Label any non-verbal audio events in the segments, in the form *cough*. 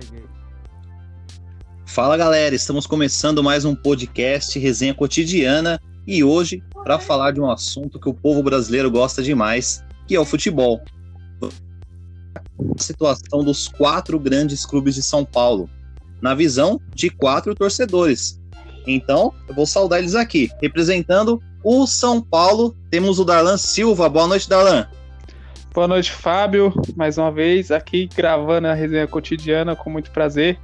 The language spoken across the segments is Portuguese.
Cheguei. Fala galera, estamos começando mais um podcast Resenha Cotidiana e hoje para falar de um assunto que o povo brasileiro gosta demais, que é o futebol. A situação dos quatro grandes clubes de São Paulo, na visão de quatro torcedores. Então, eu vou saudar eles aqui. Representando o São Paulo, temos o Darlan Silva. Boa noite, Darlan. Boa noite, Fábio. Mais uma vez aqui gravando a resenha cotidiana com muito prazer.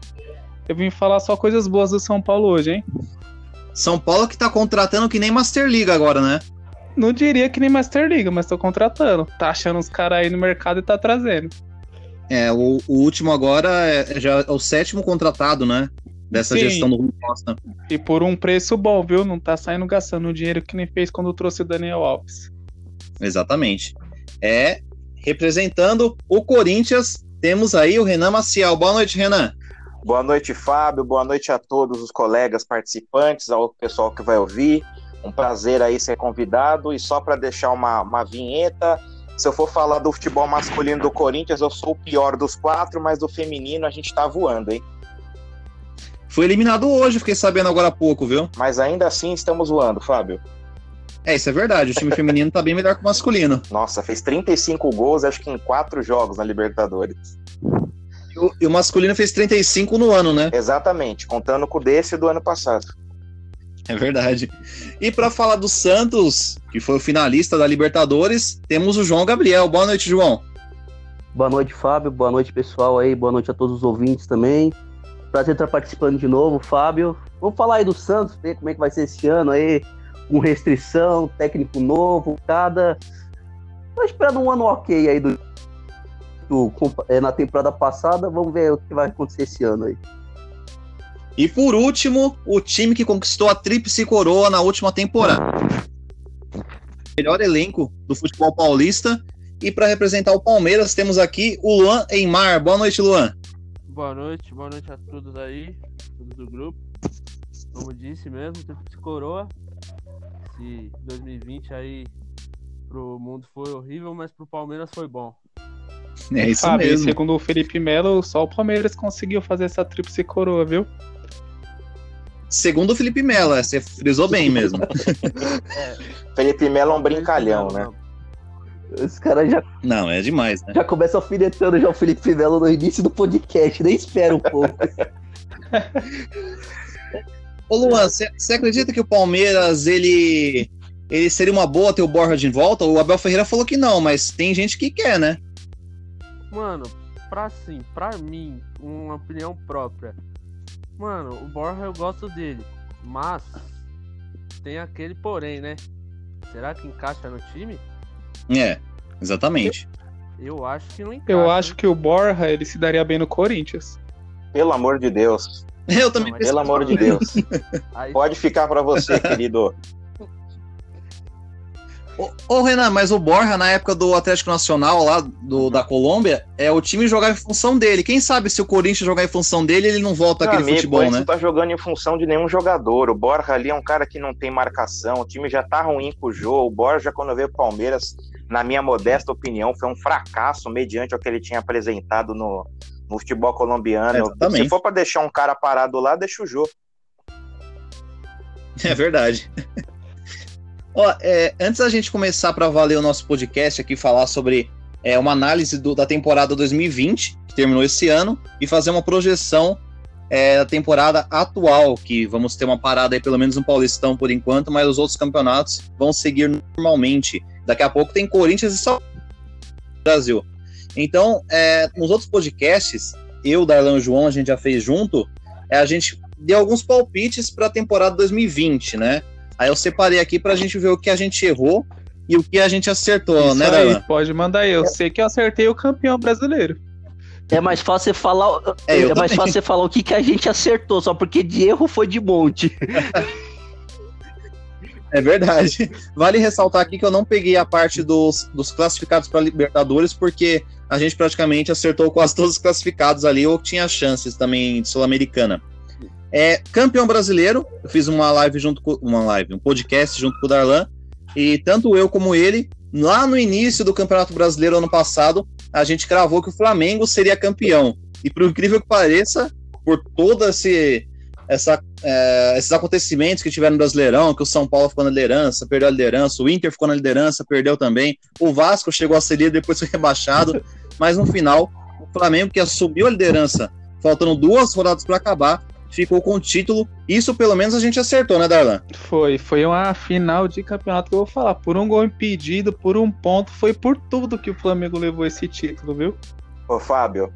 Eu vim falar só coisas boas do São Paulo hoje, hein? São Paulo que tá contratando que nem Master League agora, né? Não diria que nem Master League, mas tô contratando. Tá achando os caras aí no mercado e tá trazendo. É, o, o último agora é, já é o sétimo contratado, né? Dessa Sim. gestão do Rui Costa. E por um preço bom, viu? Não tá saindo gastando o dinheiro que nem fez quando trouxe o Daniel Alves. Exatamente. É, representando o Corinthians, temos aí o Renan Maciel. Boa noite, Renan. Boa noite, Fábio. Boa noite a todos os colegas participantes, ao pessoal que vai ouvir. Um prazer aí ser convidado. E só para deixar uma, uma vinheta, se eu for falar do futebol masculino do Corinthians, eu sou o pior dos quatro, mas do feminino a gente tá voando, hein? Foi eliminado hoje, fiquei sabendo agora há pouco, viu? Mas ainda assim estamos voando, Fábio. É, isso é verdade. O time feminino tá bem melhor que o masculino. Nossa, fez 35 gols, acho que em quatro jogos na Libertadores. E o, e o masculino fez 35 no ano, né? Exatamente, contando com o desse do ano passado. É verdade. E para falar do Santos, que foi o finalista da Libertadores, temos o João Gabriel. Boa noite, João. Boa noite, Fábio. Boa noite, pessoal aí. Boa noite a todos os ouvintes também. Prazer estar participando de novo, Fábio. Vamos falar aí do Santos, ver como é que vai ser esse ano aí, com restrição, técnico novo, cada. Tô esperando um ano ok aí do, do é, na temporada passada. Vamos ver o que vai acontecer esse ano aí. E por último, o time que conquistou a tríplice coroa na última temporada. Melhor elenco do futebol paulista. E para representar o Palmeiras, temos aqui o Luan Eimar. Boa noite, Luan. Boa noite, boa noite a todos aí, todos do grupo. Como disse mesmo, Tríplice Coroa. Esse 2020 aí pro mundo foi horrível, mas pro Palmeiras foi bom. É isso Fábio, mesmo. segundo o Felipe Melo, só o Palmeiras conseguiu fazer essa tríplice coroa, viu? Segundo o Felipe Melo, é, você frisou bem mesmo. *laughs* Felipe Melo é um brincalhão, né? Os caras já, Não, é demais, né? já começam alfinetando já o Felipe Melo no início do podcast, nem espera um pouco. *laughs* Ô Luan, você acredita que o Palmeiras, ele, ele seria uma boa ter o Borja de volta? O Abel Ferreira falou que não, mas tem gente que quer, né? Mano, pra sim, pra mim, uma opinião própria. Mano, o Borja eu gosto dele, mas tem aquele porém, né? Será que encaixa no time? É, exatamente. Eu acho que não encaixa. Eu acho que o Borja, ele se daria bem no Corinthians. Pelo amor de Deus. *laughs* Eu também Não, Pelo amor de Deus. Aí, Pode ficar para você, *laughs* querido. Ô, ô, Renan, mas o Borja, na época do Atlético Nacional, lá do, da Colômbia, é o time jogava em função dele. Quem sabe se o Corinthians jogar em função dele, ele não volta Meu aquele amigo, futebol, né? não tá jogando em função de nenhum jogador. O Borja ali é um cara que não tem marcação. O time já tá ruim com o jogo. O Borja, quando veio pro Palmeiras, na minha modesta opinião, foi um fracasso mediante o que ele tinha apresentado no, no futebol colombiano. Exatamente. Se for para deixar um cara parado lá, deixa o jogo. *laughs* É verdade. Ó, é, antes da gente começar para valer o nosso podcast aqui, falar sobre é, uma análise do- da temporada 2020, que terminou esse ano, e fazer uma projeção é, da temporada atual, que vamos ter uma parada aí, pelo menos no Paulistão por enquanto, mas os outros campeonatos vão seguir normalmente. Daqui a pouco tem Corinthians e São Paulo no Brasil. Então, é, nos outros podcasts, eu, Darlan e o João, a gente já fez junto, é, a gente deu alguns palpites para a temporada 2020, né? Aí eu separei aqui para a gente ver o que a gente errou e o que a gente acertou, Isso né, aí, Darlan? pode mandar aí. Eu sei que eu acertei o campeão brasileiro. É mais fácil você falar. É, É, mais também. fácil você falar o que, que a gente acertou, só porque de erro foi de monte. *laughs* É verdade. *laughs* Vale ressaltar aqui que eu não peguei a parte dos, dos classificados para Libertadores, porque a gente praticamente acertou quase todos os classificados ali, ou tinha chances também de Sul-Americana. É, campeão brasileiro, eu fiz uma live junto com uma live, um podcast junto com o Darlan, e tanto eu como ele, lá no início do Campeonato Brasileiro ano passado, a gente cravou que o Flamengo seria campeão. E por incrível que pareça, por todo esse, essa, é, esses acontecimentos que tiveram no Brasileirão, que o São Paulo ficou na liderança, perdeu a liderança, o Inter ficou na liderança, perdeu também, o Vasco chegou a ser líder, depois foi *laughs* rebaixado, mas no final, o Flamengo que assumiu a liderança, faltando duas rodadas para acabar, ficou com o título. Isso pelo menos a gente acertou, né, Darlan? Foi, foi uma final de campeonato que eu vou falar. Por um gol impedido, por um ponto, foi por tudo que o Flamengo levou esse título, viu? Ô, Fábio.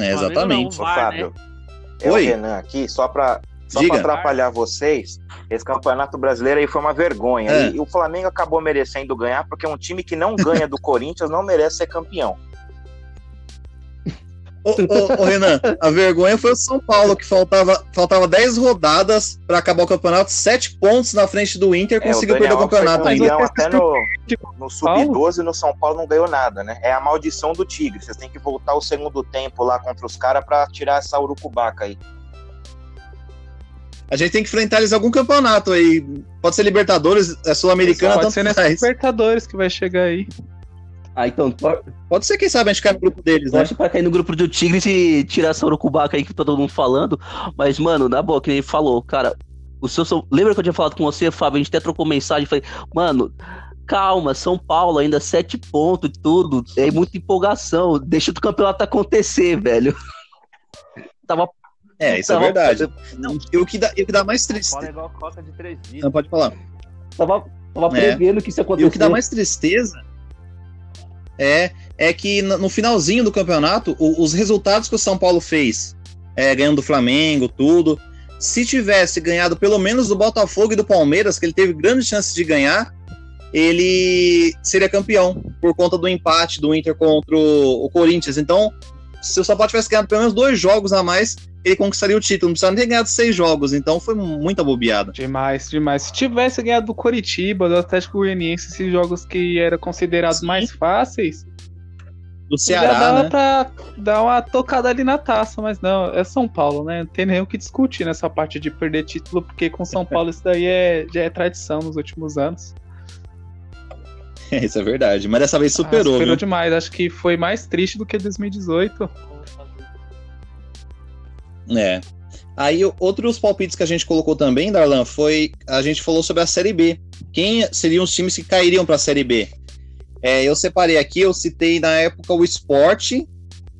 É, exatamente. Ô, Fábio. Né? É o Renan aqui, só para só para atrapalhar vocês, esse campeonato brasileiro aí foi uma vergonha. É. E o Flamengo acabou merecendo ganhar, porque um time que não ganha do *laughs* Corinthians não merece ser campeão. Ô, ô, Renan, a vergonha foi o São Paulo, que faltava, faltava 10 rodadas para acabar o campeonato, 7 pontos na frente do Inter, é, conseguiu perder o campeonato ainda. Até no, no Sub-12 no São Paulo não ganhou nada, né? É a maldição do Tigre. Vocês têm que voltar o segundo tempo lá contra os caras para tirar essa urucubaca aí. A gente tem que enfrentar eles em algum campeonato aí. Pode ser Libertadores, é Sul-Americana, Pode ser nessa Libertadores que vai chegar aí. Ah, então. Pode ser, quem sabe, a gente cai no grupo deles, né? Acho pra cair no grupo do Tigres e tirar essa Urucubaca aí que tá todo mundo falando. Mas, mano, na boa, que ele falou, cara. O seu, lembra que eu tinha falado com você, Fábio? A gente até trocou mensagem. Falei, mano, calma, São Paulo ainda sete pontos e tudo. É muita empolgação. Deixa o campeonato acontecer, velho. *laughs* Tava. É, isso é tava, é verdade. Não, e o que dá, o que dá mais tristeza. Não, pode falar. Tava, tava é. prevendo que isso ia acontecer. E o que dá mais tristeza é, é que no finalzinho do campeonato, o, os resultados que o São Paulo fez, é, ganhando do Flamengo, tudo, se tivesse ganhado pelo menos do Botafogo e do Palmeiras, que ele teve grandes chances de ganhar, ele seria campeão por conta do empate do Inter contra o Corinthians. Então, se o São Paulo tivesse ganhado pelo menos dois jogos a mais, ele conquistaria o título. Não precisava nem ter ganhado seis jogos, então foi muita bobeada. Demais, demais. Se tivesse ganhado do Coritiba, do Atlético Goianiense, esses jogos que eram considerados Sim. mais fáceis. Do Ceará, já dava né? pra dar uma tocada ali na taça, mas não, é São Paulo, né? Não tem nem o que discutir nessa parte de perder título, porque com São *laughs* Paulo isso daí é, já é tradição nos últimos anos. *laughs* Isso é verdade, mas dessa vez superou. Ah, superou viu? demais, acho que foi mais triste do que 2018. É. Aí, outros palpites que a gente colocou também, Darlan, foi. A gente falou sobre a Série B. Quem seriam os times que cairiam para a Série B? É, eu separei aqui, eu citei na época o Esporte,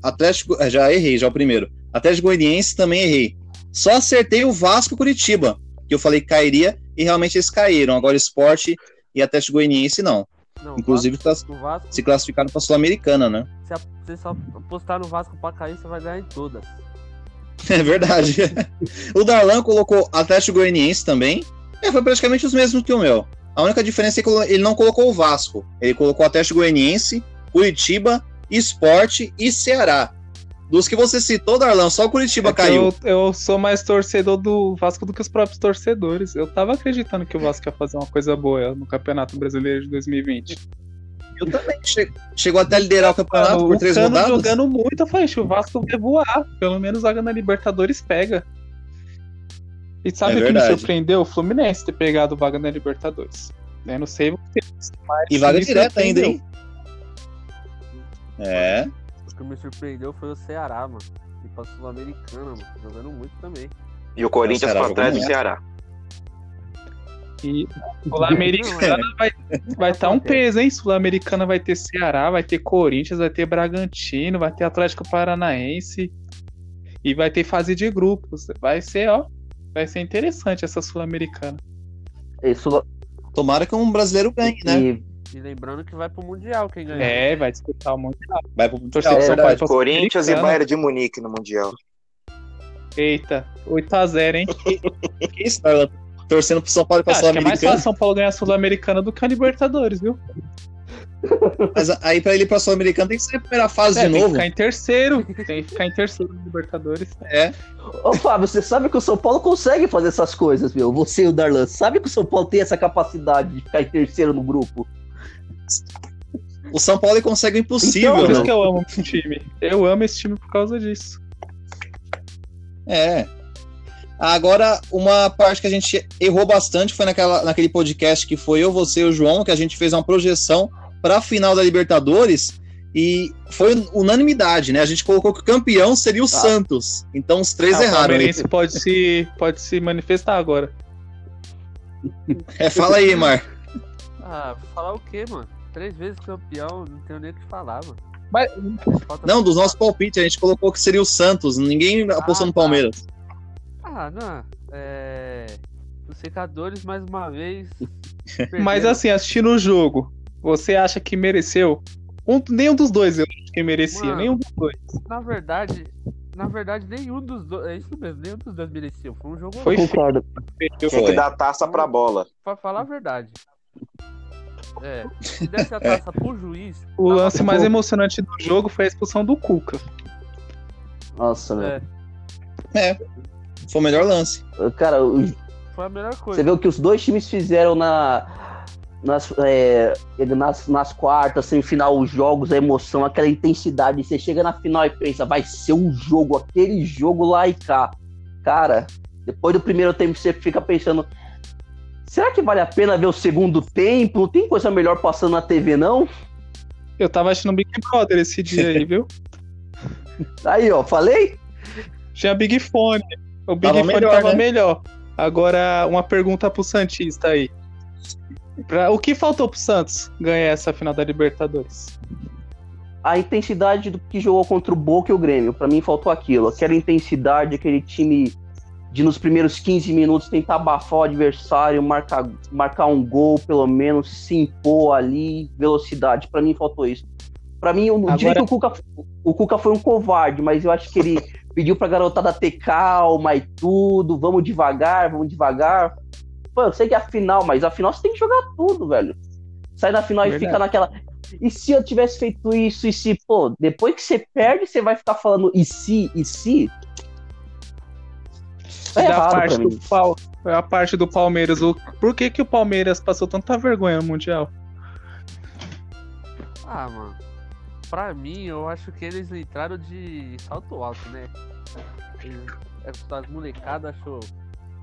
Atlético. É, já errei, já o primeiro. Atlético Goianiense também errei. Só acertei o Vasco e Curitiba, que eu falei que cairia, e realmente eles caíram. Agora, Esporte e Atlético Goianiense não. Não Inclusive, Vasco, Vasco, se classificaram para a Sul-Americana, né? Se você só apostar no Vasco para cair, você vai ganhar em todas. *laughs* É verdade. o Darlan colocou Atlético Goianiense também. É, foi praticamente os mesmos que o meu. A única diferença é que ele não colocou o Vasco. Ele colocou Atlético Goianiense, Curitiba, Esporte e Ceará. Dos que você citou, Darlan, só o Curitiba é caiu. Eu, eu, sou mais torcedor do Vasco do que os próprios torcedores. Eu tava acreditando que o Vasco ia fazer uma coisa boa no Campeonato Brasileiro de 2020. Eu também. chegou até a liderar o campeonato Mano, por três Cano rodadas. jogando muito, eu falei, o Vasco vai voar. Pelo menos a na Libertadores pega. E sabe é o que me surpreendeu? O Fluminense ter pegado vaga na Libertadores. Eu não sei mas E vaga direta ainda, hein? É. O que me surpreendeu foi o Ceará, mano. E pra Sul-Americana, mano. Jogando muito também. E o Corinthians pra trás do Ceará. E Sul-Americana vai estar vai tá um peso, hein? Sul-Americana vai ter Ceará, vai ter Corinthians, vai ter Bragantino, vai ter Atlético Paranaense e vai ter fase de grupos. Vai ser, ó, vai ser interessante essa Sul-Americana. Tomara que um brasileiro ganhe, né? E... e... lembrando que vai pro Mundial quem ganhar. É, vai disputar o Mundial. Vai pro Mundial. É, Corinthians e Bayern de Munique no Mundial. Eita, 8x0, hein? *laughs* que isso, torcendo pro São Paulo e pra Sul-Americana. É mais fácil São Paulo ganhar a Sul-Americana do que a Libertadores, viu? Mas aí pra ele ir pra Sul-Americana tem que ser a primeira fase é, de novo. Tem que ficar em terceiro. Tem que ficar em terceiro no Libertadores. É. Ô, Fábio, você sabe que o São Paulo consegue fazer essas coisas, meu. Você e o Darlan. Sabe que o São Paulo tem essa capacidade de ficar em terceiro no grupo? O São Paulo consegue o impossível. Então, por isso que eu amo *laughs* esse time. Eu amo esse time por causa disso. É. Agora, uma parte que a gente errou bastante foi naquela, naquele podcast que foi eu, você e o João, que a gente fez uma projeção para a final da Libertadores E foi unanimidade, né? A gente colocou que o campeão seria o Santos. Então os três Ah, o erraram. aí. Palmeirense pode se, pode se manifestar agora. *laughs* É, fala aí, Mar. Ah, falar o quê, mano? Três vezes campeão, não tenho nem o que falar, mano. Mas Falta Não, dos nossos palpites, a gente colocou que seria o Santos. Ninguém apostou Ah, no tá. Palmeiras. Ah, não. É. Os secadores, mais uma vez. *laughs* Mas assim, assistindo o jogo, você acha que mereceu? Um, nenhum dos dois eu acho que merecia, Mano. nenhum dos dois. Na verdade. Na verdade, nenhum dos dois. É isso mesmo, nenhum dos dois mereceu. Foi um jogo Foi Concordo. Tinha que dar taça pra bola. Pra falar a verdade. É. Se desse a taça pro juiz. *laughs* O lance mais emocionante do jogo foi a expulsão do Cuca. Nossa, velho. É, Foi o melhor lance. Cara, o- foi a melhor coisa. você vê o que os dois times fizeram na, nas, é, nas, nas quartas, semifinal, os jogos, a emoção, aquela intensidade. Você chega na final e pensa, vai ser um jogo, aquele jogo lá e cá. Cara, depois do primeiro tempo você fica pensando. Será que vale a pena ver o segundo tempo? Não tem coisa melhor passando na TV, não? Eu tava assistindo Big Brother esse dia aí, viu? *laughs* Aí, ó, falei? Tinha Big Fone. O Big Tava Fone melhor, tava né? melhor. Agora, uma pergunta pro Santista aí. Pra- o que faltou pro Santos ganhar essa final da Libertadores? a intensidade do que jogou contra o Boca e o Grêmio. Pra mim faltou aquilo, aquela intensidade, aquele time de nos primeiros 15 minutos tentar abafar o adversário, marcar, marcar um gol pelo menos, se impor ali, velocidade. Pra mim faltou isso. Pra mim, eu não diria que Agora- o Cuca, o Cuca foi um covarde, mas eu acho que ele pediu pra garotada ter calma e tudo, vamos devagar, vamos devagar. Pô, eu sei que é a final, mas a final você tem que jogar tudo, velho. Sai na final e Verdade. fica naquela. E se eu tivesse feito isso, e se, pô, depois que você perde, você vai ficar falando e se, e se? É da errado parte do Pal- a parte do Palmeiras. O, por que, que o Palmeiras passou tanta vergonha no Mundial? Ah, mano. Pra mim, eu acho que eles entraram de salto alto, né? Eles, as molecadas achou,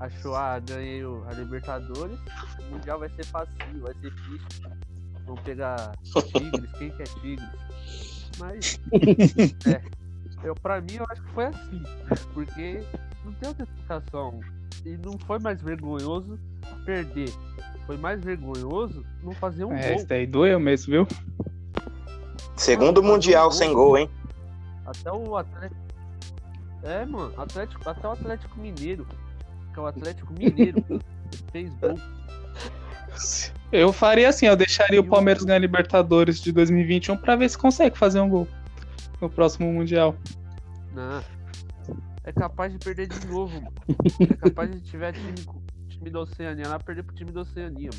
achou, ah, ganhei a Libertadores, o Mundial vai ser fácil, vai ser difícil. Vão pegar Tigres, quem quer Tigres? Mas, *laughs* é, eu, pra mim, eu acho que foi assim, porque não tem outra explicação. E não foi mais vergonhoso perder. Foi mais vergonhoso não fazer um É, gol. esse daí doeu mesmo, viu? Segundo Mundial sem gol, hein? Até o Atlético. É, mano, Atlético, até o Atlético Mineiro. Que é o Atlético Mineiro. *laughs* fez gol. Eu faria assim, eu deixaria o Palmeiras ganhar a Libertadores de 2021 pra ver se consegue fazer um gol no próximo Mundial. Não. É capaz de perder de novo, mano. É capaz de tiver time, time da Oceania lá, perder pro time da Oceania,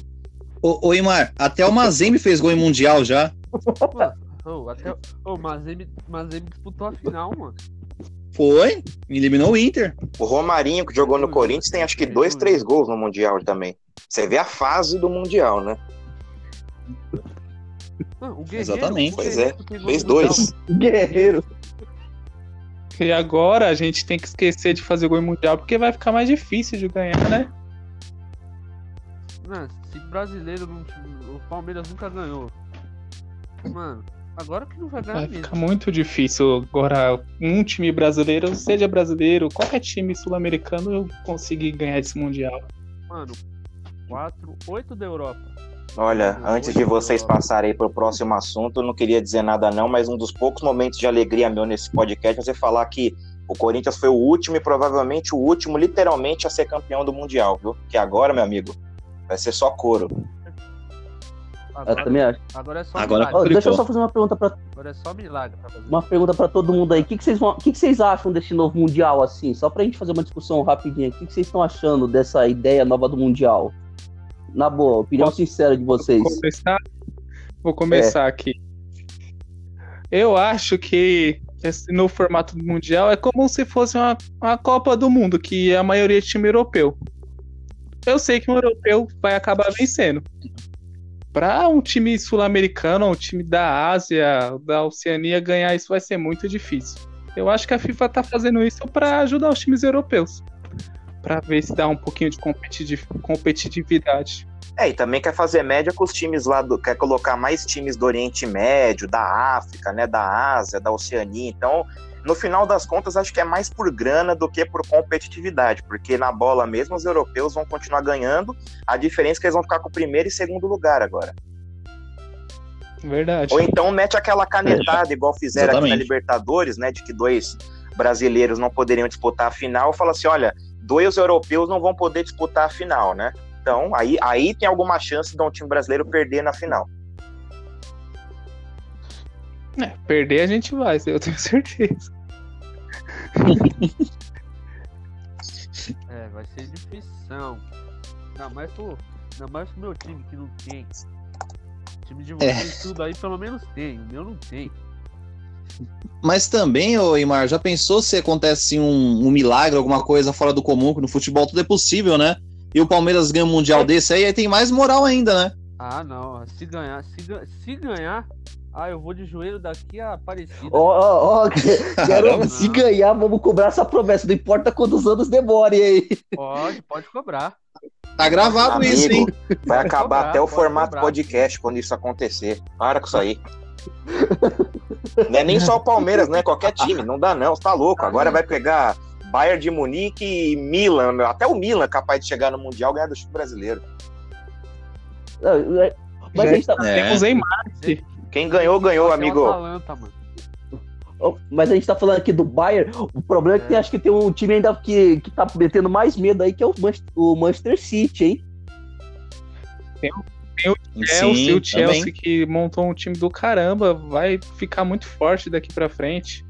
Ô, ô Imar, até o Mazembe fez gol em Mundial já. mano. Mano, oh, até. Ô, oh, Mazembe, Mazembe disputou a final, mano. Foi, eliminou o Inter. O Romarinho, que jogou no Corinthians, tem acho que dois, três gols no Mundial também. Você vê a fase do Mundial, né? Não, o Guerreiro, Exatamente. o Pois é, fez dois. Guerreiro. E agora a gente tem que esquecer de fazer gol em Mundial porque vai ficar mais difícil de ganhar, né? Mano, se brasileiro não. O Palmeiras nunca ganhou. Mano, agora que não vai ganhar Vai mesmo. ficar muito difícil agora um time brasileiro, seja brasileiro, qualquer time sul-americano conseguir ganhar esse Mundial. Mano, 4, 8 da Europa. Olha, antes de vocês passarem para o próximo assunto, eu não queria dizer nada não, mas um dos poucos momentos de alegria meu nesse podcast é você falar que o Corinthians foi o último e provavelmente o último, literalmente, a ser campeão do Mundial, viu? Que agora, meu amigo, vai ser só couro. Eu Agora, também acho. agora é só Agora- milagre. Ó, deixa eu só fazer uma pergunta pra, Agora é só milagre pra fazer. uma pergunta pra todo mundo aí. O que, que, vocês vão, o que, que vocês acham desse novo Mundial, assim? Só pra gente fazer uma discussão rapidinha. O que, que vocês estão achando dessa ideia nova do Mundial? Na boa, opinião sincera de vocês. Vou começar, vou começar aqui. Eu acho que no formato Mundial é como se fosse uma, uma Copa do Mundo, que é a maioria é time europeu. Eu sei que um europeu vai acabar vencendo. Para um time sul-americano, um time da Ásia, da Oceania ganhar isso vai ser muito difícil. Eu acho que a FIFA tá fazendo isso para ajudar os times europeus. Pra ver se dá um pouquinho de competitiv- competitividade. É, e também quer fazer média com os times lá do. Quer colocar mais times do Oriente Médio, da África, né? Da Ásia, da Oceania. Então, no final das contas, acho que é mais por grana do que por competitividade, porque na bola mesmo os europeus vão continuar ganhando. A diferença é que eles vão ficar com o primeiro e segundo lugar agora. Verdade. Ou então mete aquela canetada, igual fizeram aqui na Exatamente. Libertadores, né? De que dois brasileiros não poderiam disputar a final. Fala assim: olha, dois europeus não vão poder disputar a final, né? Então, aí, aí tem alguma chance de um time brasileiro perder na final. É, perder a gente vai, eu tenho certeza. É, vai ser difícil. Ainda mais pro, ainda mais pro meu time que não tem. O time de vocês tudo aí pelo menos tem. O meu não tem. Mas também, ô Imar, já pensou se acontece um, um milagre, alguma coisa fora do comum, que no futebol tudo é possível, né? E o Palmeiras ganha um mundial desse aí, aí tem mais moral ainda, né? Ah, não. Se ganhar, se, se ganhar, ah, eu vou de joelho daqui a Aparecida. Ó, ó, ó, *laughs* se ganhar, vamos cobrar essa promessa. Não importa quantos anos demore aí. Pode, pode cobrar. Tá gravado Amigo, isso, hein? Vai acabar cobrar, até o formato cobrar. podcast quando isso acontecer. Para com isso aí. *laughs* Não é nem só o Palmeiras, né? Qualquer time. Não dá, não. Você tá louco. Agora vai pegar Bayern de Munique e Milan. meu. Até o Milan é capaz de chegar no Mundial e ganhar do time brasileiro. Não, é- Mas a gente tá, É. Temos Neymar. Quem ganhou, ganhou, amigo. Atalanta, mano. ó, mas a gente tá falando aqui do Bayern. O problema é que É. acho que tem um time ainda que, que tá metendo mais medo aí, que é o Manchester, o Manchester City, hein? Chelsea, o Chelsea também. que montou um time do caramba, vai ficar muito forte daqui pra frente.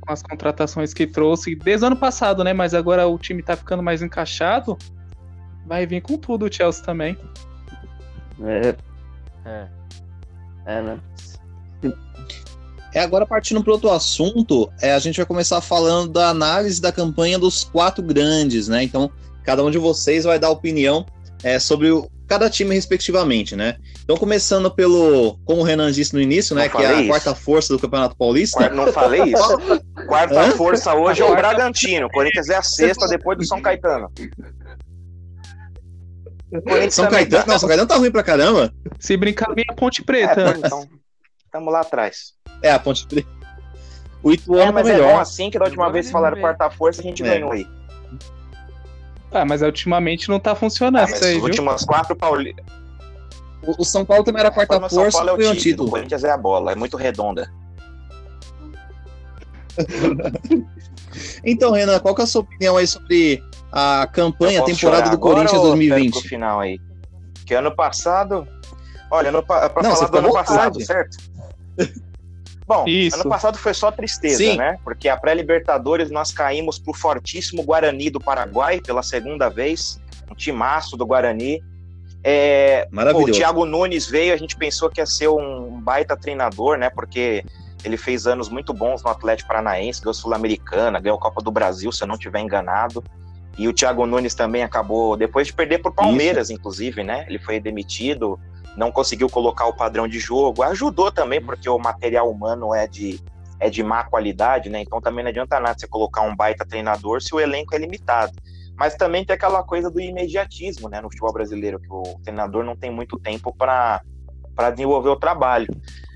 Com as contratações que trouxe desde o ano passado, né? Mas agora o time tá ficando mais encaixado. Vai vir com tudo o Chelsea também. É, É. é, né? É, agora partindo para outro assunto, é, a gente vai começar falando da análise da campanha dos quatro grandes, né? Então, cada um de vocês vai dar opinião é, sobre o- cada time respectivamente, né? Então, começando pelo, como o Renan disse no início, né? Não Que é a isso. quarta força do Campeonato Paulista. Quarta- Não falei isso? Quarta Hã? força hoje é o Bragantino. O Corinthians é a sexta depois do São Caetano. O Corinthians São Caetano, tá- não, São Caetano tá ruim pra caramba. Se brincar, vem a Ponte É, Preta. tá, então, tamo lá atrás. É, a Ponte Preta. O É, Ituano tá mas é melhor. bom assim que da última vez ele falaram quarta força, a gente É. ganhou aí. Ah, mas ultimamente não tá funcionando Ah, isso mas aí, as últimas quatro Pauli... O, o São Paulo também era a quarta Mas São força Paulo é o título. O. Corinthians é a bola, é muito redonda. *laughs* Então, Renan, qual que é a sua opinião aí sobre a campanha, a temporada do Corinthians ou espero 2020? Pro final aí. Que ano passado. Olha, ano, pra Não, falar do ano passado, certo? *laughs* Bom, Isso. ano passado foi só tristeza, Sim. né? Porque a pré-Libertadores nós caímos pro fortíssimo Guarani do Paraguai pela segunda vez. Um timaço do Guarani. É, Pô, o Maravilhoso. Thiago Nunes veio, a gente pensou que ia ser um baita treinador, né? Porque ele fez anos muito bons no Atlético Paranaense, ganhou Sul-Americana, ganhou a Copa do Brasil, se eu não estiver enganado. E o Thiago Nunes também acabou, depois de perder por Palmeiras, inclusive, né? Ele foi demitido, não conseguiu colocar o padrão de jogo. Ajudou também, porque o material humano é de, é de má qualidade, né? Então também não adianta nada você colocar um baita treinador se o elenco é limitado. Mas também tem aquela coisa do imediatismo, né, no futebol brasileiro, que o treinador não tem muito tempo para desenvolver o trabalho.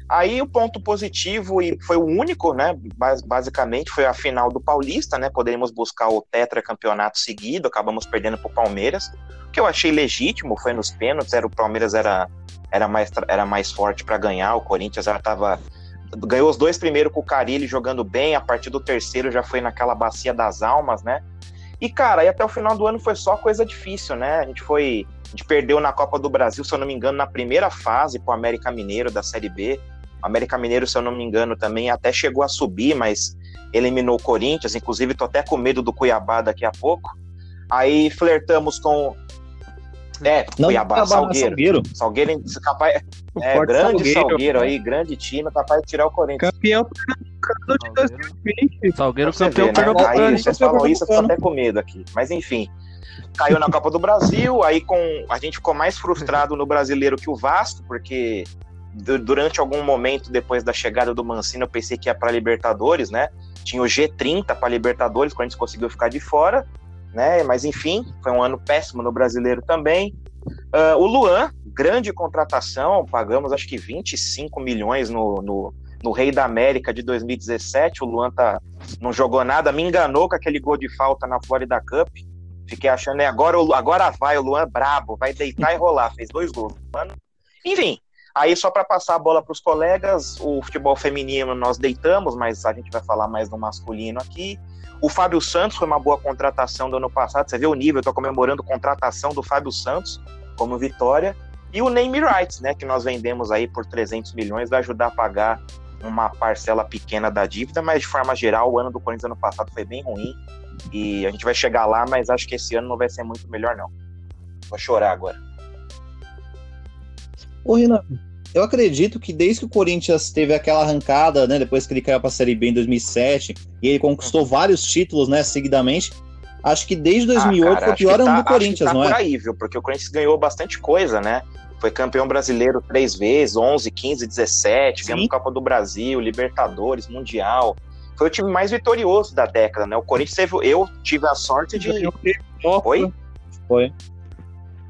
Aí o ponto positivo, e foi o único, né, bas- basicamente, foi a final do Paulista, né, poderíamos buscar o tetracampeonato seguido, acabamos perdendo para o Palmeiras, que eu achei legítimo, foi nos pênaltis, era, o Palmeiras era, era, mais, era mais forte para ganhar, o Corinthians já estava... Ganhou os dois primeiros com o Carilli jogando bem, a partir do terceiro já foi naquela bacia das almas, né, e, cara, aí até o final do ano foi só coisa difícil, né? A gente foi. A gente perdeu na Copa do Brasil, se eu não me engano, na primeira fase pro América Mineiro da Série B. O América Mineiro, se eu não me engano, também até chegou a subir, mas eliminou o Corinthians. Inclusive, tô até com medo do Cuiabá daqui a pouco. Aí flertamos com. É, Não, Cuiabá, Cuiabá, Salgueiro. Salgueiro. Salgueiro, capaz, é, forte grande Salgueiro, Salgueiro, aí, grande time, capaz de tirar o Corinthians. Campeão pernambucano de Salgueiro, 2020. Salgueiro campeão ver, né? Aí vocês falam isso, eu tô até com medo aqui. Mas enfim. Caiu na Copa do Brasil, aí com a gente ficou mais frustrado no brasileiro que o Vasco, porque du- durante algum momento depois da chegada do Mancini, eu pensei que ia para Libertadores, né? Tinha o G30 para Libertadores, quando a gente conseguiu ficar de fora. Né? Mas enfim, foi um ano péssimo no brasileiro também. Uh, o Luan, grande contratação, pagamos acho que 25 milhões no, no, no, Rei da América de 2017. O Luan tá, não jogou nada, me enganou com aquele gol de falta na Florida Cup. Fiquei achando, é, agora, agora vai, o Luan brabo, vai deitar e rolar. Fez dois gols. Mano. Enfim, aí só para passar a bola para os colegas, o futebol feminino nós deitamos, mas a gente vai falar mais do masculino aqui. O Fábio Santos foi uma boa contratação do ano passado. Você vê o nível, eu tô comemorando contratação do Fábio Santos como vitória. E o name rights, né, que nós vendemos aí por 300 milhões, vai ajudar a pagar uma parcela pequena da dívida, mas de forma geral, o ano do Corinthians ano passado foi bem ruim. E a gente vai chegar lá, mas acho que esse ano não vai ser muito melhor, não. Vou chorar agora. Ô, Renan, eu acredito que desde que o Corinthians teve aquela arrancada, né, depois que ele caiu para a Série B em 2007, e ele conquistou vários títulos, né, seguidamente, acho que desde 2008 ah, cara, foi o pior ano tá, do Corinthians, tá não é? Aí, viu? Porque o Corinthians ganhou bastante coisa, né? Foi campeão brasileiro três vezes, 11, 15, 17, ganhou Copa do Brasil, Libertadores, Mundial. Foi o time mais vitorioso da década, né? O Corinthians teve, eu tive a sorte de. Oi? Foi.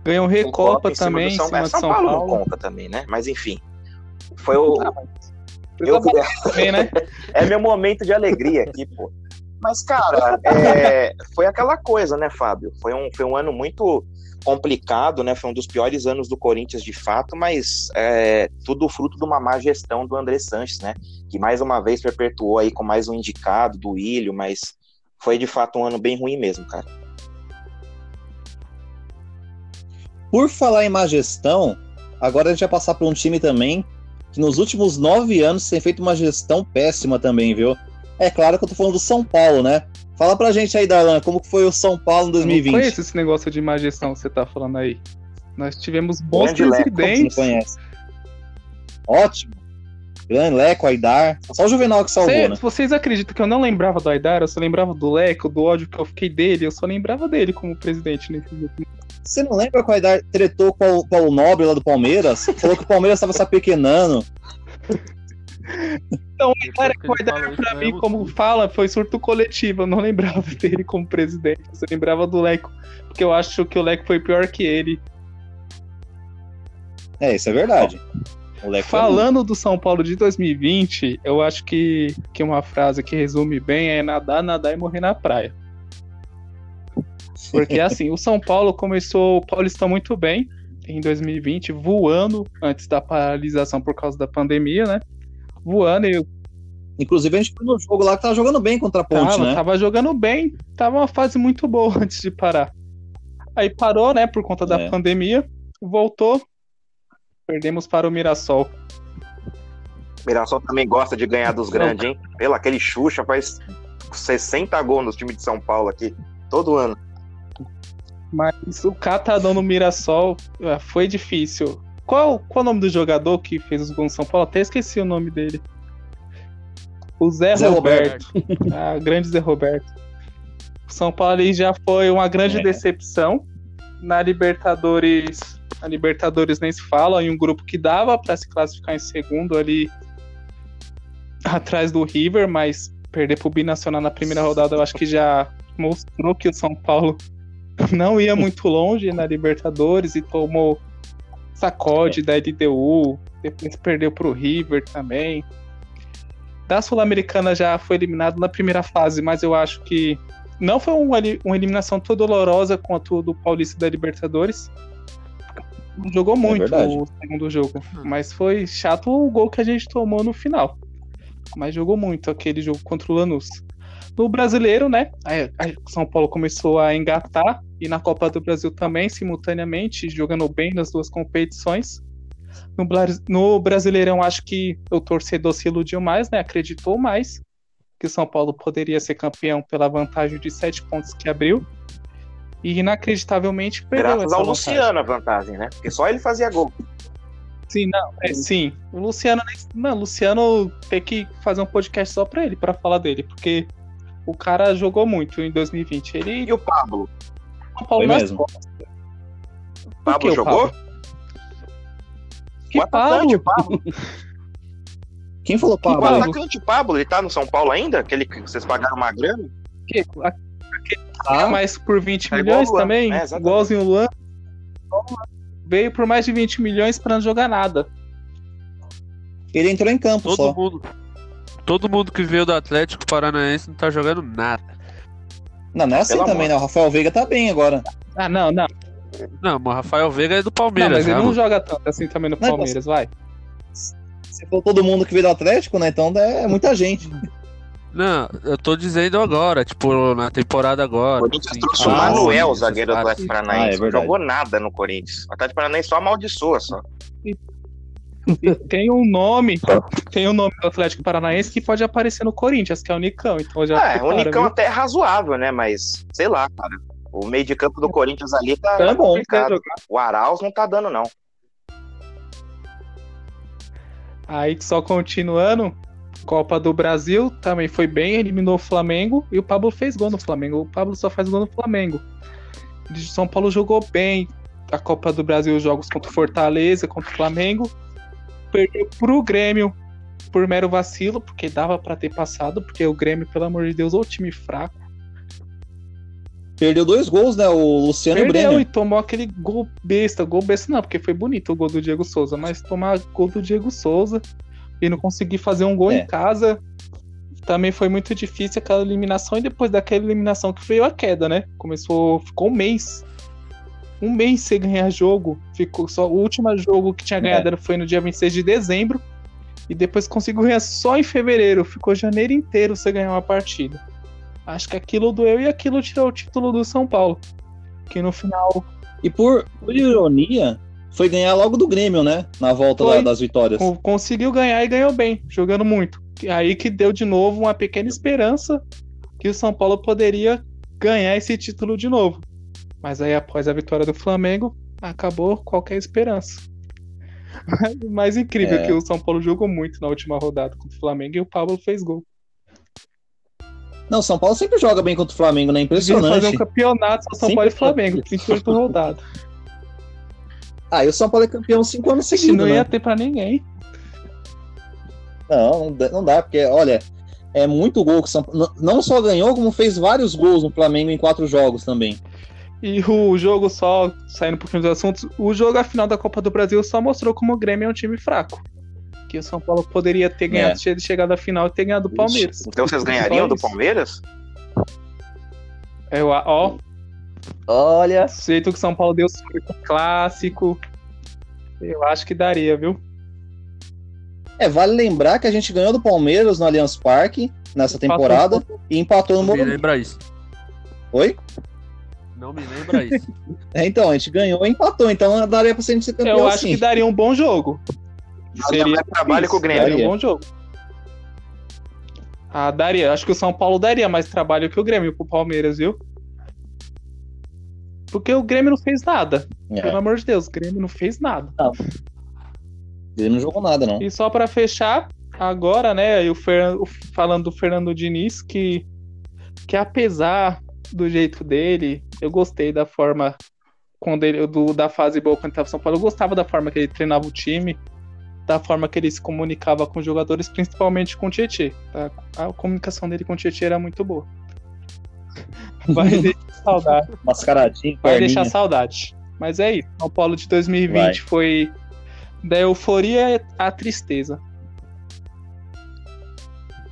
Ganhou Recopa também. São, São, São Paulo, Paulo, não conta também, né? Mas enfim. Foi o. Ah, eu... *laughs* também, né? *laughs* é meu momento de alegria aqui, pô. Mas, cara, é... foi aquela coisa, né, Fábio? Foi um, foi um ano muito complicado, né? Foi um dos piores anos do Corinthians de fato, mas é, tudo fruto de uma má gestão do André Sanches, né? Que mais uma vez perpetuou aí com mais um indicado do Ilho, mas foi de fato um ano bem ruim mesmo, cara. Por falar em má gestão, agora a gente vai passar para um time também que nos últimos nove anos tem feito uma gestão péssima também, viu? É claro que eu tô falando do São Paulo, né? Fala pra gente aí, Darlan, como foi o São Paulo em 2020? Eu não conheço esse negócio de má gestão que você tá falando aí. Nós tivemos bons Grande presidentes. Leco, conhece. Ótimo. Grande Leco, Aidar. Só o Juvenal que salvou, Cê, né? Vocês acreditam que eu não lembrava do Aidar? Eu só lembrava do Leco, do ódio que eu fiquei dele. Eu só lembrava dele como presidente nesse você não lembra que o Aidar tretou com o Paulo Nobre lá do Palmeiras? Falou que o Palmeiras estava se apequenando. Então, cara, o Aidar pra mim, como fala, foi surto coletivo. Eu não lembrava *laughs* dele como presidente. Eu lembrava do Leco, porque eu acho que o Leco foi pior que ele. É, isso é verdade. Falando do São Paulo de 2020, eu acho que, que uma frase que resume bem é nadar, nadar e morrer na praia. Porque assim, o São Paulo começou o Paulistão muito bem em 2020, voando antes da paralisação por causa da pandemia, né? Voando e. Inclusive, a gente foi no jogo lá que tava jogando bem contra a Ponte, tava, né? Tava jogando bem, tava uma fase muito boa *laughs* antes de parar. Aí parou, né, por conta da é. pandemia, voltou, perdemos para o Mirassol. Mirassol também gosta de ganhar dos grandes, hein? Pelo aquele Xuxa faz 60 gols no time de São Paulo aqui, todo ano. Mas o catadão no Mirassol é, foi difícil. Qual, qual o nome do jogador que fez os gols no São Paulo? Até esqueci o nome dele. O Zé, Zé Roberto. Roberto. ah, grande Zé Roberto. O São Paulo ali já foi uma grande é. decepção. Na Libertadores, a Libertadores nem se fala, em um grupo que dava para se classificar em segundo ali atrás do River, mas perder pro Binacional na primeira rodada eu acho que já mostrou que o São Paulo *laughs* não ia muito longe na Libertadores e tomou sacode da LDU, depois perdeu pro River também. Da Sul-Americana já foi eliminado na primeira fase, mas eu acho que não foi uma, uma eliminação tão dolorosa quanto do Paulista da Libertadores. Jogou é muito é o segundo jogo, mas foi chato o gol que a gente tomou no final. Mas jogou muito aquele jogo contra o Lanús. No brasileiro, né? A São Paulo começou a engatar e na Copa do Brasil também, simultaneamente, jogando bem nas duas competições. No, no Brasileirão, acho que o torcedor se iludiu mais, né? Acreditou mais que o São Paulo poderia ser campeão pela vantagem de sete pontos que abriu. E inacreditavelmente perdeu Graças ao vantagem. Luciano a vantagem, né? Porque só ele fazia gol. Sim, não, é, sim. O Luciano, não, Luciano tem que fazer um podcast só pra ele, para falar dele, porque o cara jogou muito em 2020. Ele... E o Pablo? O Pablo Foi mesmo. Pablo jogou? Que o Pablo? Pablo. Quem falou Pablo? O atacante Pablo, ele tá no São Paulo ainda? Aquele que vocês pagaram uma grana? Que? que ah, mais por 20 é milhões também, é, igualzinho o Luan. Veio por mais de 20 milhões para não jogar nada. Ele entrou em campo todo só. Mundo, todo mundo que veio do Atlético Paranaense não tá jogando nada. Não, não é assim Pelo também, amor. né? O Rafael Veiga tá bem agora. Ah, não, não. Não, o Rafael Veiga é do Palmeiras. Não, mas ele não joga tanto assim também no não, Palmeiras, vai. Se for todo mundo que veio do Atlético, né? Então é muita gente. Não, eu tô dizendo agora, tipo, na temporada agora. O Corinthians assim, trouxe o Manuel, zagueiro do Atlético Paranaense. Ah, é não jogou nada no Corinthians. O Atlético Paranaense só amaldiçoa só. *laughs* tem um nome, tem um nome do Atlético Paranaense que pode aparecer no Corinthians, que é o Nicão. Então já é, o Nicão até é razoável, né? Mas, sei lá, cara. O meio de campo do Corinthians ali tá, tá bom, complicado. O Arauz não tá dando, não. Aí só continuando, Copa do Brasil também foi bem, eliminou o Flamengo e o Pablo fez gol no Flamengo. O Pablo só faz gol no Flamengo. O São Paulo jogou bem a Copa do Brasil, jogos contra o Fortaleza, contra o Flamengo. Perdeu pro Grêmio por mero vacilo, porque dava para ter passado, porque o Grêmio, pelo amor de Deus, é o time fraco. Perdeu dois gols, né? O Luciano Perdeu Brenner. e tomou aquele gol besta. Gol besta não, porque foi bonito o gol do Diego Souza. Mas tomar gol do Diego Souza e não conseguir fazer um gol é. em casa também foi muito difícil aquela eliminação. E depois daquela eliminação que veio a queda, né? Começou, ficou um mês. Um mês sem ganhar jogo. Ficou só o último jogo que tinha ganhado é. foi no dia 26 de dezembro. E depois conseguiu ganhar só em fevereiro. Ficou janeiro inteiro sem ganhar uma partida. Acho que aquilo doeu e aquilo tirou o título do São Paulo. Que no final. E por, por ironia, foi ganhar logo do Grêmio, né? Na volta da, das vitórias. Conseguiu ganhar e ganhou bem, jogando muito. Aí que deu de novo uma pequena esperança que o São Paulo poderia ganhar esse título de novo. Mas aí, após a vitória do Flamengo, acabou qualquer esperança. O *laughs* mais incrível é. que o São Paulo jogou muito na última rodada contra o Flamengo e o Pablo fez gol. Não, São Paulo sempre joga bem contra o Flamengo, né? Impressionante. fazer um campeonato só São sempre Paulo e Flamengo, 38 rodadas. *laughs* Ah, e o São Paulo é campeão cinco anos seguidos. Não ia né? ter pra ninguém. Não, não dá, porque, olha, é muito gol que o São Paulo. Não só ganhou, como fez vários gols no Flamengo em quatro jogos também. E o jogo só, saindo um pouquinho dos assuntos, o jogo a final da Copa do Brasil só mostrou como o Grêmio é um time fraco que o São Paulo poderia ter ganhado, é. chegado à final e ter ganhado do Palmeiras. Então vocês ganhariam do Palmeiras? Eu, ó. Olha. Do jeito que o São Paulo deu clássico. Eu acho que daria, viu? É, vale lembrar que a gente ganhou do Palmeiras no Allianz Parque nessa temporada e empatou no Morumbi. Não me lembra isso. Oi? Não me lembra isso. *laughs* é, então, a gente ganhou e empatou, então daria pra gente ser campeão Eu acho assim. que daria um bom jogo. Seria trabalho com o Grêmio. Daria um bom jogo. Ah, daria. Acho que o São Paulo daria mais trabalho que o Grêmio pro Palmeiras, viu? Porque o Grêmio não fez nada. É. Pelo amor de Deus, o Grêmio não fez nada. Não. Ele não jogou nada, não. E só para fechar, agora, né, o Fer... falando do Fernando Diniz, que, que apesar do jeito dele, eu gostei da forma quando ele, do, da fase boa quando ele tava em São Paulo, eu gostava da forma que ele treinava o time da forma que ele se comunicava com os jogadores, principalmente com o Tietchan. Tá? A comunicação dele com o Tietchan era muito boa. *laughs* Vai deixar saudade. Mascaradinho. Vai deixar saudade. Mas é isso. O Paulo de 2020 Vai. foi da euforia à tristeza.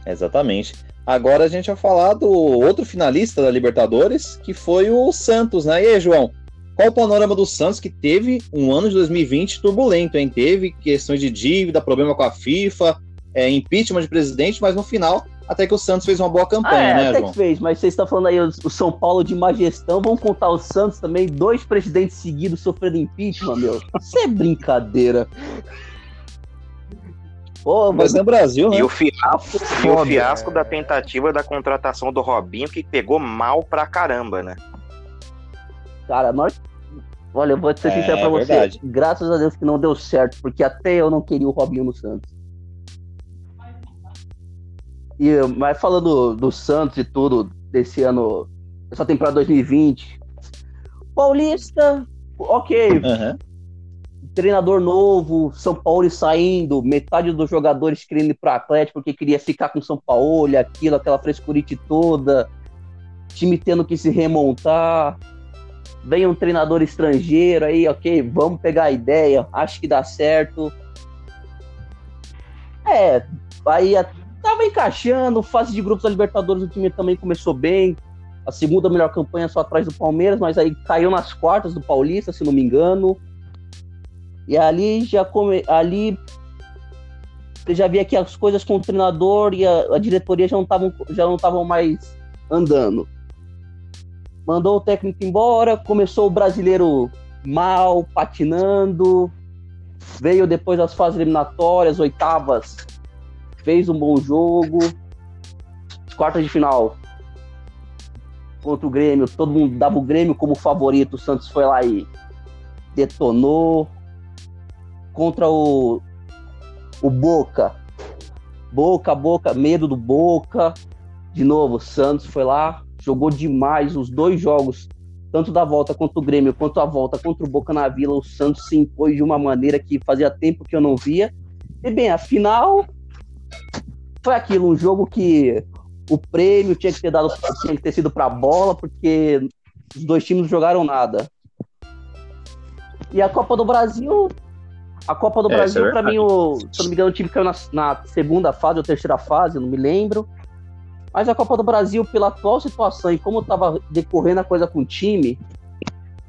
Exatamente. Agora a gente vai falar do outro finalista da Libertadores, que foi o Santos, né? E aí, João? Qual o panorama do Santos que teve um ano de 2020 turbulento, hein? Teve questões de dívida, problema com a FIFA, é, impeachment de presidente, mas no final até que o Santos fez uma boa campanha, ah, é, né, até João? Que fez, mas vocês estão falando aí o São Paulo de má gestão, vamos contar o Santos também, dois presidentes seguidos sofrendo impeachment, meu. Isso é brincadeira. Pô, mas no Brasil, né? E o fiasco, e o fiasco da tentativa da contratação do Robinho, que pegou mal pra caramba, né? Cara, nós. Olha, eu vou ser é, sincero pra você. Verdade. Graças a Deus que não deu certo, porque até eu não queria o Robinho no Santos. E, mas falando do, do Santos e tudo, desse ano, essa temporada 2020. Paulista, ok. Uhum. Treinador novo, São Paulo saindo, metade dos jogadores querendo ir para Atlético porque queria ficar com São Paulo, aquilo, aquela frescurite toda. time tendo que se remontar. Vem um treinador estrangeiro aí, ok, vamos pegar a ideia, acho que dá certo. É, aí tava encaixando, fase de grupos da Libertadores o time também começou bem. A segunda melhor campanha só atrás do Palmeiras, mas aí caiu nas quartas do Paulista, se não me engano. E ali já come... ali já via que as coisas com o treinador e a, a diretoria já não estavam já não estavam mais andando. Mandou o técnico embora, começou o brasileiro mal, patinando. Veio depois das fases eliminatórias, oitavas, fez um bom jogo. Quartas de final contra o Grêmio, todo mundo dava o Grêmio como favorito, o Santos foi lá e detonou. Contra o, o Boca, Boca, Boca, medo do Boca. De novo, o Santos foi lá, jogou demais os dois jogos, tanto da volta contra o Grêmio quanto a volta contra o Boca na Vila. O Santos se impôs de uma maneira que fazia tempo que eu não via. E bem, a final foi aquilo, um jogo que o prêmio tinha que ter dado, tinha que ter sido para bola, porque os dois times não jogaram nada. E a Copa do Brasil, a Copa do é, Brasil, é para mim, o, se não me engano, o time caiu na, na, segunda fase ou terceira fase, não me lembro. Mas a Copa do Brasil, pela atual situação e como estava decorrendo a coisa com o time,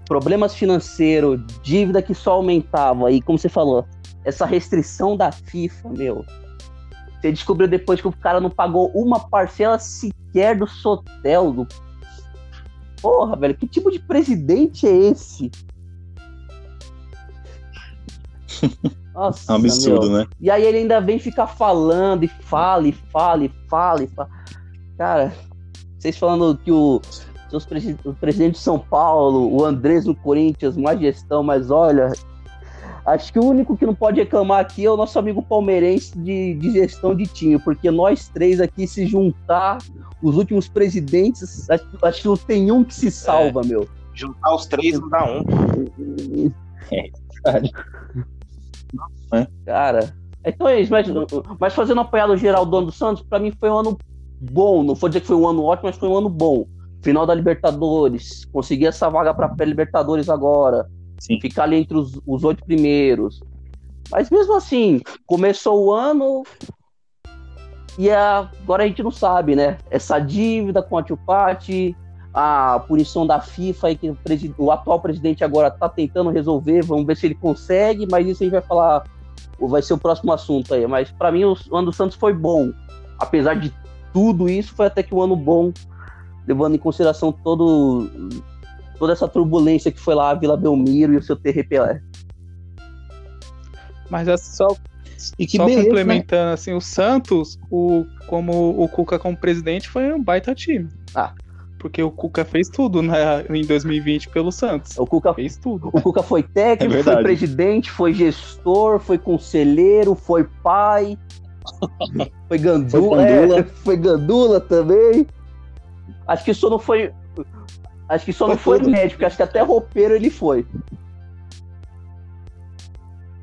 problemas financeiros, dívida que só aumentava, e como você falou, essa restrição da FIFA, meu, você descobriu depois que o cara não pagou uma parcela sequer do Sotel. Do... Porra, velho, que tipo de presidente é esse? *laughs* Nossa, é um absurdo, meu. né? E aí ele ainda vem ficar falando e fala e fala e fala e fala. Cara, vocês falando que o, o presidente de São Paulo, o Andrés no Corinthians, má gestão, mas olha, Acho que o único que não pode reclamar aqui é o nosso amigo palmeirense de, de gestão de time, porque nós três aqui se juntar, os últimos presidentes, acho, acho que não tem um que se salva, é, meu. Juntar os três não dá um. É, é. Cara, então é isso, mas, mas fazendo um apanhado geral do ano do Santos, para mim foi um ano bom. Não vou dizer que foi um ano ótimo, mas foi um ano bom. Final da Libertadores, consegui essa vaga para pré-Libertadores agora. Sim. Ficar ali entre os, os oito primeiros. Mas mesmo assim, começou o ano e agora a gente não sabe, né? Essa dívida com a Tupati, a punição da FIFA que o, o, atual presidente agora está tentando resolver, vamos ver se ele consegue, mas isso a gente vai falar, vai ser o próximo assunto aí. Mas para mim o ano do Santos foi bom, apesar de tudo isso, foi até que um ano bom, levando em consideração todo toda essa turbulência que foi lá a Vila Belmiro e o seu Pelé. Mas é só, e que só beleza, complementando, né? assim, o Santos, o, como o Cuca como presidente, foi um baita time. Ah. Porque o Cuca fez tudo né, em 2020 pelo Santos. O Cuca fez tudo. O Cuca foi técnico, é foi presidente, foi gestor, foi conselheiro, foi pai. *laughs* foi gandula, foi gandula. É, foi gandula também. Acho que só não foi Acho que só não foi médico, acho que até roupeiro ele foi.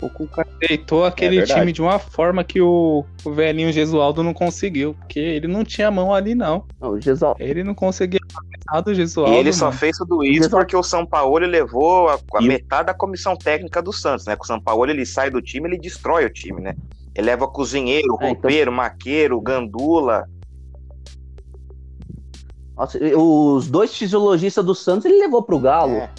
O Cuca deitou aquele é time de uma forma que o, o velhinho Gesualdo não conseguiu, porque ele não tinha mão ali, não. não o Gesualdo... Ele não conseguia nada do Gesualdo. E ele só fez tudo isso porque o São Paulo levou a, a metade da comissão técnica do Santos, né? Com o São Paulo ele sai do time, ele destrói o time, né? Ele leva cozinheiro, é, roupeiro, então... maqueiro, gandula. Nossa, os dois fisiologistas do Santos ele levou pro Galo. É.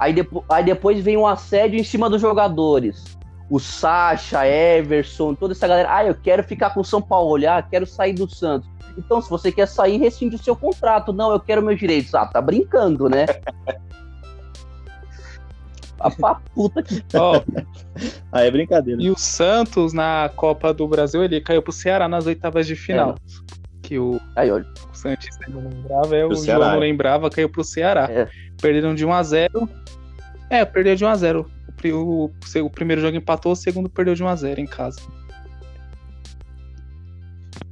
Aí, depo aí depois vem um assédio em cima dos jogadores. O Sacha, Everson, toda essa galera. Ah, eu quero ficar com o São Paulo, olhar, quero sair do Santos. Então, se você quer sair, rescinde o seu contrato. Não, eu quero meus direitos. Ah, tá brincando, né? *laughs* a puta que. Oh. Aí é brincadeira. E o Santos, na Copa do Brasil, ele caiu pro Ceará nas oitavas de final. É que o, Aí, olha. o Santista não lembrava, é, o Ceará. João não lembrava, caiu pro Ceará. É. Perderam de 1 a 0 É, perdeu de 1 a 0 o, o, o primeiro jogo empatou, o segundo perdeu de 1 a 0 em casa.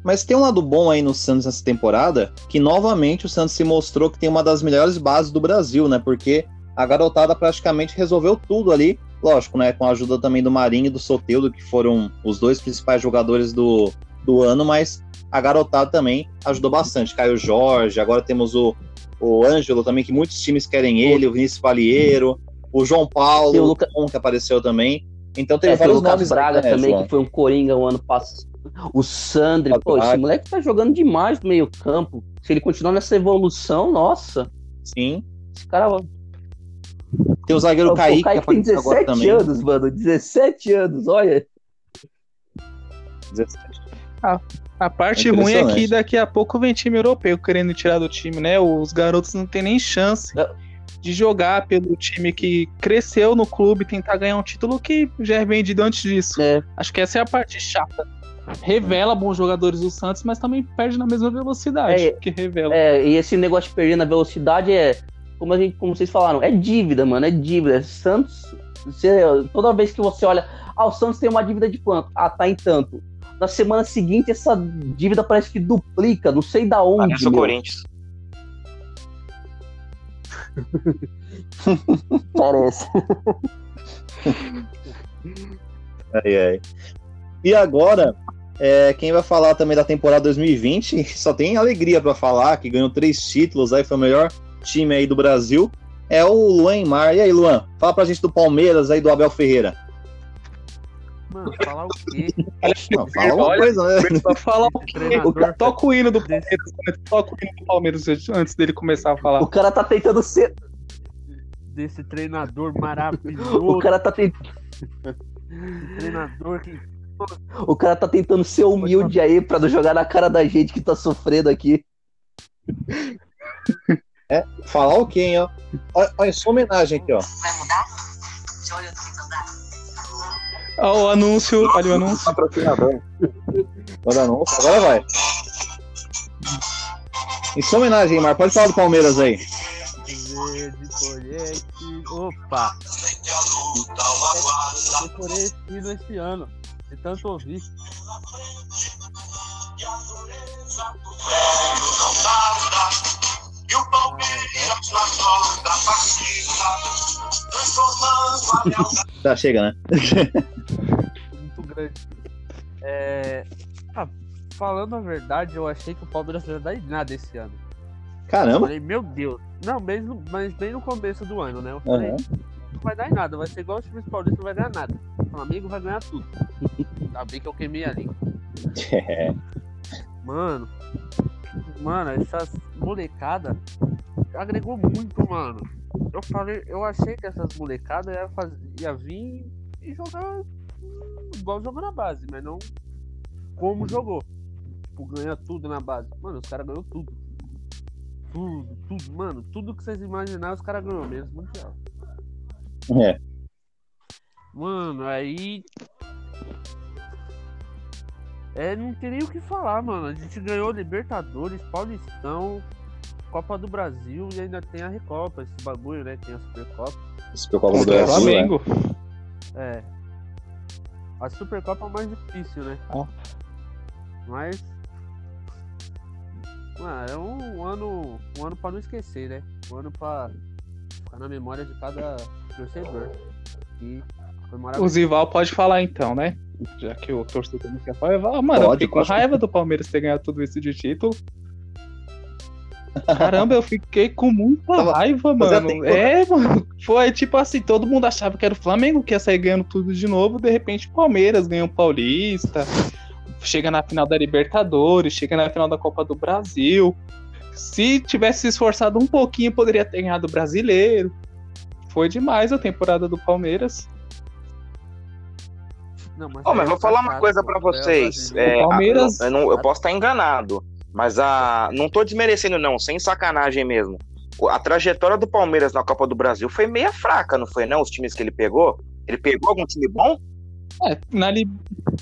Mas tem um lado bom aí no Santos nessa temporada, que novamente o Santos se mostrou que tem uma das melhores bases do Brasil, né? Porque a garotada praticamente resolveu tudo ali, lógico, né? Com a ajuda também do Marinho e do Soteudo, que foram os dois principais jogadores do, do ano, mas a garotada também ajudou bastante. Caio Jorge, agora temos o, o Ângelo também, que muitos times querem ele, o Vinícius Palheiro, o João Paulo, o o Luca- Tom, que apareceu também. Então tem É, tem o vários Lucas nomes Braga aí, né, também, João? que foi um Coringa o ano passado. O Sandri, Lucas pô, esse moleque tá jogando demais no meio campo. Se ele continuar nessa evolução, nossa, Sim. esse cara... Tem o zagueiro Kaique, o Kaique que tem apareceu agora 17 também. anos, mano, 17 anos, olha. 17. A parte É ruim é que daqui a pouco vem time europeu querendo tirar do time, né? Os garotos não têm nem chance de jogar pelo time que cresceu no clube, tentar ganhar um título que já é vendido antes disso. É. Acho que essa é a parte chata. Revela bons jogadores do Santos, mas também perde na mesma velocidade É, que revela. É, e esse negócio de perder na velocidade é, como, a gente, como vocês falaram, é dívida, mano, é dívida. Santos, você- toda vez que você olha, ah, o Santos tem uma dívida de quanto? Ah, tá em tanto. Na semana seguinte, essa dívida parece que duplica, não sei da onde. Parece o. Corinthians. *laughs* Parece. Ai, ai. E agora, é, quem vai falar também da temporada 2020, só tem alegria pra falar, que ganhou três títulos, aí foi o melhor time aí do Brasil, é o Luan Mar. E aí, Luan, fala pra gente do Palmeiras aí, do Abel Ferreira. Mano, falar o quê? *laughs* Não, fala uma Olha, coisa, né? Só falar Esse treinador Toca o hino do Palmeiras, toca o hino do Palmeiras antes dele começar a falar. O cara tá tentando ser. desse treinador *laughs* O maravilhoso, cara tá, tent... treinador que o cara tá tentando ser humilde aí pra não jogar na cara da gente que tá sofrendo aqui. *laughs* Falar o quê, hein, ó? Olha, olha sua homenagem aqui, ó. Ó, o anúncio, olha o anúncio. Patrocinador. Agora não, agora vai. Em sua homenagem, Mar, pode falar do Palmeiras aí. verde, colhete. Opa! Decorei esse hino esse ano, de tanto ouvir. E o Palmeiras na sola da partida. Tá, chega, né? muito grande. É... ah, falando a verdade, eu achei que o Palmeiras não ia dar em nada esse ano. Eu Caramba. falei, meu Deus. Não, mesmo, mas bem no começo do ano, né? Eu falei, Aham. não vai dar em nada, vai ser igual os times paulistas, não vai ganhar nada. O Flamengo vai ganhar tudo. Ainda bem que eu queimei a língua. É. Mano, mano, essas molecada agregou muito, mano. Eu falei, eu achei que essas molecadas ia, faz... ia vir e jogar igual jogou na base, mas não como jogou. Tipo, ganha tudo na base. Mano, os caras ganhou tudo. Tudo, tudo, mano, tudo que vocês imaginaram, os caras ganhou mesmo. Mundial. É. Mano, aí. É, não tem nem o que falar, mano. A gente ganhou Libertadores, Paulistão, Copa do Brasil e ainda tem a Recopa, esse bagulho, né? Tem a Supercopa. Supercopa do Brasil, né? Flamengo. É. A Supercopa é o mais difícil, né? Ah. Mas. Ah, é um ano. Um ano pra não esquecer, né? Um ano pra ficar na memória de cada torcedor. E foi O. Zival pode falar então, né? Já que o torcedor não quer falar. eu falo, Mano, eu Pode, fiquei com pode. raiva do Palmeiras ter ganhado tudo isso de título. Caramba, eu fiquei com muita Tava- raiva, mano. tempo, É, mano. Foi tipo assim, todo mundo achava que era o Flamengo que ia sair ganhando tudo de novo. De repente, o Palmeiras ganhou o Paulista. Chega na final da Libertadores, chega na final da Copa do Brasil. Se tivesse se esforçado um pouquinho, poderia ter ganhado o brasileiro. Foi demais a temporada do Palmeiras. Não, mas, Ó, mas é vou falar uma coisa É vocês. É, O Palmeiras- eu, não- eu posso estar enganado, mas a não tô desmerecendo não, sem sacanagem mesmo. A trajetória do Palmeiras na Copa do Brasil foi meia fraca, não foi não? Os times que ele pegou? Ele pegou algum time bom? É, na, li-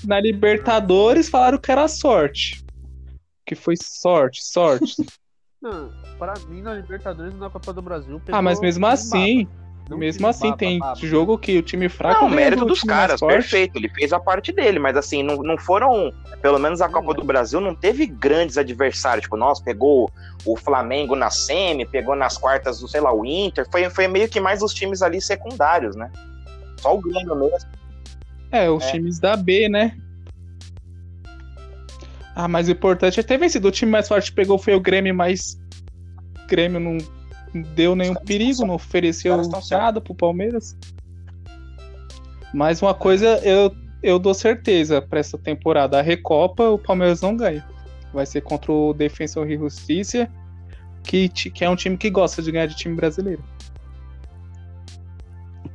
na Libertadores falaram que era sorte. Que foi sorte, sorte. *laughs* Não, pra mim, na Libertadores e na Copa do Brasil. ah, mas mesmo assim, baba. Não mesmo assim, baba, tem baba. jogo que o time fraco Não, mérito do dos caras, perfeito. Ele fez a parte dele, mas assim, não, não foram. Pelo menos a Copa do Brasil não teve grandes adversários. Tipo, nossa, pegou o Flamengo na semi, pegou nas quartas, sei lá, o Inter. Foi, foi meio que mais os times ali secundários, né? Só o Grêmio mesmo. É, os É. times da B, né? Ah, mas o importante é ter vencido. O time mais forte que pegou foi o Grêmio, mas Grêmio não deu nenhum perigo, não ofereceu nada pro Palmeiras. Mas uma coisa eu, eu dou certeza pra essa temporada: a Recopa o Palmeiras não ganha. Vai ser contra o Defensor e Justiça, que, que é um time que gosta de ganhar de time brasileiro.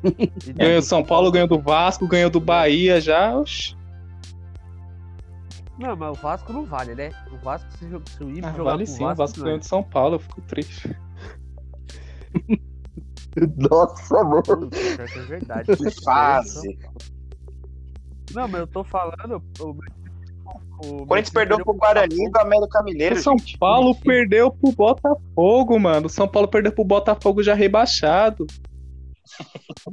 *laughs* Ganhou do São Paulo, ganhou do Vasco, ganhou do Bahia já. oxi. Não, mas o Vasco não vale, né? O Vasco, se, se o Ivo Ah, jogar vale sim, o Vasco ganhou do São Paulo, eu fico triste. Nossa, mano. Que é verdade. Que fase. Não, mas eu tô falando. O, o, O Corinthians perdeu pro Guarani do América Mineiro. O São gente. Paulo perdeu pro Botafogo, mano. O São Paulo perdeu pro Botafogo já rebaixado.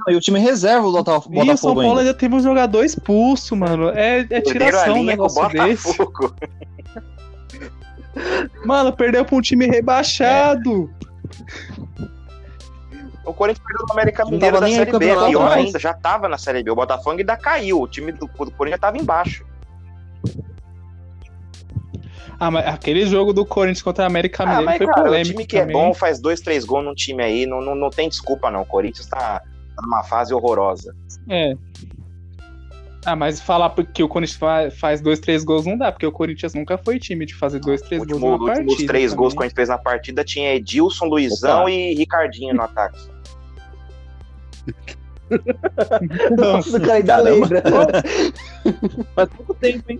Não, e o time reserva do Bota- e o São Botafogo Paulo ainda. ainda teve um jogador expulso, mano. É, é tiração um negócio desse. Botafogo. Mano, perdeu pra um time rebaixado. O Corinthians perdeu do América Mineiro da Série B. Pior mais. ainda, já tava na Série B. O Botafogo ainda caiu. O time do, do Corinthians tava embaixo. Ah, mas aquele jogo do Corinthians contra a América Ah, Mineiro mas, foi cara, o polêmico time que é também. bom faz dois, três gols num time aí. Não, não, não tem desculpa, não. O Corinthians tá, tá numa fase horrorosa. É. Ah, mas falar que o Corinthians fa- faz dois, três gols não dá, porque o Corinthians nunca foi time de fazer dois, três O gols último, numa os últimos partida. três gols que o também. Corinthians fez na partida tinha Edilson, Luizão Opa. e Ricardinho no ataque. *laughs* Não, Nossa, o cara ainda lembra. *laughs* Faz pouco tempo, hein?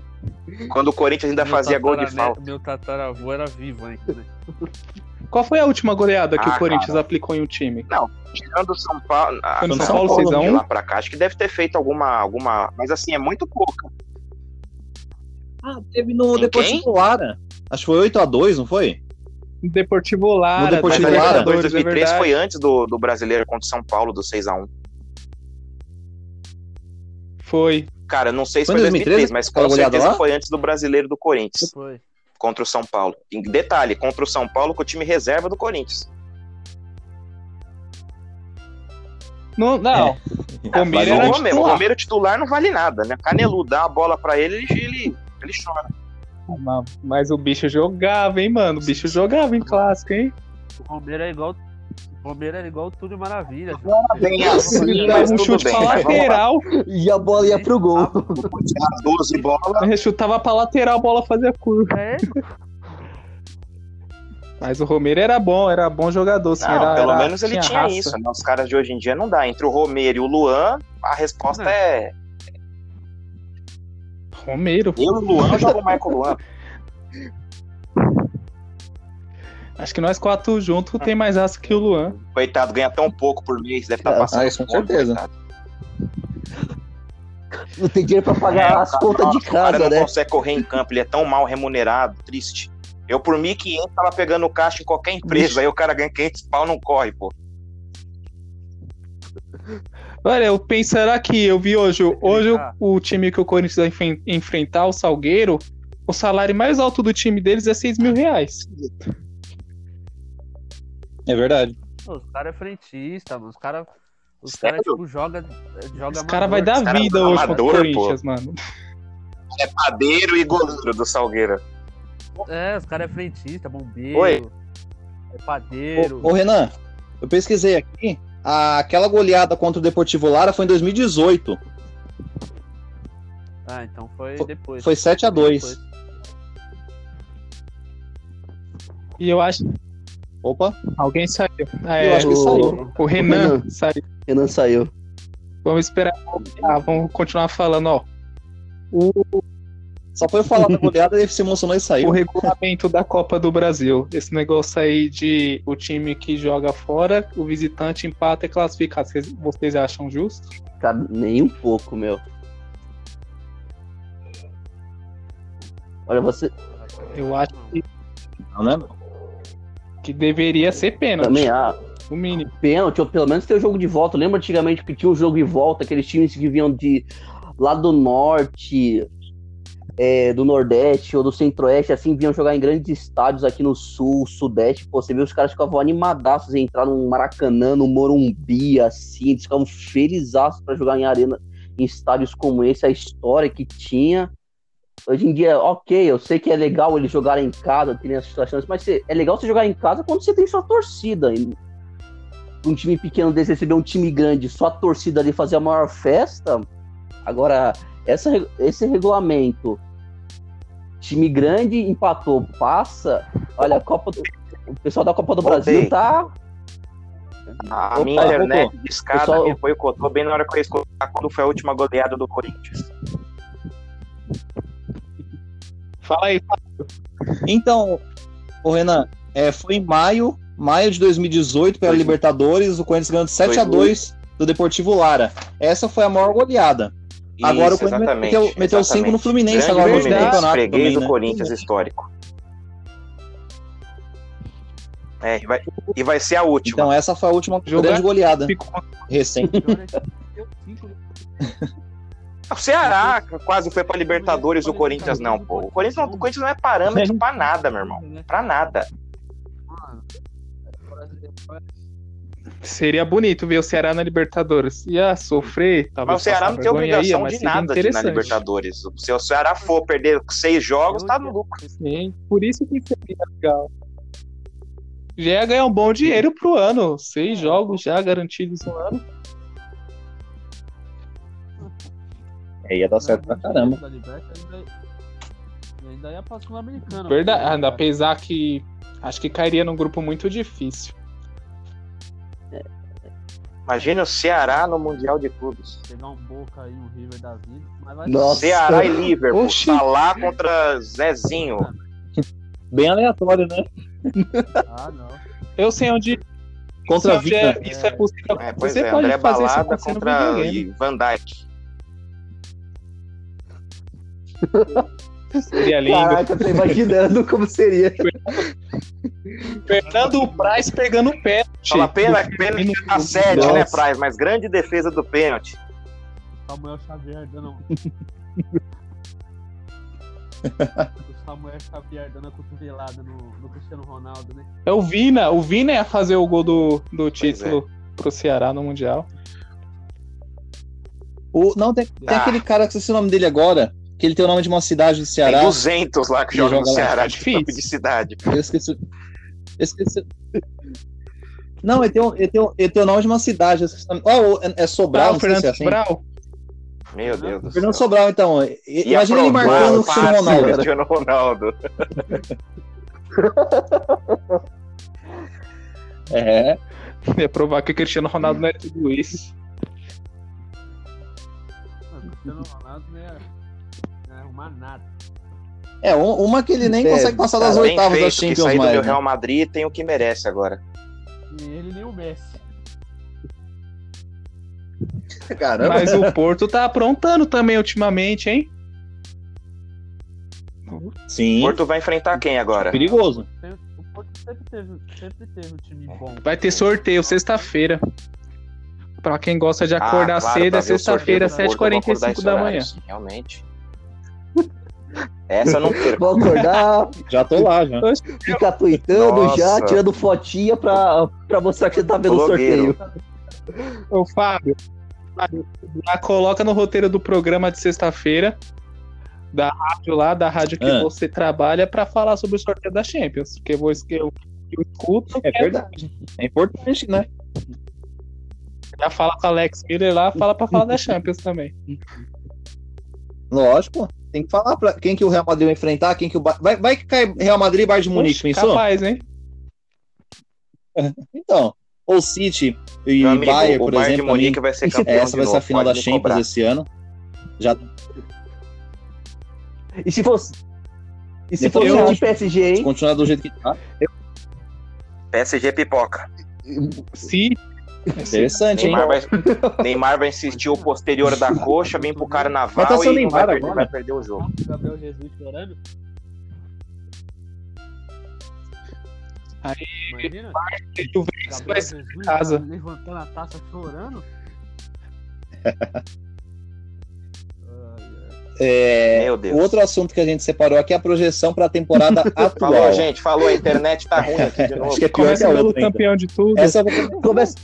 Quando o Corinthians ainda Meu fazia gol de falta. Meu tataravô era vivo ainda, né? Qual foi a última goleada que Ah, o Corinthians cara. aplicou em um time? Tirando o São Paulo. Ah, São São Paulo Paulo, 6 a de 1 lá pra cá, acho que deve ter feito alguma. alguma mas assim, é muito pouca. Ah, teve no Em Deportivo Lara. Acho que foi 8x2, não foi? Deportivo Lara, No Deportivo Mas Lara. Libertadores Libertadores, é 2003 verdade. foi antes do, do brasileiro contra o São Paulo, do 6x1. Foi. Cara, não sei se Foi foi em 2003, 2013 mas com goleada certeza lá? foi antes do brasileiro do Corinthians Foi. Contra o São Paulo. E detalhe, contra o São Paulo com o time reserva do Corinthians. Não, não. É. Romero Mas o era Romero, o titular. Romero titular não vale nada, né? Caneludo, dá uma bola pra ele, ele, ele, ele chora. Mas- Mas o bicho jogava, hein, mano? O bicho jogava em clássico, hein? O Romero é igual. O Romero era igual o Túlio Maravilha. Bem assim, Ele mas um tudo chute bem. pra lateral, E a bola ia pro gol. Tinha 12 bolas. ele chutava pra lateral, a bola fazia curva. É, Mas o Romero era bom, era bom jogador, sim. Não, era- pelo era- menos ele tinha raça. isso. Né? Os caras de hoje em dia não dá. Entre o Romero e o Luan, a resposta Não. é. Romero. Eu e o Luan jogo mais com o Luan. *laughs* Acho que nós quatro juntos tem mais raça que o Luan. Coitado, ganha tão pouco por mês, deve estar Ah, passando. isso com certeza. coitado. Não tem dinheiro pra pagar É, as cara, contas de nossa, O cara casa, não né? consegue correr em campo, ele é tão mal remunerado, triste. Eu, por 1.500, tava pegando caixa em qualquer empresa, aí o cara ganha 500 pau, não corre, pô. Olha, eu pensará que eu vi hoje, hoje Ah. o, o time que o Corinthians vai enfrentar, o Salgueiro, o salário mais alto do time deles é 6 mil reais. É verdade. Pô, os caras é frentista, mano. Os caras. Os caras, tipo, joga, joga Os caras vai dar cara vida é hoje contra amador, o Corinthians, mano. É padeiro e goleiro do Salgueiro. É, os caras é frentista, bombeiro. Oi. É padeiro. Ô, ô, Renan, eu pesquisei aqui. aquela goleada contra o Deportivo Lara foi em 2018. Ah, então foi Foi- depois. Foi 7 a 2 Depois. E eu acho Opa, alguém saiu. Ah, eu é, acho que o- saiu. o Renan Renan. saiu. Renan saiu. Vamos esperar. Ah, vamos continuar falando, ó. O, Só foi eu falar da goleada, ele se emocionou e saiu. o regulamento da Copa do Brasil. Esse negócio aí de o time que joga fora, o visitante empata e classifica. Vocês, vocês acham justo? Cara, nem um pouco, meu. Olha, você Eu acho que, Não, né? Que deveria ser pênalti. também há O mínimo. pênalti, ou pelo menos ter o jogo de volta. Lembra antigamente que tinha um jogo de volta, aqueles times que vinham de lá do norte, é, do nordeste ou do centro-oeste, assim, vinham jogar em grandes estádios aqui no sul, sudeste. Pô, você vê os caras ficavam animadaços em entrar no Maracanã, no Morumbi, assim, eles ficavam felizaços pra jogar em arena, em estádios como esse, a história que tinha. Hoje em dia, ok, eu sei que é legal eles jogarem em casa, terem as situações, mas é legal você jogar em casa quando você tem sua torcida. Um time pequeno desse receber um time grande, só a torcida ali fazer a maior festa. Agora, essa, esse regulamento, time grande empatou, passa. Olha, a Copa do, o pessoal da Copa do. Brasil tá. A Opa, minha internet voltou. de escada Pessoal- me boicotou bem na hora que eu ia escutar quando foi a última goleada do Corinthians. Fala aí, Então, o Renan, é, foi em maio, maio de 2018, pela Libertadores, o Corinthians ganhou de 7 a 2 do Deportivo Lara. Essa foi a maior goleada. Agora o Isso, Corinthians exatamente, meteu, meteu cinco exatamente. no Fluminense Grande agora no Fluminense, campeonato freguês também, do né? Corinthians histórico. É, e vai, e vai ser a última. Então essa foi a última Jogar- grande goleada recente. *laughs* o Ceará quase foi pra Libertadores, o Corinthians não, pô. O Corinthians não, o Corinthians não é parâmetro pra nada, meu irmão. né? Pra nada. É- Seria bonito ver o Ceará na Libertadores. Ia sofrer, talvez. Mas o Ceará não tem aí, obrigação mas de nada de ir na. Libertadores. Se o Ceará for perder seis jogos, tá no lucro. Sim, por isso que seria legal. Já ia ganhar um bom dinheiro pro ano. Seis jogos já garantidos no ano. É, ia dar certo pra caramba. Da Libertadores, ainda- ia pra Sul-Americana. Verdade, apesar que acho que cairia num grupo muito difícil. Imagina o Ceará no Mundial de Clubes. Pegar um Boca aí, um River da vida. Mas vai Nossa. Ceará e Liverpool. Oxi. Salah contra Zezinho. Bem aleatório, né? Ah, não. Eu sei onde Contra a isso, é, isso é possível. É, pois Você é, pode André fazer Balada contra. Van Dijk. Seria lindo. Caraca, tô imaginando como seria. Fernando Praz pegando pênalti. Fala, pena, pena que tá 7, Nossa. né, Praz? Mas grande defesa do pênalti. Samuel Xavier dando. *laughs* o Samuel Xavier dando a cotovelada no, no Cristiano Ronaldo, né? É o Vina. O Vina ia fazer o gol do, do é. título pro Ceará no Mundial. O, não, tem, tem Ah. aquele cara que eu esqueci o nome dele agora, que ele tem o nome de uma cidade do Tem Ceará. 200 lá que Ele jogam no joga lá. Ceará É de difícil. de cidade. Eu esqueci. eu esqueci. Não, ele tem, um- ele, tem, um- ele tem o nome de uma cidade. eu esqueci o nome. Ah, o- é- é Sobral, Ah, não o sei se Fernando é assim. Sobral. Meu Deus do Fernando céu. Sobral, então. E Imagina ele marcando o Cristiano Ronaldo. Cristiano Ronaldo. *laughs* É. Ia provar que o Cristiano Ronaldo não é tudo isso. O Cristiano Ronaldo não ia, não ia arrumar nada. É, um- uma que ele nem É, consegue passar das Tá oitavas da que Champions sair do meu né? Real Madrid tem o que merece agora. Nem ele nem o Messi. Caramba. Mas o Porto tá aprontando também ultimamente, hein? Sim, O Porto vai enfrentar quem agora? perigoso. O Porto sempre teve, sempre teve um time bom. Vai ter sorteio sexta-feira. Pra quem gosta de acordar Ah, claro, cedo, é sexta-feira, do Porto, eu vou acordar 7h45 esse da horário, manhã. sim, realmente. Essa eu não perco. Vou acordar, *laughs* Já tô lá, já. ficar tweetando Nossa. já, tirando fotinha pra, pra mostrar que você tá vendo o sorteio. Ô, Fábio, Fábio, já coloca no roteiro do programa de sexta-feira, da rádio lá, da rádio que Ah. você trabalha, pra falar sobre o sorteio da Champions. Porque eu, vou, eu, eu escuto, É verdade. É importante, né? já fala com o Alex Miller lá, fala pra falar da Champions também. Lógico. Tem que falar pra quem que o Real Madrid vai enfrentar, quem que o vai, vai que cai Real Madrid e Bayern de Munique, pensou? capaz, hein? *laughs* Então, ou City e Meu amigo, Bayern, o por Bayern de exemplo, mim, Munique vai ser campeão essa de vai ser a final da Champions cobrar. esse ano. Já E se fosse. E se Depois fosse eu de PSG, se hein? continuar do jeito que tá. PSG pipoca. Se. Interessante, hein? Neymar vai, Neymar vai insistir o posterior da coxa, vem pro cara Mas naval tá e Neymar vai, perder, agora. vai perder o jogo. Gabriel Jesus chorando. Aí, Imagina? Juventus Gabriel vai casa. levantando a taça chorando. *laughs* É, Meu Deus. Outro assunto que a gente separou aqui é a projeção para a temporada *laughs* atual. Falou, gente, falou, a internet tá ruim aqui de novo. Acho que é pior que Começa a pelo campeão de tudo. Essa Começa,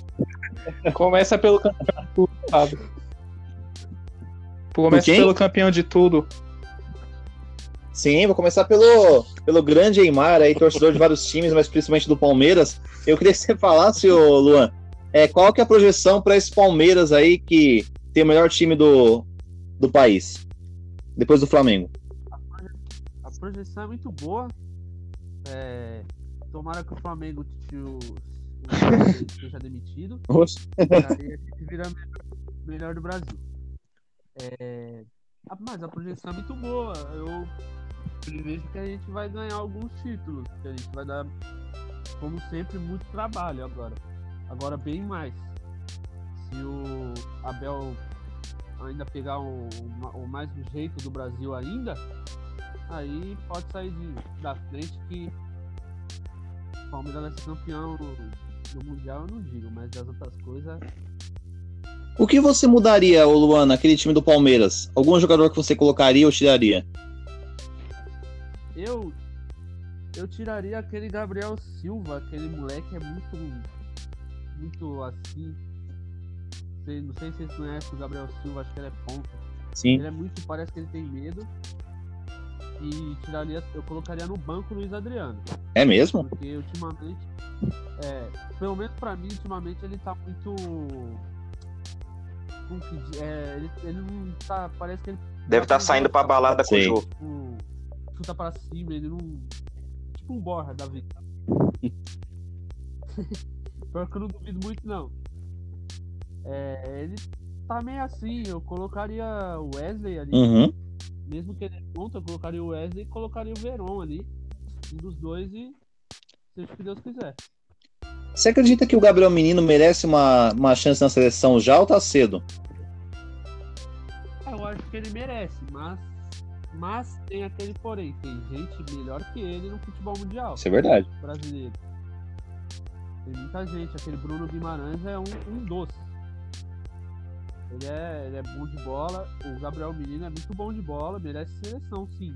Começa pelo campeão de tudo, Fábio. Começa pelo campeão de tudo. Sim, vou começar pelo, pelo grande Eimar, aí, torcedor de vários times, mas principalmente do Palmeiras. Eu queria que você falasse, ô Luan, é, qual que é a projeção para esse Palmeiras aí que tem o melhor time do, do país, depois do Flamengo? A projeção é muito boa. É, tomara que o Flamengo o, seja demitido. Oxe. Aí a gente vira melhor, melhor do Brasil. É, mas a projeção é muito boa. Eu prevejo que a gente vai ganhar alguns títulos. Que a gente vai dar, como sempre, muito trabalho agora. Agora bem mais. Se o Abel ainda pegar o, o, mais do jeito do Brasil ainda, aí pode sair de, da frente que o Palmeiras vai ser campeão do Mundial, eu não digo, mas das outras coisas O que você mudaria, ô Luan, naquele time do Palmeiras? Algum jogador que você colocaria ou tiraria? Eu eu tiraria aquele Gabriel Silva, aquele moleque é muito muito assim. Sei- Não sei se vocês conhecem o Gabriel Silva, acho que ele é ponta. Sim. Ele é muito, parece que ele tem medo. E tiraria, eu colocaria no banco o Luiz Adriano. É mesmo? Porque ultimamente, é, pelo menos pra mim, ultimamente ele tá muito. Como que diz? É, ele, ele não tá. Parece que ele. Deve estar tá saindo pra balada com o. Jô. Tipo, chuta pra cima, ele não. Tipo um borra da vida. *laughs* Pior que eu não duvido muito, não. É, ele tá meio assim, eu colocaria o Wesley ali. Uhum. Mesmo que ele é ponta, eu colocaria o Wesley e colocaria o Veron ali. Um dos dois e seja o que Deus quiser. Você acredita que o Gabriel Menino merece uma, uma chance na seleção já ou tá cedo? Ah, Eu acho que ele merece, mas. Mas tem aquele porém, tem gente melhor que ele no futebol mundial Isso é verdade. brasileiro. Tem muita gente, aquele Bruno Guimarães é um, um doce. Ele é, ele é bom de bola, o Gabriel Menino é muito bom de bola, merece seleção, sim.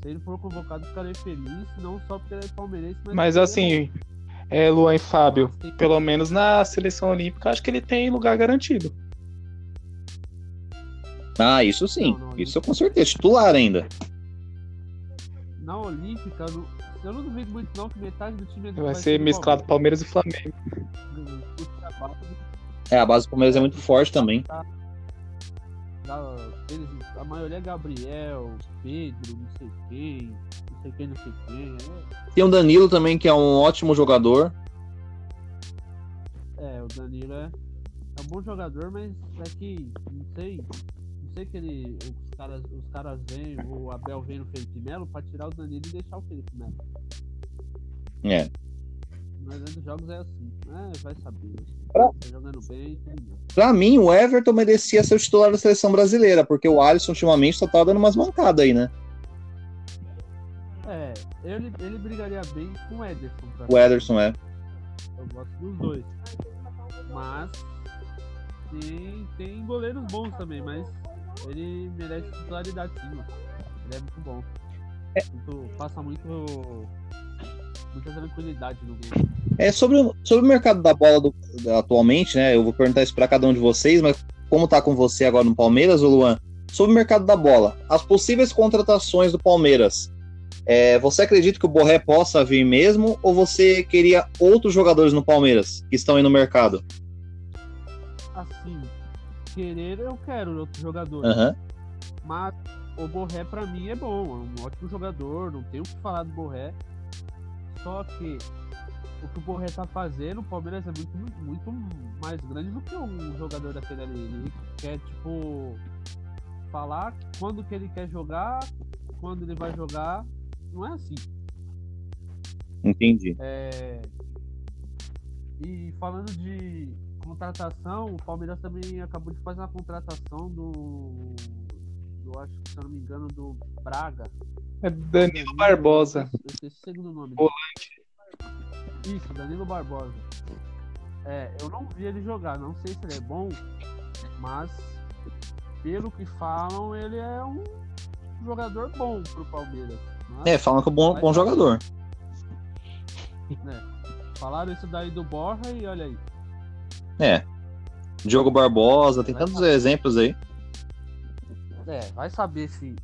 Se ele for convocado, ficarei feliz, não só porque ele é palmeirense, mas. Mas ele é assim, é, Luan e Fábio. Tem- pelo menos na seleção olímpica, acho que ele tem lugar garantido. Ah, isso sim. Não, não, isso com certeza. Titular ainda. Na Olímpica, eu não, eu não duvido muito não que metade do time é do Vai vai ser do mesclado Palmeiras e Flamengo. É, a base do Palmeiras é muito forte também. da- eles- a maioria é Gabriel, Pedro, não sei quem, não sei quem, não sei quem. Tem o Danilo também, que é um ótimo jogador. É, é, o Danilo é, é um bom jogador, mas é que não sei. Não sei que ele. Os caras, os caras vêm, o Abel vem no Felipe Melo pra tirar o Danilo e deixar o Felipe Melo. É. Mas dentro dos jogos é assim. É, vai saber. Pra- Tá jogando bem. Pra mim, o Everton merecia ser o titular da seleção brasileira, porque o Alisson ultimamente só tá dando umas mancadas aí, né? É, ele, ele brigaria bem com o Ederson. O. Ederson é. Eu gosto dos dois. Mas tem, tem goleiros bons também, mas ele merece titularidade sim, mano. Ele é muito bom. Muito- passa muito. Muita tranquilidade no game. É sobre, o- sobre o mercado da bola do- atualmente, né? Eu vou perguntar isso pra cada um de vocês, mas como tá com você agora no Palmeiras, Luan? Sobre o mercado da bola, as possíveis contratações do Palmeiras. é, você acredita que o Borré possa vir mesmo ou você queria outros jogadores no Palmeiras que estão aí no mercado? Assim, querer eu quero outro jogador. Aham. Mas o Borré pra mim é bom, é um ótimo jogador, não tenho o que falar do Borré. Só que o que o Borré tá fazendo, o Palmeiras é muito, muito mais grande do que um jogador daquele ali. Ele quer, tipo, falar quando que ele quer jogar, quando ele vai jogar. Não é assim. Entendi. É, E falando de contratação, o Palmeiras também acabou de fazer uma contratação do. do acho que se eu não me engano, do Braga. É Danilo Barbosa. Eu esqueci o segundo nome. Volante. Isso, Danilo Barbosa. É, eu não vi ele jogar, não sei se ele é bom, mas pelo que falam, ele é um jogador bom pro Palmeiras. Mas, É, falam que é um bom, bom jogador. né, falaram isso daí do Borja e olha aí. É. Diogo Barbosa, tem tantos exemplos aí. É, vai saber se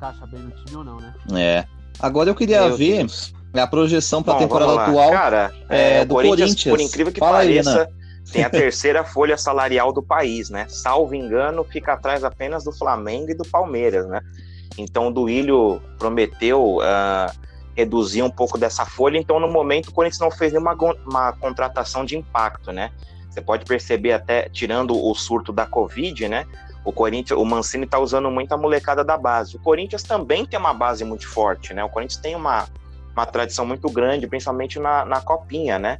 encaixa bem no time ou não, né? É. Agora eu queria Meu ver Deus. a projeção para a temporada atual. Cara, é, é, do Corinthians, Corinthians. por incrível que Fala aí, pareça, Renan. tem a *laughs* terceira folha salarial do país, né? Salvo engano, fica atrás apenas do Flamengo e do Palmeiras, né? Então o Duílio prometeu ah, reduzir um pouco dessa folha, então no momento o Corinthians não fez nenhuma uma contratação de impacto, né? Você pode perceber até, tirando o surto da Covid, né? O Corinthians, o Mancini tá usando muito a molecada da base. O Corinthians também tem uma base muito forte, né? O Corinthians tem uma, uma tradição muito grande, principalmente na, na copinha, né?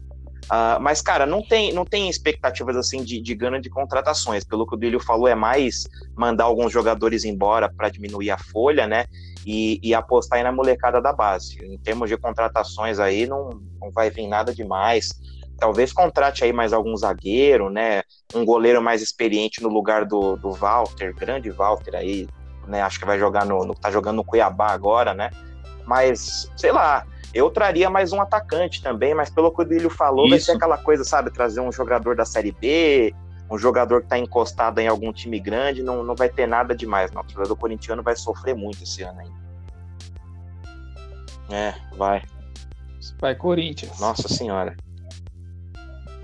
Ah, mas, cara, não tem, não tem expectativas assim de, de gana de contratações. Pelo que o Duílio falou, é mais mandar alguns jogadores embora para diminuir a folha, né? E, e apostar aí na molecada da base. Em termos de contratações aí, não, não vai vir nada demais. Talvez contrate aí mais algum zagueiro, né? Um goleiro mais experiente no lugar do, do Walter, grande Walter aí, né? Acho que vai jogar no, no. tá jogando no Cuiabá agora, né? Mas, sei lá, eu traria mais um atacante também, mas pelo que o Duílio falou, vai Isso. ser aquela coisa, sabe? Trazer um jogador da Série B, um jogador que tá encostado em algum time grande, não, não vai ter nada demais, não. O jogador corintiano vai sofrer muito esse ano ainda. É, vai. Vai, Corinthians. Nossa senhora.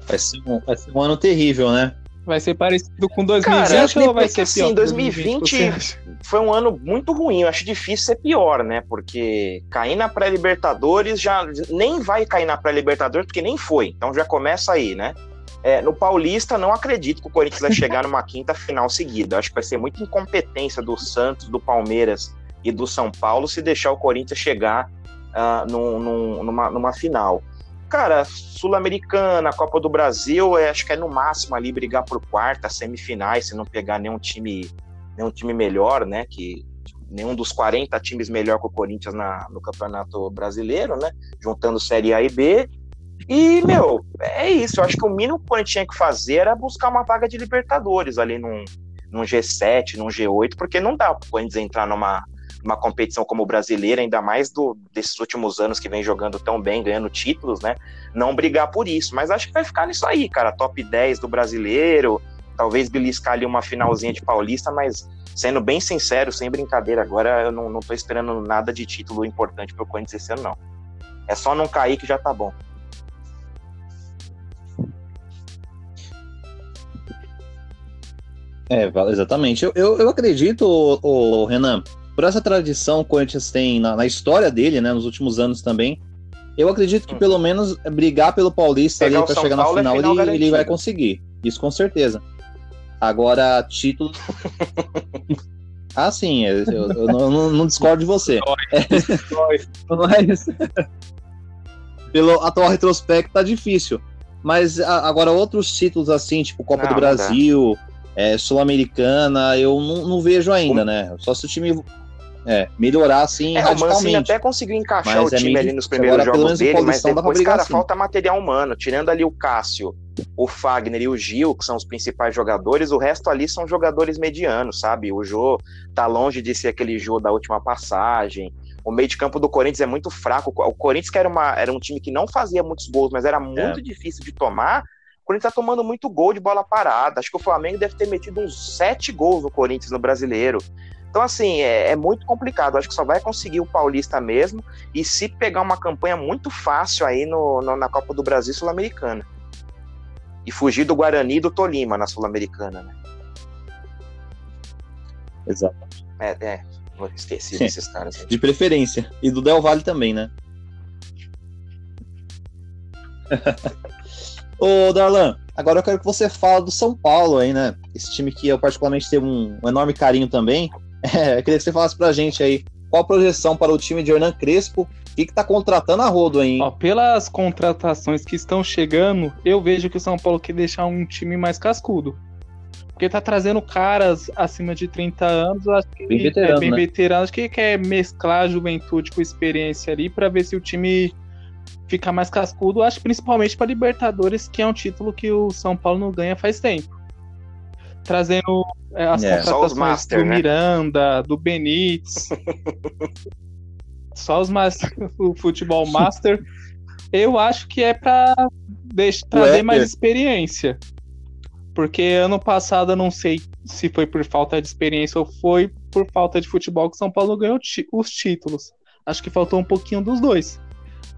Vai ser, um, vai ser um ano terrível, né? Vai ser parecido com Cara, 2020 acho que ou vai ser pior? assim, que 2020 você acha? Foi um ano muito ruim, eu acho difícil ser pior, né? Porque cair na pré-Libertadores já nem vai cair na pré-Libertadores, porque nem foi. Então já começa aí, né? É, no Paulista, não acredito que o Corinthians vai chegar numa quinta final seguida. Acho que vai ser muita incompetência do Santos, do Palmeiras e do São Paulo se deixar o Corinthians chegar ah, num- num- numa, numa final. Cara, Sul-Americana, Copa do Brasil, é, acho que é no máximo ali brigar por quarta, semifinais, se não pegar nenhum time, nenhum time melhor, né? Que nenhum dos 40 times melhor que o Corinthians na, no Campeonato Brasileiro, né? Juntando Série A e B. E, meu, é isso. Eu acho que o mínimo que o Corinthians tinha que fazer era buscar uma vaga de Libertadores ali num, num G7, num G8, porque não dá pro Corinthians entrar numa, numa competição como o brasileiro, ainda mais do, desses últimos anos que vem jogando tão bem, ganhando títulos, né? Não brigar por isso. Mas acho que vai ficar nisso aí, cara. Top 10 do brasileiro, talvez beliscar ali uma finalzinha de paulista, mas sendo bem sincero, sem brincadeira, agora eu não, não tô esperando nada de título importante pro Corinthians esse ano, não. É só não cair que já tá bom. É, exatamente. Eu, eu, eu acredito, ô, Renan, por essa tradição que o Corinthians tem na, na história dele, né, nos últimos anos também, eu acredito que Hum. pelo menos brigar pelo Paulista Pegar ali para chegar Paulo é na final, final ele, ele vai conseguir. Isso com certeza. Agora, título. *laughs* ah, sim, eu, eu- eu não, eu não- não discordo de você. *laughs* Não é. Pelo atual retrospecto tá difícil. Mas agora outros títulos assim, tipo Copa Não, do. Brasil, é, Sul-Americana, eu não, não vejo ainda, né? Só se o time é, melhorar assim É, o Mancini radicalmente. até conseguiu encaixar Mas o é time ali nos primeiros Agora, jogos dele, mas depois, cara, sim. falta material humano. Tirando ali o Cássio, o Fagner e o Gil, que são os principais jogadores, o resto ali são jogadores medianos, sabe? O Jô tá longe de ser aquele Jô da última passagem. O meio de campo do Corinthians é muito fraco. O Corinthians, que era, uma, era um time que não fazia muitos gols, mas era muito difícil de tomar. O Corinthians tá tomando muito gol de bola parada. Acho que o Flamengo deve ter metido uns sete gols no Corinthians no brasileiro. Então, assim, é, é muito complicado. Acho que só vai conseguir o Paulista mesmo. E se pegar uma campanha muito fácil aí no, no- na Copa do Brasil Sul-Americana. E fugir do Guarani e do Tolima na Sul-Americana, né? Exato. É, é. Esqueci Sim. desses caras. De preferência. E do Del Valle também, né? *laughs* Ô, Darlan, agora eu quero que você fale do São Paulo aí, né? Esse time que eu particularmente tenho um, um enorme carinho também. É, eu queria que você falasse pra gente aí qual a projeção para o time de Hernan Crespo. O que, que tá contratando a rodo aí, hein? Ó, pelas contratações que estão chegando, eu vejo que o São Paulo quer deixar um time mais cascudo. Porque tá trazendo caras acima de 30 anos, acho que Bem veterano, é bem né? veterano, acho que quer mesclar a juventude com experiência ali pra ver se o time fica mais cascudo, acho principalmente para Libertadores, que é um título que o São Paulo não ganha faz tempo. Trazendo é, as É. Só os contratações master, do né? Miranda, do Benítez. *laughs* Só os master, o futebol master. Eu acho que é para trazer mais experiência. Porque ano passado eu não sei se foi por falta de experiência ou foi por falta de futebol que São Paulo ganhou os títulos. Acho que faltou um pouquinho dos dois.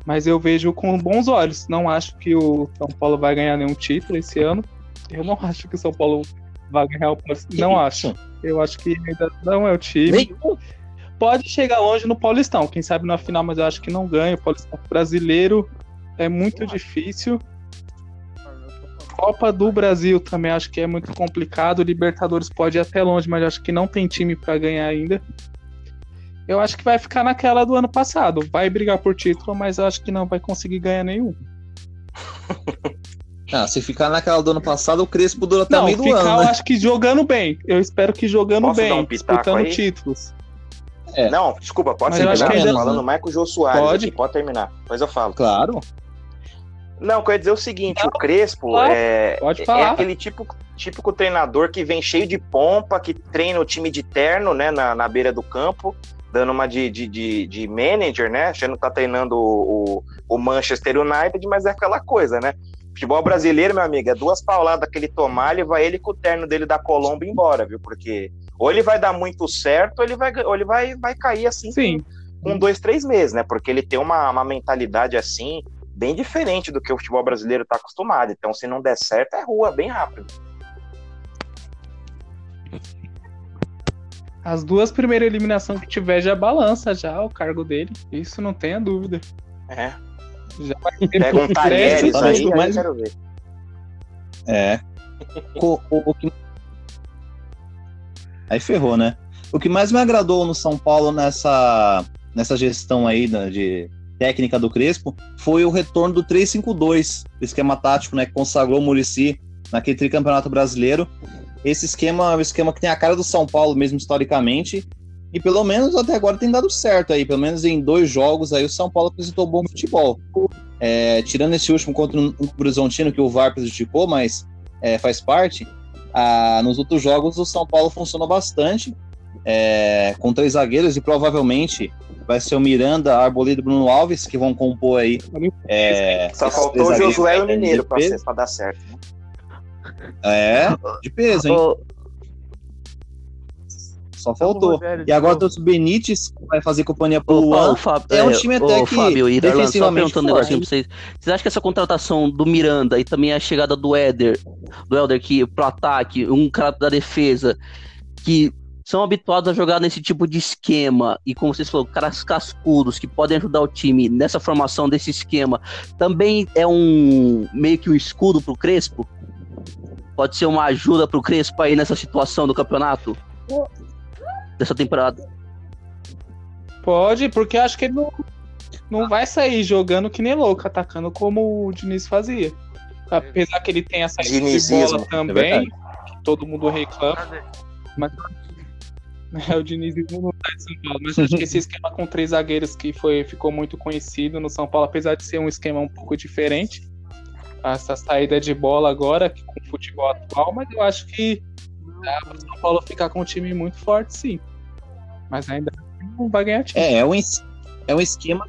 Mas eu vejo com bons olhos. Não acho que o São Paulo vai ganhar nenhum título esse ano. Eu não *laughs* acho que o São Paulo vai ganhar o. Não acho. Eu acho que ainda não é o time. Nenhum. Pode chegar longe no Paulistão, quem sabe na final, mas eu acho que não ganha. O Paulistão brasileiro é muito difícil. Copa do Brasil também acho que é muito complicado. Libertadores pode ir até longe, mas eu acho que não tem time pra ganhar ainda. Eu acho que vai ficar naquela do ano passado. Vai brigar por título, mas eu acho que não vai conseguir ganhar nenhum. *laughs* Ah, se ficar naquela do ano passado, o Crespo dura até não, meio do ficar ano, eu né? acho que jogando bem. Eu espero que jogando Posso bem, dar um disputando aí? títulos. É. Não, desculpa, pode Mas terminar? que Tô ainda- falando Michael Jô Soares Pode. aqui, pode terminar. Depois eu falo. Claro. Não, eu ia dizer o seguinte, Não, o Crespo claro, é, pode é aquele tipo, típico treinador que vem cheio de pompa, que treina o time de terno, né, na, na beira do campo, dando uma de, de, de, de manager, né, achando que tá treinando o, o, o Manchester United, mas é aquela coisa, né. Futebol brasileiro, meu amigo, é duas pauladas que ele tomar, ele vai ele com o terno dele da Colombo embora, viu, porque ou ele vai dar muito certo, ou ele vai, ou ele vai, vai cair assim Sim. com dois, três meses, né? Porque ele tem uma, uma mentalidade assim, bem diferente do que o futebol brasileiro está acostumado. Então, se não der certo, é rua, bem rápido. As duas primeiras eliminações que tiver já balança já o cargo dele. Isso não tenha dúvida. É. Já vai ter Pega um talheres aí, o aí eu quero ver. É. O, o- o que... Aí ferrou, né? O que mais me agradou no São Paulo nessa, nessa gestão aí da- de técnica do Crespo foi o retorno do 3-5-2, o esquema tático, né? Que consagrou o Murici naquele tricampeonato brasileiro. Esse esquema é um esquema que tem a cara do São Paulo mesmo historicamente. E pelo menos até agora tem dado certo aí. Pelo menos em dois jogos aí o São Paulo apresentou bom futebol. É, tirando esse último contra o Horizontino, que o VAR prejudicou, mas é, faz parte. Ah, nos outros jogos, o São Paulo funcionou bastante, é, com três zagueiros, e provavelmente vai ser o Miranda, Arboleda e Bruno Alves, que vão compor aí. É, Só faltou o Josué e o de Mineiro pra dar certo. né? É, de peso, hein? Só faltou. E agora trouxe o Benítez, vai fazer companhia pro Luan. é um time até ô, que Fábio e só defensivamente perguntando um negocinho pra vocês. Vocês acham que essa contratação do Miranda e também a chegada do Éder, do Helder que pro ataque, um cara da defesa, que são habituados a jogar nesse tipo de esquema, e como vocês falaram, caras cascudos que podem ajudar o time nessa formação desse esquema, também é um meio que um escudo pro Crespo? Pode ser uma ajuda pro Crespo aí nessa situação do campeonato? Dessa temporada? Pode, porque acho que ele não, não vai sair jogando que nem louco, atacando como o Diniz fazia. Apesar que ele tem essa saída de bola é também, verdade. que todo mundo reclama, mas *laughs* é, o dinizismo não tá em São Paulo. Mas acho que esse *laughs* esquema com três zagueiros que foi, ficou muito conhecido no São Paulo, apesar de ser um esquema um pouco diferente, essa saída de bola agora, que com o futebol atual, mas eu acho que dá pro São Paulo ficar com um time muito forte, sim. Mas ainda não vai ganhar time. É, é um, é um esquema.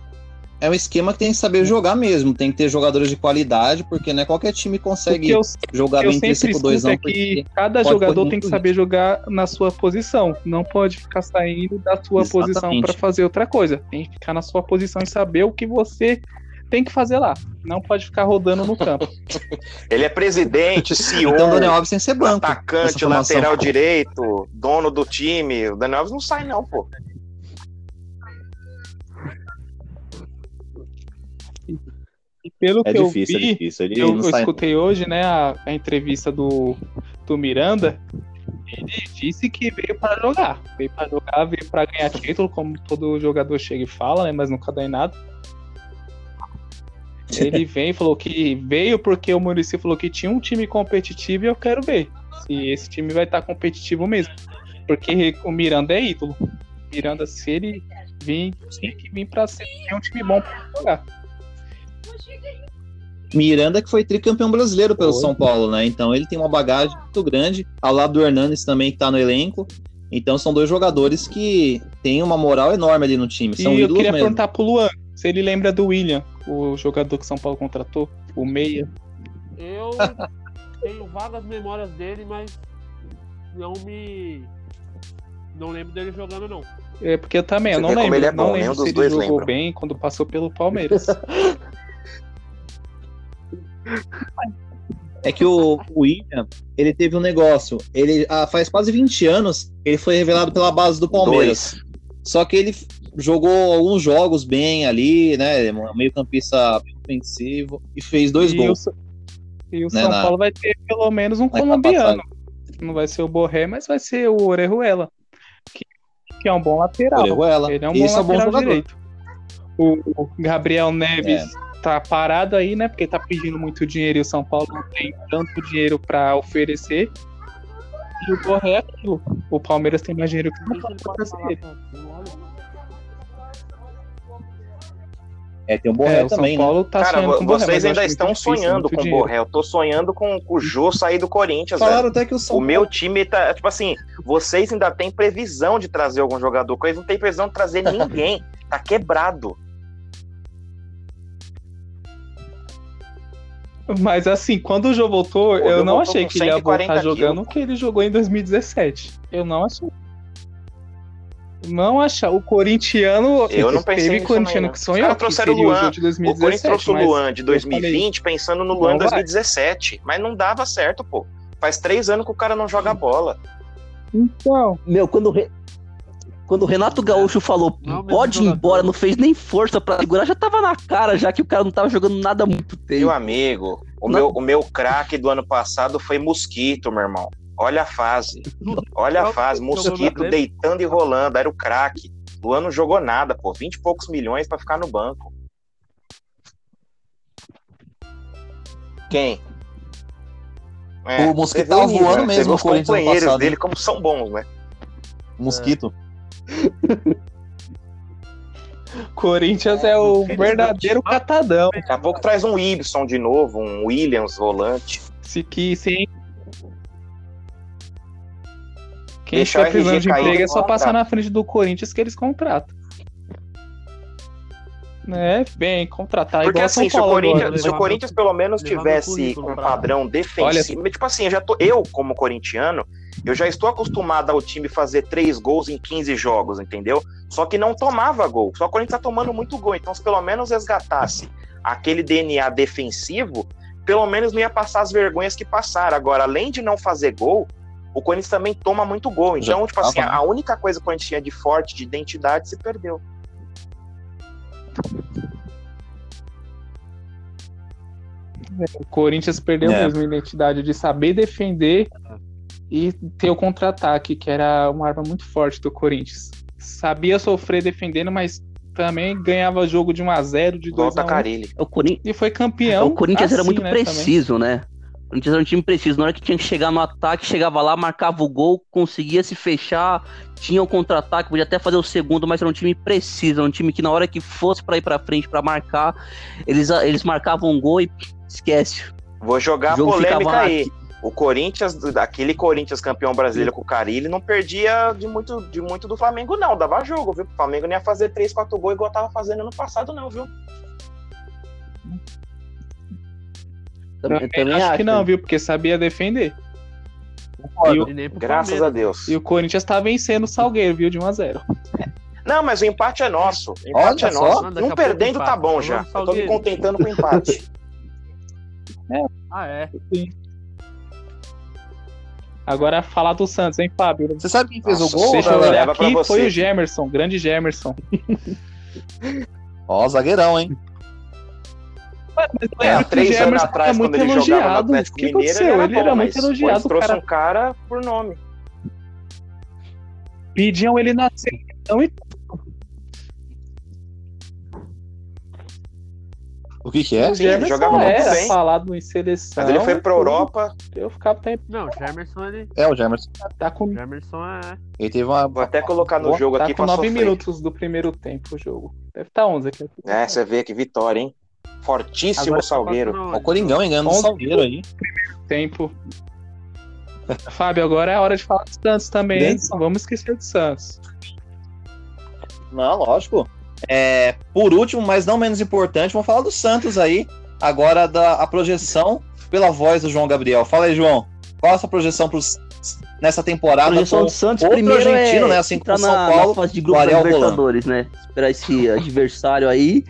É um esquema que tem que saber jogar mesmo. Tem que ter jogadores de qualidade, porque não é qualquer time consegue eu jogar eu bem sempre 3 5 escuto 2 não, é que cada jogador tem que saber jogar na sua posição. Não pode ficar saindo da sua posição Exatamente. para fazer outra coisa. Tem que ficar na sua posição e saber o que você tem que fazer lá. Não pode ficar rodando no campo. *laughs* Ele é presidente, CEO, Então o Daniel Alves tem que ser banco. atacante, lateral direito, dono do time. O Daniel Alves não sai, não, pô. E pelo É que difícil, eu vi, é difícil. Ele eu, não eu sai. escutei hoje, né, a, a entrevista do, do Miranda. Ele disse que veio para jogar. Veio para jogar, veio para ganhar título, como todo jogador chega e fala, né? Mas nunca dá em nada. *laughs* Ele vem e falou que veio porque o Muricy falou que tinha um time competitivo e eu quero ver se esse time vai estar competitivo mesmo. Porque o Miranda é ídolo. Miranda, se ele vir, tem que vir para ser é um time bom para jogar. Miranda que foi tricampeão brasileiro pelo Foi. São Paulo, né? Então ele tem uma bagagem muito grande, ao lado do Hernanes também que tá no elenco. Então são dois jogadores que têm uma moral enorme ali no time. São e eu queria mesmo. perguntar pro Luan se ele lembra do William, o jogador que São Paulo contratou, o Meia. Eu *laughs* tenho vagas memórias dele, mas não me Não lembro dele jogando, não. É porque eu também, eu não lembro. ele é não bom, lembro nenhum se dos ele dois jogou lembra. bem quando passou pelo Palmeiras. *laughs* É que o, o William, ele teve um negócio. Ele ah, faz quase 20 anos ele foi revelado pela base do Palmeiras. Dois. Só que ele jogou alguns jogos bem ali, né? Meio campista ofensivo e fez dois e gols. O, e o Né, São na- Paulo vai ter pelo menos um colombiano. Não vai ser o Borré, mas vai ser o Orejuela. Que, que é um bom lateral. Orejuela. Ele é um Isso bom é um bom lateral jogador. direito. O, o Gabriel Neves É. tá parado aí, né? Porque tá pedindo muito dinheiro e o São Paulo não tem tanto dinheiro pra oferecer. E o Borré é aquilo. O Palmeiras tem mais dinheiro que o Deixa É, tem o Borré É, o São também, né? Paulo tá Cara, sonhando com o Borré, vocês eu ainda estão difícil, sonhando com o. Borré. Eu tô sonhando com o Jô sair do Corinthians, velho. Falaram até que o São O meu time tá, tipo assim, vocês ainda têm previsão de trazer algum jogador, eles não têm previsão de trazer *laughs* ninguém. Tá quebrado. Mas assim, quando o Jô voltou, Pô, eu não voltou achei que ele ia 140 voltar jogando o que ele jogou em 2017. Eu não achei. Não achar. O corintiano. Eu não pensei Teve corintiano não. que Os sonhou caras que trouxeram o o Luan. Jô de O Corinthians 2017. trouxe o Luan de 2020 pensando no Luan vai. 2017, mas não dava certo, pô. Faz três anos que o cara não joga bola. Então, Meu, quando o, Re- quando o Renato Gaúcho falou Não o pode ir embora, não fez nem força pra segurar, já tava na cara, já que o cara não tava jogando nada há muito tempo. Meu amigo, o Não. meu, o meu craque do ano passado foi Mosquito, meu irmão. Olha a fase. Olha a fase. Mosquito deitando e rolando. Era o craque. Luan não jogou nada, pô. 20 e poucos milhões pra ficar no banco. Quem? É, O Mosquito o tava nível, voando né? mesmo os companheiros passado, dele hein? como são bons, né? Mosquito. *laughs* Corinthians é o infelizmente. verdadeiro catadão. Daqui a pouco traz um Ibson de novo, um Williams volante. Se que sem. Quem Deixar estiver precisando de emprego é só passar na frente do Corinthians que eles contratam. É, bem, contratar Porque igual São assim, se o, Paulo Corinthians, agora. se o Corinthians pelo menos tivesse um pra- padrão defensivo, tipo assim, eu já tô, eu como corintiano, eu já estou acostumado ao time fazer três gols em 15 jogos, entendeu? Só que não tomava gol. Só que o Corinthians tá tomando muito gol. Então, se pelo menos resgatasse aquele DNA defensivo, pelo menos não ia passar as vergonhas que passaram. Agora, além de não fazer gol, o Corinthians também toma muito gol. Já Então, tipo assim, né? a única coisa que o Corinthians tinha de forte, de identidade, se perdeu. O Corinthians perdeu É. mesmo a identidade de saber defender e ter o contra-ataque, que era uma arma muito forte do Corinthians. Sabia sofrer defendendo, mas também ganhava jogo de 1 a 0 de 2 Volta a 1 Carilli. O, Corin- e foi campeão. o Corinthians era assim, muito né, também. preciso, né? O Corinthians era um time preciso. Na hora que tinha que chegar no ataque, chegava lá, marcava o gol, conseguia se fechar, tinha o contra-ataque, podia até fazer o segundo, mas era um time preciso, era um time que na hora que fosse pra ir pra frente pra marcar, eles, eles marcavam um gol e esquece. Vou jogar O a polêmica aí. aqui. O Corinthians, aquele Corinthians campeão brasileiro com o Carilli, não perdia de muito, de muito do Flamengo, não. Dava jogo, viu? O Flamengo não ia fazer 3, 4 gols igual tava fazendo ano passado, não, viu? Também, Também também acho, acho. que não, viu? Porque sabia defender. O, Graças Palmeiras. a Deus. e o Corinthians tá vencendo o Salgueiro, viu? De 1 a 0 Não, mas o empate é nosso. O empate Olha é nosso. só. Não perdendo tá bom já. Eu tô me contentando com o empate. *laughs* Ah, é. Agora falar do Santos, hein, Fábio? Você sabe quem fez Nossa, o gol? Deixa eu galera? olhar aqui, foi o Gemerson, grande Gemerson. Ó, zagueirão, hein? Mas É, há três anos Gemerson atrás, era muito quando ele jogava no elogiado. O Atlético que Mineiro, aconteceu? ele era, Ele era bom, muito mas elogiado, trouxe cara. um cara por nome. Pediam ele na seleção e O que que é? o Sim, ele Gemerson jogava muito era bem. falado em seleção. Mas ele foi pra. Europa. Eu ficava até Não, o Gemerson, ele. É, o Jamerson. tá com, O Gemerson é. Ele teve uma. Vou até colocar no Boa, jogo tá aqui com pra 9 sofrer. minutos do primeiro tempo o jogo. Deve estar 11 aqui. É, você vê que vitória, hein? Fortíssimo Agora Salgueiro. Passando Ó, o? Coringão engano do Onze. Salgueiro aí. Tempo. Fábio, agora é a hora de falar do Santos também, hein? Não vamos esquecer do Santos. Não, lógico. É, por último, mas não menos importante, vamos falar do Santos aí. Agora da a projeção pela voz do João Gabriel. Fala aí, João. Qual a sua projeção para nessa temporada projeção com do Santos primeiro argentino, é né? Assim como o São na, na Paulo. fase de o grupo da. Libertadores, né? Esperar esse *laughs* adversário aí.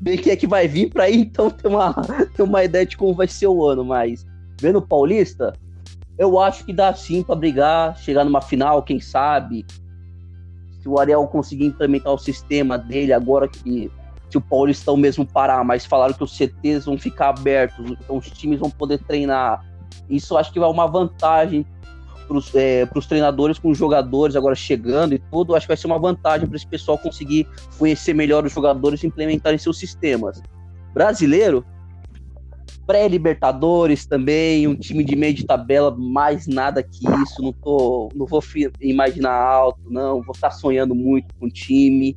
Ver quem é que vai vir pra aí, então ter uma, ter uma ideia de como vai ser o ano. Mas vendo o Paulista, eu acho que dá sim pra brigar, chegar numa final, quem sabe. Se o Ariel conseguir implementar o sistema dele agora que se o Paulistão mesmo parar, mas falaram que os CTs vão ficar abertos, então os times vão poder treinar. Isso acho que vai uma vantagem para os treinadores com os jogadores agora chegando e tudo. Acho que vai ser uma vantagem para esse pessoal conseguir conhecer melhor os jogadores e implementarem seus sistemas. Brasileiro, pré-Libertadores também, um time de meio de tabela, mais nada que isso. Não, tô, não vou imaginar alto, não. Vou estar sonhando muito com o time.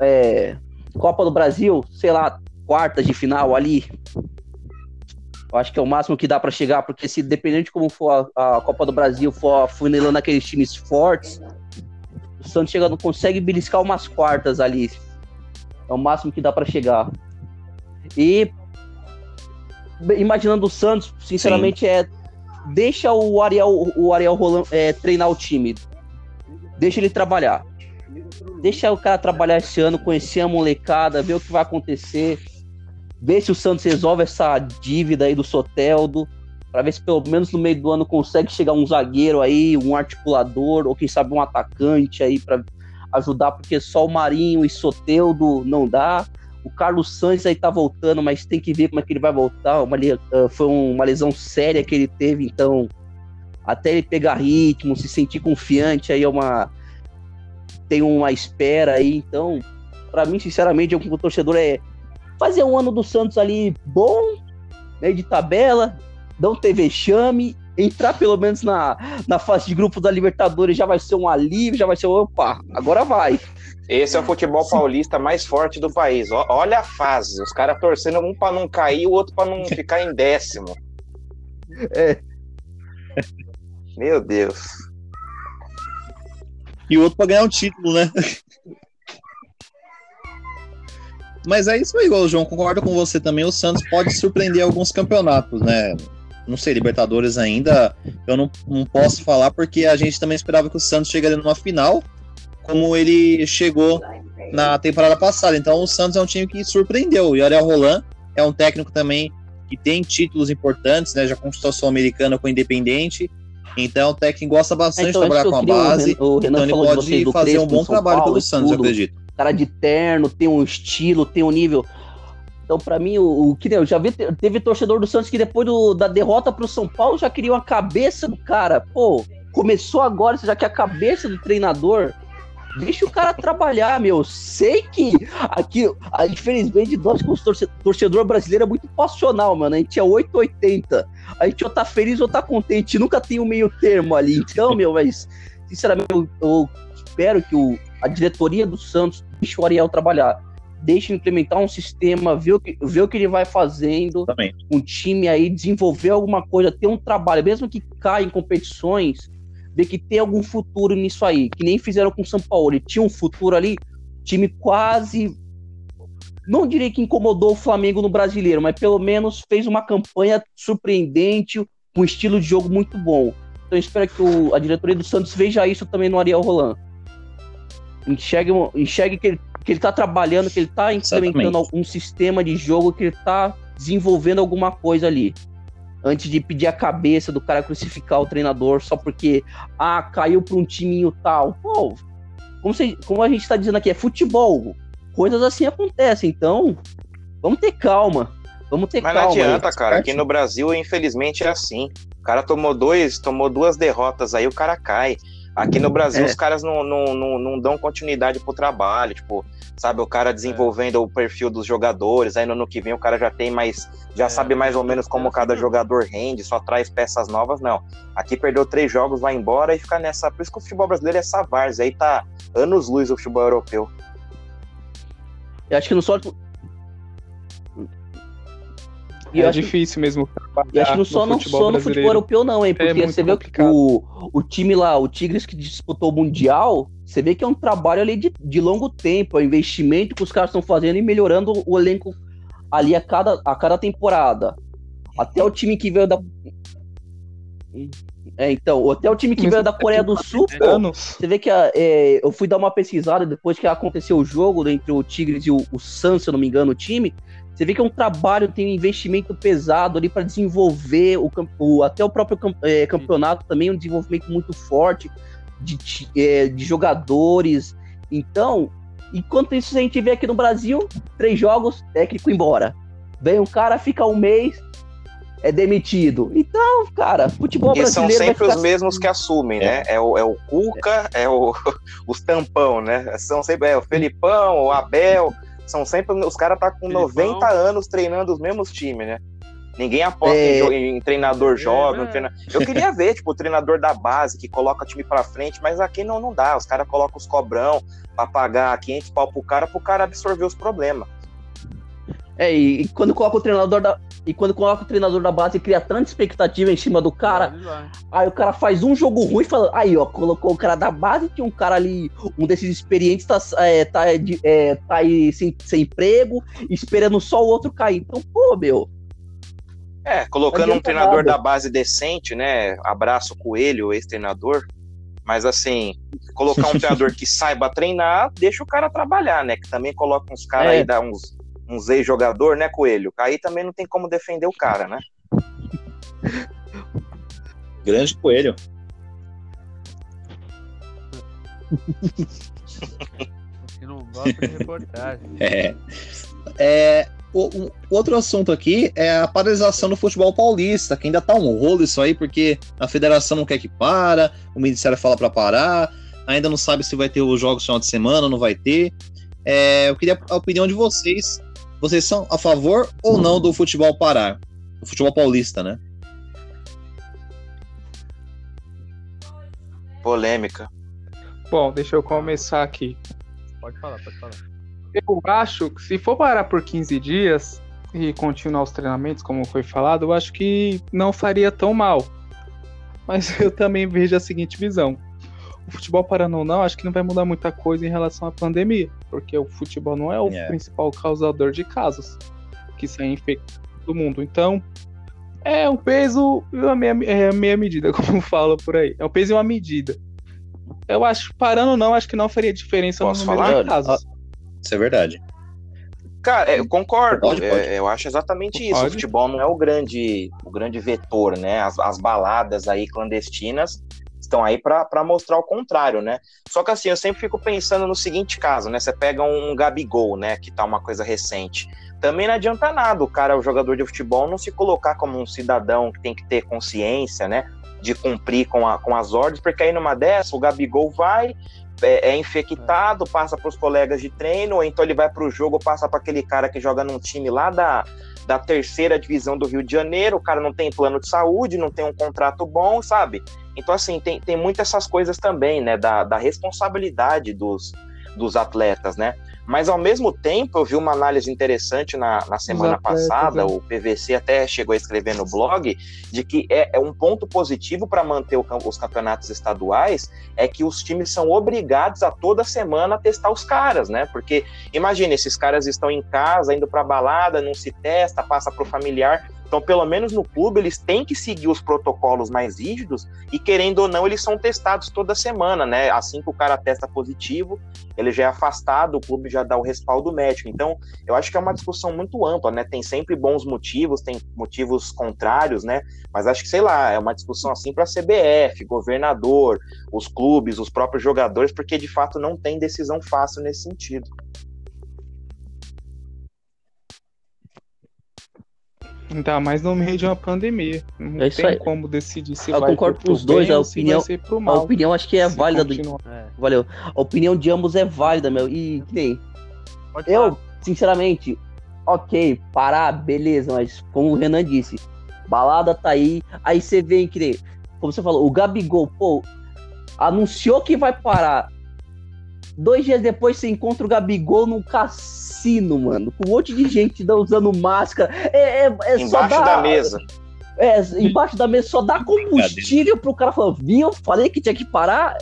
É, Copa do Brasil, sei lá, quartas de final ali. Eu acho que é o máximo que dá para chegar, porque se dependendo de como for a, a Copa do Brasil, for funilando aqueles times fortes, o Santos chega, não consegue beliscar umas quartas ali. É o máximo que dá para chegar. E imaginando o Santos, sinceramente, é deixa o Ariel, o Ariel Roland é, treinar o time. Deixa ele trabalhar. Deixa o cara trabalhar esse ano, conhecer a molecada, ver o que vai acontecer. Ver se o Santos resolve essa dívida aí do Soteldo. Pra ver se pelo menos no meio do ano consegue chegar um zagueiro aí, um articulador, ou quem sabe um atacante aí pra ajudar, porque só o Marinho e Soteldo não dá. O Carlos Santos aí tá voltando, mas tem que ver como é que ele vai voltar. Uma, ah, foi uma lesão séria que ele teve, então até ele pegar ritmo, se sentir confiante, aí é uma tem uma espera aí, então pra mim, sinceramente, eu como torcedor é fazer um ano do Santos ali bom, meio de tabela, não ter vexame, entrar pelo menos na, na fase de grupo da Libertadores já vai ser um alívio, já vai ser, opa, agora vai. Esse é o futebol paulista mais forte do país. Olha a fase. Os caras torcendo um pra não cair, o outro pra não *laughs* ficar em décimo. É. Meu Deus. E o outro pra ganhar um título, né? Mas é isso aí, João. Concordo com você também. O Santos pode surpreender alguns campeonatos, né? Não sei, Libertadores ainda. Eu não, não posso falar porque a gente também esperava que o Santos chegaria numa final, como ele chegou na temporada passada. Então o Santos é um time que surpreendeu. E o Ariel Roland é um técnico também que tem títulos importantes, né? Já conquistou a Sul-Americana com o Independente. Então o técnico gosta bastante Então, de trabalhar com a queria, o base. Ren- o Renan Então ele pode fazer um bom São trabalho Paulo pelo Santos, eu acredito. Cara de terno, tem um estilo, tem um nível. Então, pra mim, o, o que eu já vi, teve torcedor do Santos que depois do- da derrota pro São Paulo já queria a cabeça do cara. Pô, começou agora, já quer a cabeça do treinador? Deixa o cara trabalhar, meu. Sei que aqui, infelizmente, nós como torce- torcedor brasileiro é muito passional, mano. A gente é 880. A gente ou tá feliz ou tá contente. Nunca tem um meio termo ali. Então, meu, mas, sinceramente, eu, eu espero que o, a diretoria do Santos deixe o Ariel trabalhar. Deixe implementar um sistema, ver o que, ver o que ele vai fazendo, Também. um time aí, desenvolver alguma coisa, ter um trabalho, mesmo que caia em competições, ver que tem algum futuro nisso aí, que nem fizeram com o São Paulo. Ele tinha um futuro ali, time quase. Não diria que incomodou o Flamengo no brasileiro, mas pelo menos fez uma campanha surpreendente, com um estilo de jogo muito bom. Então eu espero que o- a diretoria do Santos veja isso também no Ariel Roland. Enxergue, enxergue que, ele, que ele tá trabalhando, que ele tá implementando Exatamente. um sistema de jogo, que ele tá desenvolvendo alguma coisa ali. Antes de pedir a cabeça do cara crucificar o treinador só porque, ah, caiu pra um timinho tal. Pô, como, se- como a gente tá dizendo aqui, é futebol. Coisas assim acontecem. Então, vamos ter calma. Vamos ter Mas não calma. aí. adianta, cara. Aqui no Brasil, infelizmente, é assim. O cara tomou dois, tomou duas derrotas, aí o cara cai. Aqui no Brasil, É. os caras não, não, não, não dão continuidade pro trabalho. Tipo, sabe, o cara desenvolvendo o perfil dos jogadores. Aí no ano que vem o cara já tem mais. Já É, sabe mais ou menos como é cada jogador rende, só traz peças novas, não. Aqui perdeu três jogos, vai embora e fica nessa. Por isso que o futebol brasileiro é essa várzea. Aí tá anos luz o futebol europeu. Eu acho que não só. E é que- difícil mesmo. E acho que não só, não, só no futebol europeu, não, hein? Porque muito você vê complicado. o, o time lá, o Tigres que disputou o Mundial, você vê que é um trabalho ali de, de longo tempo, é o investimento que os caras estão fazendo e melhorando o elenco ali a cada, a cada temporada. Até o time que veio da. É, então, até o time que Mas veio da Coreia do Sul, pô. Você vê que a- é, eu fui dar uma pesquisada depois que aconteceu o jogo entre o Tigres e o, o Suns, se eu não me engano, o time. Você vê que é um trabalho, tem um investimento pesado ali para desenvolver o, o- até o próprio é, campeonato também, um desenvolvimento muito forte de, é, de jogadores. Então, enquanto isso a gente vê aqui no Brasil, três jogos, técnico embora. Vem um cara, fica um mês, é demitido. Então, cara, futebol E são brasileiro vai sempre os ficar- mesmos que assumem, né? É o, é o Cuca, é o, *laughs* os tampão, né? São sempre é o Felipão, o Abel. São sempre. Os caras tá com Felipão. 90 anos treinando os mesmos times, né? Ninguém aposta É. em, em treinador jovem. é. treina- Eu queria ver, tipo, o treinador da base que coloca time pra frente, mas aqui não, não dá. Os caras colocam os cobrão pra pagar 500 pau pro cara, pro cara absorver os problemas. É, e, e quando coloca o treinador da. E quando coloca o treinador da base cria tanta expectativa em cima do cara, aí o cara faz um jogo ruim e fala, aí ó, colocou o cara da base, tinha um cara ali, um desses experientes tá, é, tá, é, tá aí sem, sem emprego, esperando só o outro cair. Então, pô, meu, É, colocando um treinador nada. da base decente, né? Abraço Coelho, ex-treinador. Mas assim, colocar um *laughs* treinador que saiba treinar, deixa o cara trabalhar, né? Que também coloca uns caras É. aí, dá uns, uns ex-jogador, né, Coelho? Aí também não tem como defender o cara, né? Grande coelho. *laughs* Que não gosta de reportagem. É. É, o, o outro assunto aqui é a paralisação do futebol paulista, que ainda tá um rolo isso aí, porque a federação não quer que para, o Ministério fala para parar, ainda não sabe se vai ter os jogos no final de semana, ou não vai ter. É, eu queria a opinião de vocês. Vocês são a favor ou não do futebol parar? Do futebol paulista, né? Polêmica. Bom, deixa eu começar aqui. Pode falar, pode falar. Eu acho que se for parar por 15 dias e continuar os treinamentos, como foi falado, eu acho que não faria tão mal. Mas *laughs* eu também vejo a seguinte visão. O futebol parando ou não, acho que não vai mudar muita coisa em relação à pandemia, porque o futebol não é o É. principal causador de casos que saem infectados do mundo. Então, é um peso e uma meia, é meia medida, *laughs* como falo por aí. É um peso e uma medida. Eu acho, parando ou não, acho que não faria diferença Posso no número falar? de casos. Isso é verdade. Cara, eu concordo. Pode, pode. É, eu acho exatamente isso. Pode. O futebol não é o grande, o grande vetor, né? As, as baladas aí clandestinas estão aí para mostrar o contrário, né? Só que assim, eu sempre fico pensando no seguinte caso, né? Você pega um Gabigol, né? Que tá uma coisa recente. Também não adianta nada o cara, o jogador de futebol, não se colocar como um cidadão que tem que ter consciência, né? De cumprir com, a, com as ordens, porque aí numa dessa o Gabigol vai, é, é infectado, passa para os colegas de treino, ou então ele vai para o jogo, passa para aquele cara que joga num time lá da, da terceira divisão do Rio de Janeiro, o cara não tem plano de saúde, não tem um contrato bom, sabe? Então, assim, tem, tem muitas essas coisas também, né, da, da responsabilidade dos, dos atletas, né? Mas, ao mesmo tempo, eu vi uma análise interessante na, na semana atletas, passada, é. o PVC até chegou a escrever no blog, de que é, é um ponto positivo para manter o os campeonatos estaduais, é que os times são obrigados a toda semana testar os caras, né? Porque imagina, esses caras estão em casa, indo pra balada, não se testa, passa pro familiar. Então, pelo menos no clube, eles têm que seguir os protocolos mais rígidos e, querendo ou não, eles são testados toda semana, né? Assim que o cara testa positivo, ele já é afastado, o clube já dá o respaldo médico. Então, eu acho que é uma discussão muito ampla, né? Tem sempre bons motivos, tem motivos contrários, né? Mas acho que, sei lá, é uma discussão assim para CBF, governador, os clubes, os próprios jogadores, porque de fato não tem decisão fácil nesse sentido. Ainda mais no meio de uma pandemia. Não É isso tem aí. como decidir se Eu vai concordo pro com os dois, bem a ou se opinião- vai ser pro A mal. opinião acho que é válida do. É, Valeu. A opinião de ambos é válida, meu. E que nem. pode falar. Eu, sinceramente, ok, parar, beleza, mas como o Renan disse, balada tá aí. Aí você vê que nem. Como você falou, o Gabigol, pô, anunciou que vai parar. Dois dias depois você encontra o Gabigol num cassino, mano. Com um monte de gente usando máscara. É, é, é só Embaixo dar- da mesa. É, embaixo da mesa só dá combustível pro cara falar, viu? Falei que tinha que parar.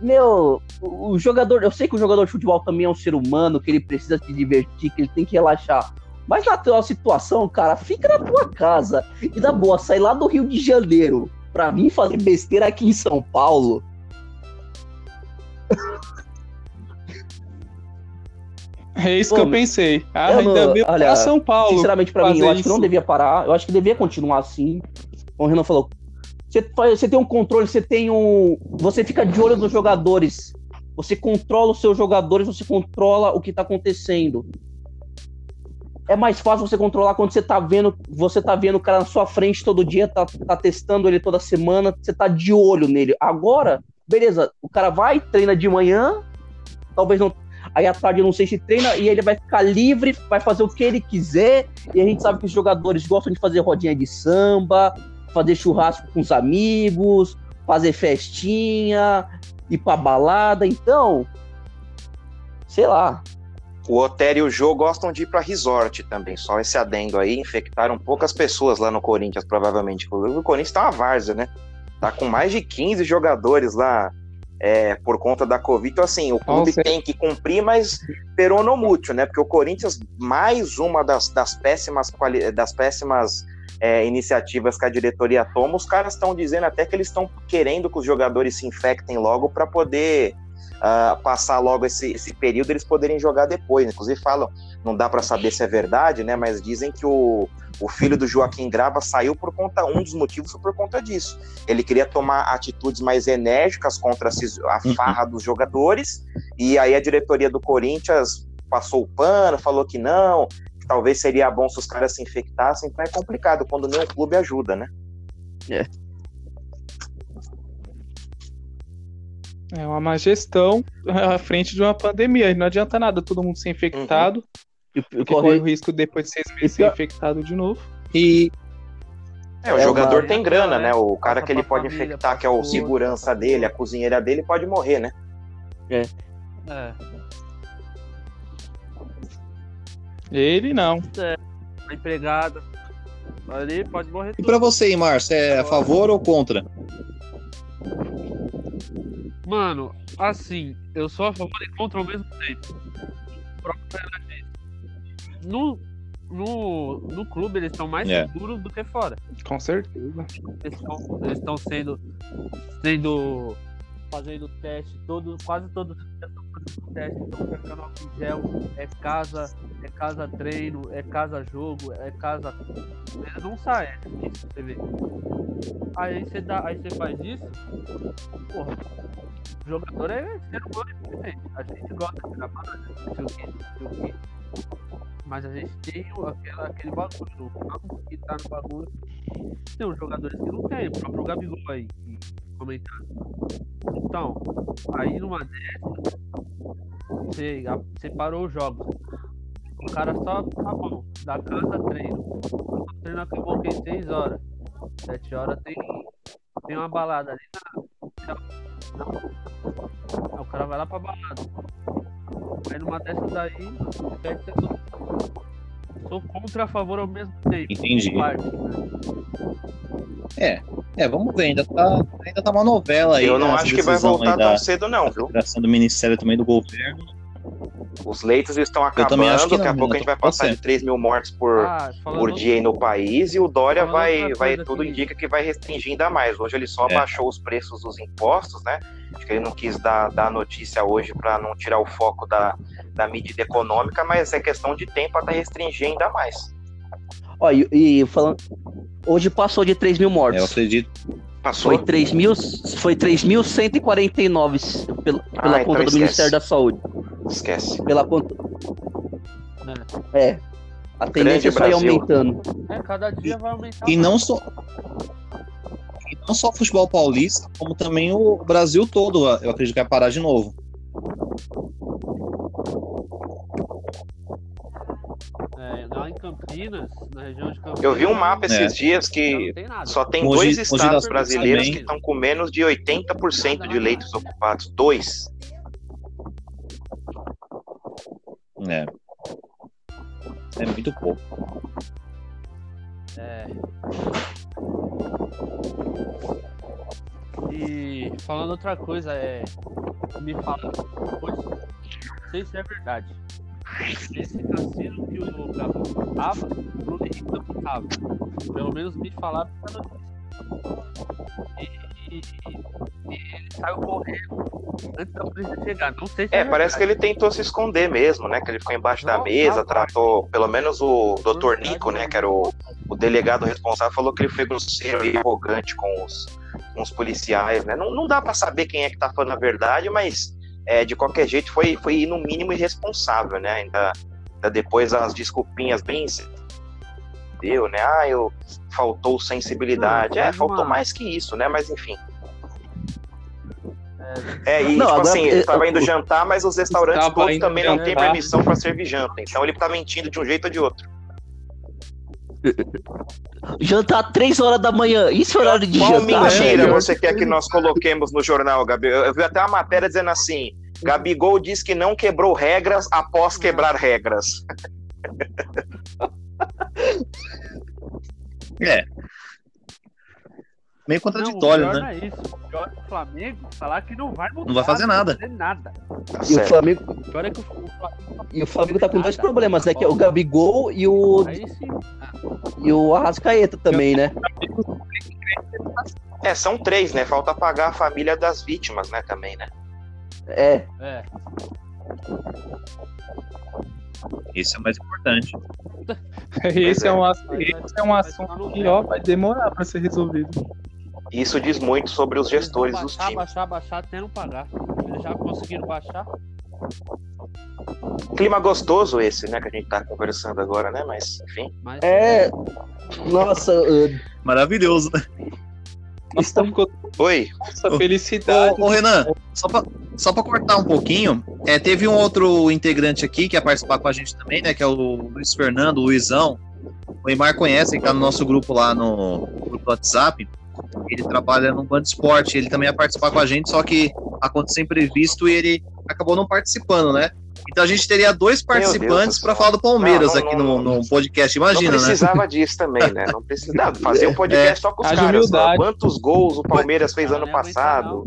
Meu, o o jogador, eu sei que o jogador de futebol também é um ser humano, que ele precisa se divertir, que ele tem que relaxar. Mas na tua situação, cara, fica na tua casa. E da boa, sai lá do Rio de Janeiro pra vir fazer besteira aqui em São Paulo. *laughs* É isso que eu pensei. Ah, eu ainda não- olha, pra São Paulo. Sinceramente, pra mim, eu acho que não devia parar. Eu acho que devia continuar assim. Como o Renan falou. Você, faz- você tem um controle, você tem um. Você fica de olho nos jogadores. Você controla os seus jogadores, você controla o que tá acontecendo. É mais fácil você controlar quando você tá vendo. Você tá vendo o cara na sua frente todo dia, tá, tá testando ele toda semana, você tá de olho nele. Agora, beleza, o cara vai, treina de manhã, talvez não. Aí à tarde não sei se treina, e ele vai ficar livre, vai fazer o que ele quiser. E a gente sabe que os jogadores gostam de fazer rodinha de samba, fazer churrasco com os amigos, fazer festinha, ir pra balada. Então, sei lá. O Otério e o Jô gostam de ir pra resort também. Só esse adendo aí. Infectaram poucas pessoas lá no Corinthians, provavelmente. O Corinthians tá uma várzea, né? Tá com mais de 15 jogadores lá é, por conta da Covid. Então, assim, o clube Nossa. tem que cumprir, mas peronomútil, né? Porque o Corinthians, mais uma das, das péssimas, das péssimas é, iniciativas que a diretoria toma, os caras estão dizendo até que eles estão querendo que os jogadores se infectem logo para poder ah, passar logo esse, esse período eles poderem jogar depois. Inclusive falam, não dá para saber se é verdade, né? Mas dizem que o, o filho do Joaquim Grava saiu por conta, um dos motivos foi por conta disso. Ele queria tomar atitudes mais enérgicas contra a Uhum. farra dos jogadores, e aí a diretoria do Corinthians passou o pano, falou que não, que talvez seria bom se os caras se infectassem, então é complicado quando nenhum clube ajuda, né? É uma má gestão à frente de uma pandemia. Não adianta nada todo mundo ser infectado, E, e corre o risco depois de seis meses ser pior- infectado de novo. E É, o É jogador uma- tem grana, né? O cara que ele pode família, infectar, que é o segurança dele, a cozinheira dele, pode morrer, né? É. Ele não. A empregada. Ali pode morrer E tudo. pra você, você é a favor ou contra? Mano, assim, eu sou a favor e contra ao mesmo tempo. Disse. No, no, no clube eles estão mais É. seguros do que fora. Com certeza. Eles estão sendo. sendo. fazendo teste, todo, quase todos os dias estão fazendo teste, estão colocando álcool em gel, é casa, é casa treino, é casa jogo, é casa. Eles não saem, é difícil você ver. Aí você dá, aí você faz isso, porra. O jogador é ser humano independente. A gente gosta de trabalhar, não sei o que, não sei o que. Mas a gente tem aquela, aquele bagulho, o campo que tá no bagulho. Tem uns jogadores que não tem, o próprio Gabigol aí, que comentando. Então, aí numa dessas, você, a- você parou os jogos. O cara só, tá bom, da casa treino. O treino acabou que 6 horas. 7 horas tem, tem uma balada ali na. Aí o cara vai lá pra balada. Aí numa dessas daí, ser tudo. Sou contra a favor ao mesmo tempo. Entendi. Parte, né? É, vamos ver, ainda tá, ainda tá uma novela aí. Eu não né, acho que vai voltar da tão cedo, não, viu? Do Ministério também do governo. Os leitos estão também acabando, acho que daqui a não, pouco a eu gente vai passar você. de 3 mil mortes por, Ah, falando por dia aí no país e o Dória vai, vai tudo indica que vai restringir ainda mais. Hoje ele só É. baixou os preços dos impostos, né? Acho que ele não quis dar, dar notícia hoje para não tirar o foco da, da medida econômica, mas é questão de tempo até restringir ainda mais. Ó, e, e falando. Hoje passou de 3 mil É, eu mortos. acredito. Passou? Foi 3 mil, foi 3.149 pela, pela então conta do esquece. Ministério da Saúde. Esquece. Pela conta. É. A tendência é só ir Brasil. aumentando. É, cada dia vai aumentar. E mais. não só. E não só o futebol paulista, como também o Brasil todo, eu acredito que vai parar de novo. É, lá em Campinas, na região de Campinas. Eu vi um mapa esses É. dias que tem só tem Mogi- dois Mogi estados brasileiros também. que estão com menos de 80% de leitos ocupados. Dois. É. É muito pouco. É. E falando outra coisa, é. Me fala. Não sei se é verdade. Nesse cassino que o Gabo tava, o Bruno Henrique não tava. Pelo menos me falaram que notícia. e, e- e ele saiu correndo antes da polícia chegar. Não sei se É, parece que ele tentou se esconder mesmo, né? Que ele ficou embaixo da Não, mesa, não, tratou, pelo menos o Dr. Nico, né? não. Que era o, o delegado responsável, falou que ele foi grosseiro e arrogante com os, com os policiais, né? Não, não dá pra saber quem é que tá falando a verdade, mas é, de qualquer jeito foi, foi no mínimo irresponsável, né? Ainda, ainda depois as desculpinhas bem deu, né? Ah, eu faltou sensibilidade. Não, é, faz faltou uma- mais que isso, né? Mas enfim. É, e Não, tipo agora, assim, ele estava indo jantar, mas os restaurantes todos também não têm permissão para servir janta. Então ele tá mentindo de um jeito ou de outro. Jantar 3 horas da manhã. Isso é horário de Qual jantar, mentira velho? você quer que nós coloquemos no jornal, Gabi? Eu eu vi até uma matéria dizendo assim: Gabigol diz que não quebrou regras após quebrar regras. É. Meio Não, o contraditório, pior né? não é isso. O pior é o Flamengo falar que não vai mudar. Não vai fazer nada. Não vai fazer nada. Tá E o. Flamengo, O pior é que o, Flamengo e o Flamengo tá com dois Nada. problemas, né? Que é o Gabigol e o, Aí sim. e o Arrascaeta também, né? É, são três, né? Falta pagar a família das vítimas, né? Também, né? É. É. Isso é o mais importante. *laughs* Esse é, é. um, vai- esse é um assunto que ó, vai demorar pra ser resolvido. Isso diz muito sobre os gestores vão dos baixar, times. Baixar, baixar, até não pagar. Eles já conseguiram baixar. Clima gostoso esse, né? Que a gente tá conversando agora, né? Mas, enfim. Mas É. Nossa, uh, Maravilhoso, né? estamos com Oi. Nossa, felicidade. Ô, ô, Renan, só pra, só pra cortar um pouquinho, é, teve um outro integrante aqui que ia participar com a gente também, né? Que é o Luiz Fernando, o Luizão. O Neymar conhece, ele tá no nosso grupo lá no grupo do WhatsApp. Ele trabalha no Band Esporte, ele também ia participar com a gente, só que aconteceu imprevisto e ele acabou não participando, né? Então a gente teria dois participantes para falar do Palmeiras Não, não, aqui não, no, no podcast, imagina, não né? precisava disso também, né? Não precisava fazer um podcast só com os Haja caras. humildade. Só. Quantos gols o Palmeiras fez Não, ano não aguenta passado?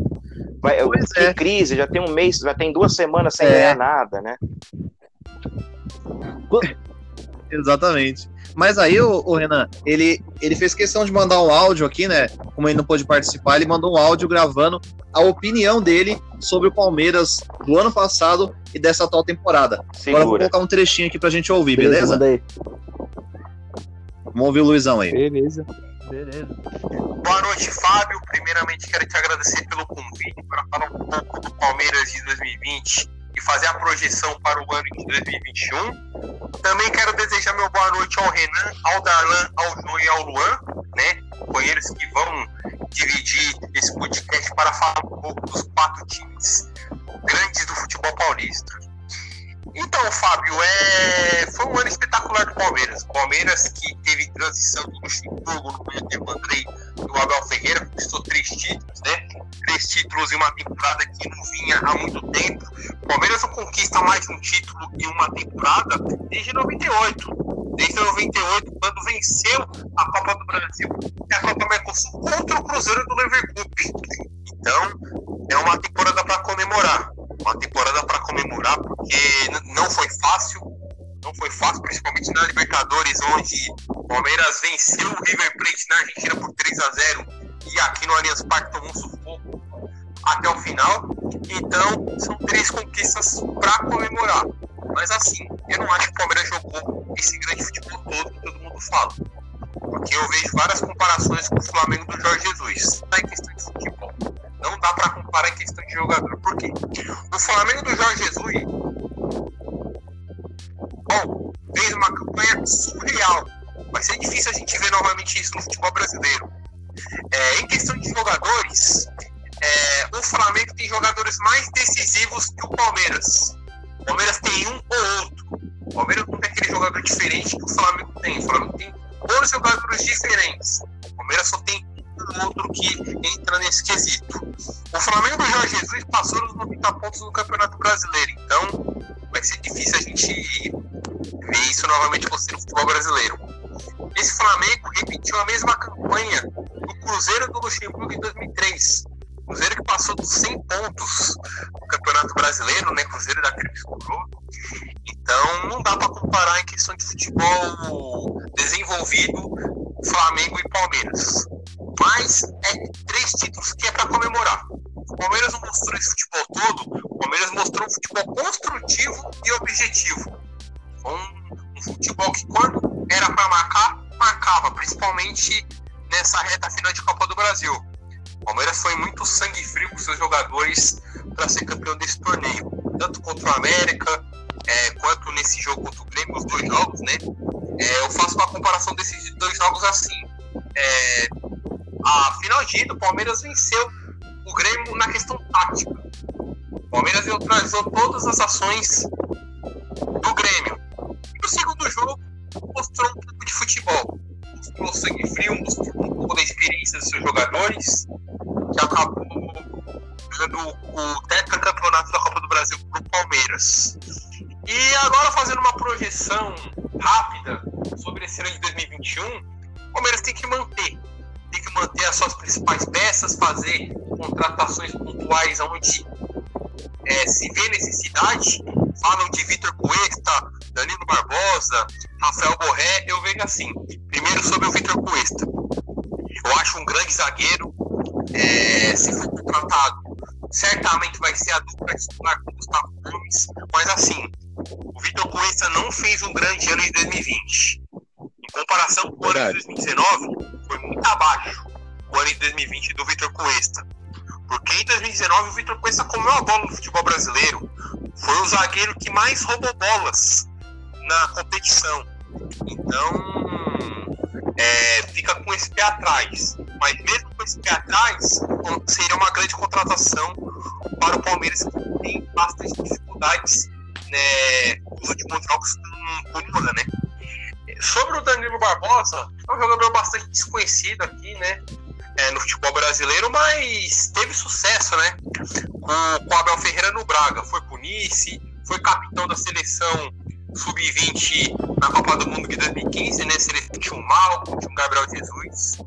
Vai, Pois que é. crise, já tem um mês, já tem duas semanas sem É. ganhar nada, né? Exatamente. Mas aí, o, Renan, ele, ele fez questão de mandar um áudio aqui, né? Como ele não pôde participar, ele mandou um áudio gravando a opinião dele sobre o Palmeiras do ano passado e dessa atual temporada. Agora eu vou Segura. colocar um trechinho aqui pra gente ouvir, beleza, beleza? manda aí. Vamos ouvir o Luizão aí. Beleza. Beleza. Boa noite, Fábio. Primeiramente, quero te agradecer pelo convite para falar um pouco do Palmeiras de 2020 e fazer a projeção para o ano de 2021. Também quero desejar meu boa noite ao Renan, ao Darlan, ao João e ao Luan, né? Companheiros que vão dividir esse podcast para falar um pouco dos quatro times grandes do futebol paulista. Então, Fábio, é... foi um ano espetacular do Palmeiras. Palmeiras que teve transição do Luxemburgo no meio tempo Andrei do Abel Ferreira, conquistou três títulos, né? Três títulos em uma temporada que não vinha há muito tempo. O Palmeiras não conquista mais um título em uma temporada desde 98. Desde 98, quando venceu a Copa do Brasil e a Copa Mercosul contra o Cruzeiro do Leverkusen. Então, é uma temporada para comemorar. Uma temporada para comemorar, porque não foi fácil. Não foi fácil, principalmente na Libertadores, onde o Palmeiras venceu o River Plate na Argentina por 3 a 0 e aqui no Allianz Parque tomou um sufoco até o final. Então, são três conquistas para comemorar. Mas assim, eu não acho que o Palmeiras jogou esse grande futebol todo que todo mundo fala. Porque eu vejo várias comparações com o Flamengo do Jorge Jesus. Não é questão de futebol. Não dá para comparar em questão de jogador. Por quê? O Flamengo do Jorge Jesus bom, fez uma campanha surreal. Vai ser difícil a gente ver novamente isso no futebol brasileiro. É, em questão de jogadores, é, o Flamengo tem jogadores mais decisivos que o Palmeiras. O Palmeiras tem um ou outro. O Palmeiras não tem aquele jogador diferente que o Flamengo tem. O Flamengo tem dois jogadores diferentes. O Palmeiras só tem outro que entra nesse quesito. O Flamengo do Jorge Jesus passou nos 90 pontos no Campeonato Brasileiro. Então, vai ser difícil a gente ver isso novamente acontecer no futebol brasileiro. Esse Flamengo repetiu a mesma campanha do Cruzeiro do Luxemburgo em 2003. Cruzeiro que passou dos 100 pontos no Campeonato Brasileiro, né? Cruzeiro da Coroa. Então, não dá para comparar em questão de futebol desenvolvido Flamengo e Palmeiras. Mas é três títulos que é para comemorar. O Palmeiras não mostrou esse futebol todo, o Palmeiras mostrou um futebol construtivo e objetivo. Um, um futebol que, quando era para marcar, marcava, principalmente nessa reta final de Copa do Brasil. O Palmeiras foi muito sangue frio com seus jogadores para ser campeão desse torneio, tanto contra o América é, quanto nesse jogo contra o Grêmio, os dois jogos, né? É, eu faço uma comparação desses dois jogos assim. É, a final de ida, o Palmeiras venceu o Grêmio na questão tática. O Palmeiras neutralizou todas as ações do Grêmio. E no segundo jogo, mostrou um pouco de futebol. Mostrou sangue frio, mostrou um pouco da experiência dos seus jogadores, que acabou dando o tetracampeonato da Copa do Brasil para o Palmeiras. E agora, fazendo uma projeção rápida sobre esse ano de 2021, o Palmeiras tem que manter tem que manter as suas principais peças, fazer contratações pontuais onde é, se vê necessidade. Falam de Vitor Cuesta, Danilo Barbosa, Rafael Borré. Eu vejo assim: primeiro sobre o Vitor Cuesta. Eu acho um grande zagueiro. É, se for contratado, certamente vai ser a dupla titular com o Gustavo Gomes. Mas assim, o Vitor Cuesta não fez um grande ano de 2020. Em comparação com o ano de 2019, foi muito abaixo o ano de 2020 do Vitor Cuesta. Porque em 2019 o Vitor Cuesta comeu a bola no futebol brasileiro. Foi o zagueiro que mais roubou bolas na competição. Então, é, fica com esse pé atrás. Mas mesmo com esse pé atrás, seria uma grande contratação para o Palmeiras que tem bastante dificuldades né, nos últimos jogos com o Lula, né? Sobre o Danilo Barbosa, é um jogador bastante desconhecido aqui, né? É, no futebol brasileiro, mas teve sucesso, né? Com, com o Abel Ferreira no Braga. Foi pro Nice, foi capitão da seleção sub-20 na Copa do Mundo de 2015, né? Seleção tinha um Malco, tinha um Gabriel Jesus.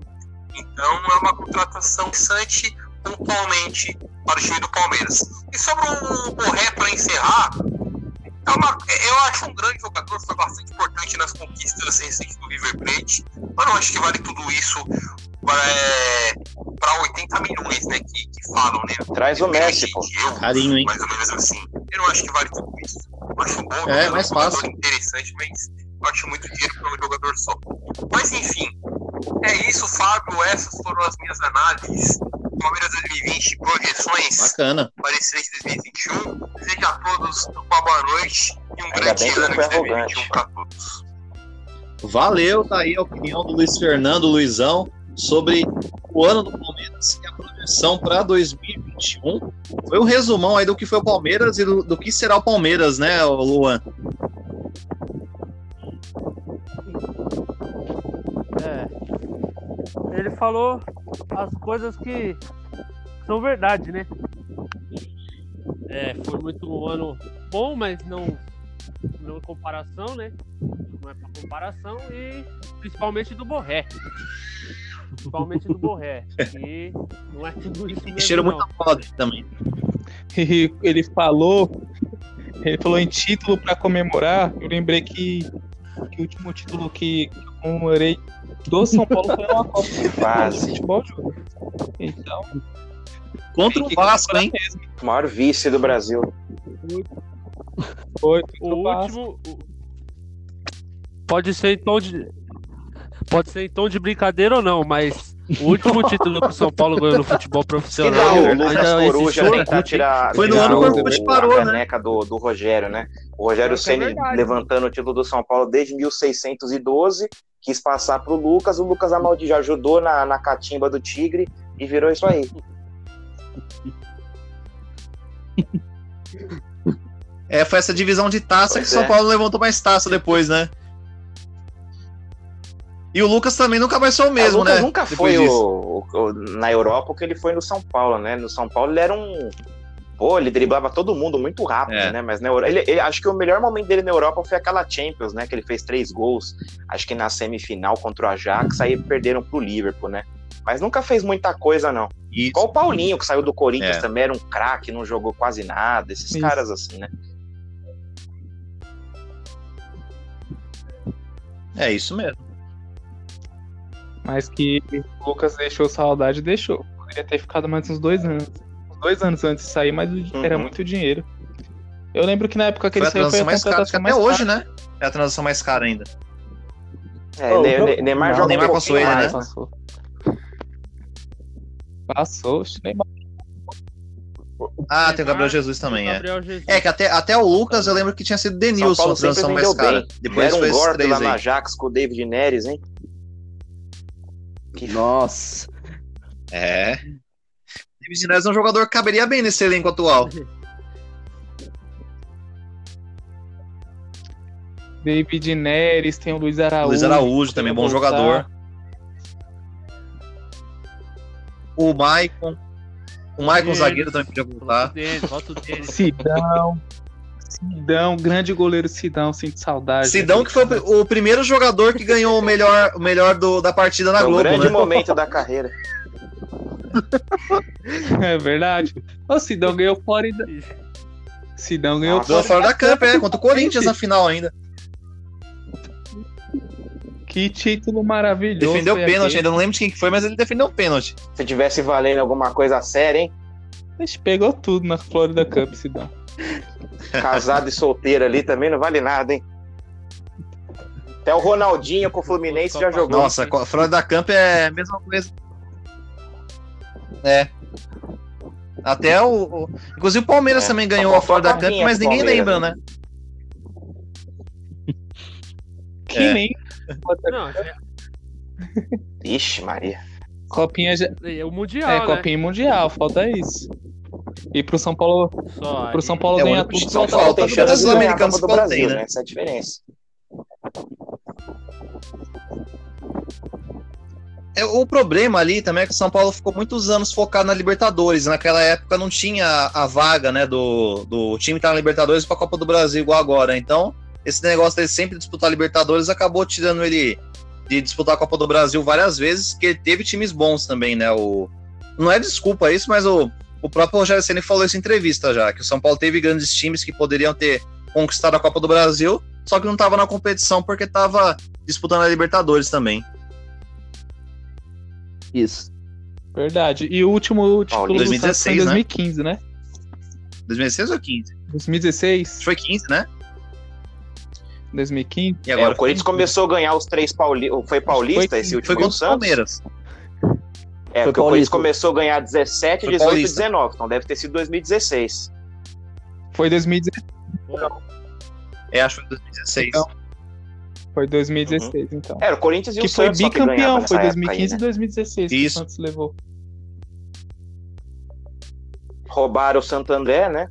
Então é uma contratação interessante pontualmente para o time do Palmeiras. E sobre o Borré, para encerrar, é uma, eu acho um grande jogador, foi bastante importante nas conquistas recentes do River Plate, mas não acho que vale tudo isso para é, 80 milhões, né, que, que falam, né? Traz o Messi, pô. Carinho, hein? Mais ou menos assim. Eu não acho que vale tudo isso. Eu acho um bom é, jogador, mais um fácil. jogador interessante, mas eu acho muito dinheiro para um jogador só. Mas enfim, é isso, Fábio. Essas foram as minhas análises. Palmeiras 2020, projeções Bacana. para esse ano de 2021. Desejo a todos uma boa noite e um Ainda grande ano de 2021 arrogante. para todos. Valeu, tá aí a opinião do Luiz Fernando, Luizão, sobre o ano do Palmeiras e a projeção para 2021. Foi um resumão aí do que foi o Palmeiras e do, do que será o Palmeiras, né, Luan? É. Ele falou as coisas que são verdade, né? É, foi muito um ano bom, mas não, não em comparação, né? Não é pra comparação e principalmente do Borré. Principalmente do Borré. Que não é tudo isso mesmo. Cheiro muito foda também. *laughs* E ele falou, ele falou em título para comemorar. Eu lembrei que, que o último título que comemorei do São Paulo foi uma Copa de Quase. futebol, Júlio. Então, Contra o Vasco, hein? mesmo. O maior vice do Brasil. Foi, O o Vasco. último. Pode ser em tom de. Pode ser em tom de brincadeira ou não, mas o último título que o São Paulo ganhou no futebol profissional. o Lucas Coruja choro- tentar tirar, Foi no ano que o Orkut a parou, né? caneca do, do Rogério, né? O Rogério é Ceni verdade. levantando o título do São Paulo desde 1612, quis passar pro Lucas, o Lucas Amaldi já ajudou na, na catimba do Tigre e virou isso aí. É, foi essa divisão de taça Pois que o São é. Paulo levantou mais taça depois, né? E o Lucas também nunca mais foi o mesmo, o Lucas né? nunca Depois foi o, o- o- na Europa o que ele foi no São Paulo, né? No São Paulo ele era um. Pô, ele driblava todo mundo muito rápido, É. né? Mas na Europa, ele, ele- acho que o melhor momento dele na Europa foi aquela Champions, né? Que ele fez três gols, acho que na semifinal contra o Ajax, aí perderam pro Liverpool, né? Mas nunca fez muita coisa, não. Isso. Igual o Paulinho, que saiu do Corinthians É. também, era um craque, não jogou quase nada. Esses Isso. caras assim, né? É isso mesmo. Mas que o Lucas deixou saudade, deixou. Poderia ter ficado mais uns dois anos. Uns dois anos antes de sair, mas era Uhum. muito dinheiro. Eu lembro que na época que Foi ele a saiu foi a transação mais cara. Até mais hoje, cara. né? É a transação mais cara ainda. É, Oh, Ne- não- Ne- Neymar não, joga Neymar passou ele, né? Passou. Passou, Neymar. Ah, tem o Gabriel Jesus também, é. Gabriel Jesus. É, que até, até o Lucas eu lembro que tinha sido Denilson a transação mais cara. bem. Depois foi um golpe três lá na. Ajax com o David Neres, hein? Que Nossa. É. David Neres é um jogador que caberia bem nesse elenco atual. David Neres, tem o Luiz Araújo. Luiz Araújo também, bom voltar. jogador. O Maicon. O Maicon zagueiro também podia voltar. Volta dele. Sidão. Sidão, grande goleiro Sidão, sinto saudade. Sidão que foi o, o primeiro jogador que ganhou o melhor, o melhor do- da partida na Foi um Globo, grande né? momento da carreira. *laughs* É verdade. O Sidão ganhou Florida. Sidão ganhou Nossa. Do fora da campo, é, contra o Corinthians na final ainda. Que título maravilhoso. Defendeu pênalti, ainda não lembro de quem que foi, mas ele defendeu pênalti. Se tivesse valendo alguma coisa séria, hein? A gente pegou tudo na Florida Cup, Sidão. Casado e solteiro ali também não vale nada, hein? Até o Ronaldinho com o Fluminense já jogou. Nossa, a fora da campo é a mesma coisa. É. Até o. o- Inclusive o Palmeiras É, também só ganhou a faltou fora da capinha mas ninguém lembra, né? né? Que É. nem Não, é, Ixi, Maria. Copinha, é o Mundial, é, né? Copinha Mundial, falta isso. E pro São Paulo, Só, pro São Paulo É, o ganhar tudo, São Só Paulo falta tá tem chance a americano Copa do São Paulo Brasil, né? né? Essa é a diferença. É, O problema ali também é que o São Paulo ficou muitos anos focado na Libertadores. Naquela época não tinha a vaga, né, do, do time estar na Libertadores para a Copa do Brasil igual agora. Então, esse negócio dele sempre disputar a Libertadores acabou tirando ele de disputar a Copa do Brasil várias vezes, que ele teve times bons também, né? O, não é desculpa isso, mas o, o próprio Rogério Ceni falou isso em entrevista já, que o São Paulo teve grandes times que poderiam ter conquistado a Copa do Brasil, só que não estava na competição porque estava disputando a Libertadores também. Isso. Verdade. E o último título do 2016, Santos foi em né? 2015, né? 2016 ou 15? 2016, Foi 15, né? 2015. E É, agora o Corinthians começou a ganhar os três paulistas. Foi paulista Foi- esse último foi do contra o Santos? Palmeiras. É, Foi porque o Corinthians paulista. começou a ganhar 17, Foi 18 e paulista. 19. Então deve ter sido 2016. Foi 2016. É, acho que foi 2016. Então, Foi 2016, então. Era o Corinthians e Que o foi Santos que ganhava bicampeão, foi época 2015 aí, e né? 2016 que Isso. o Santos levou. Roubaram o Santo André, né?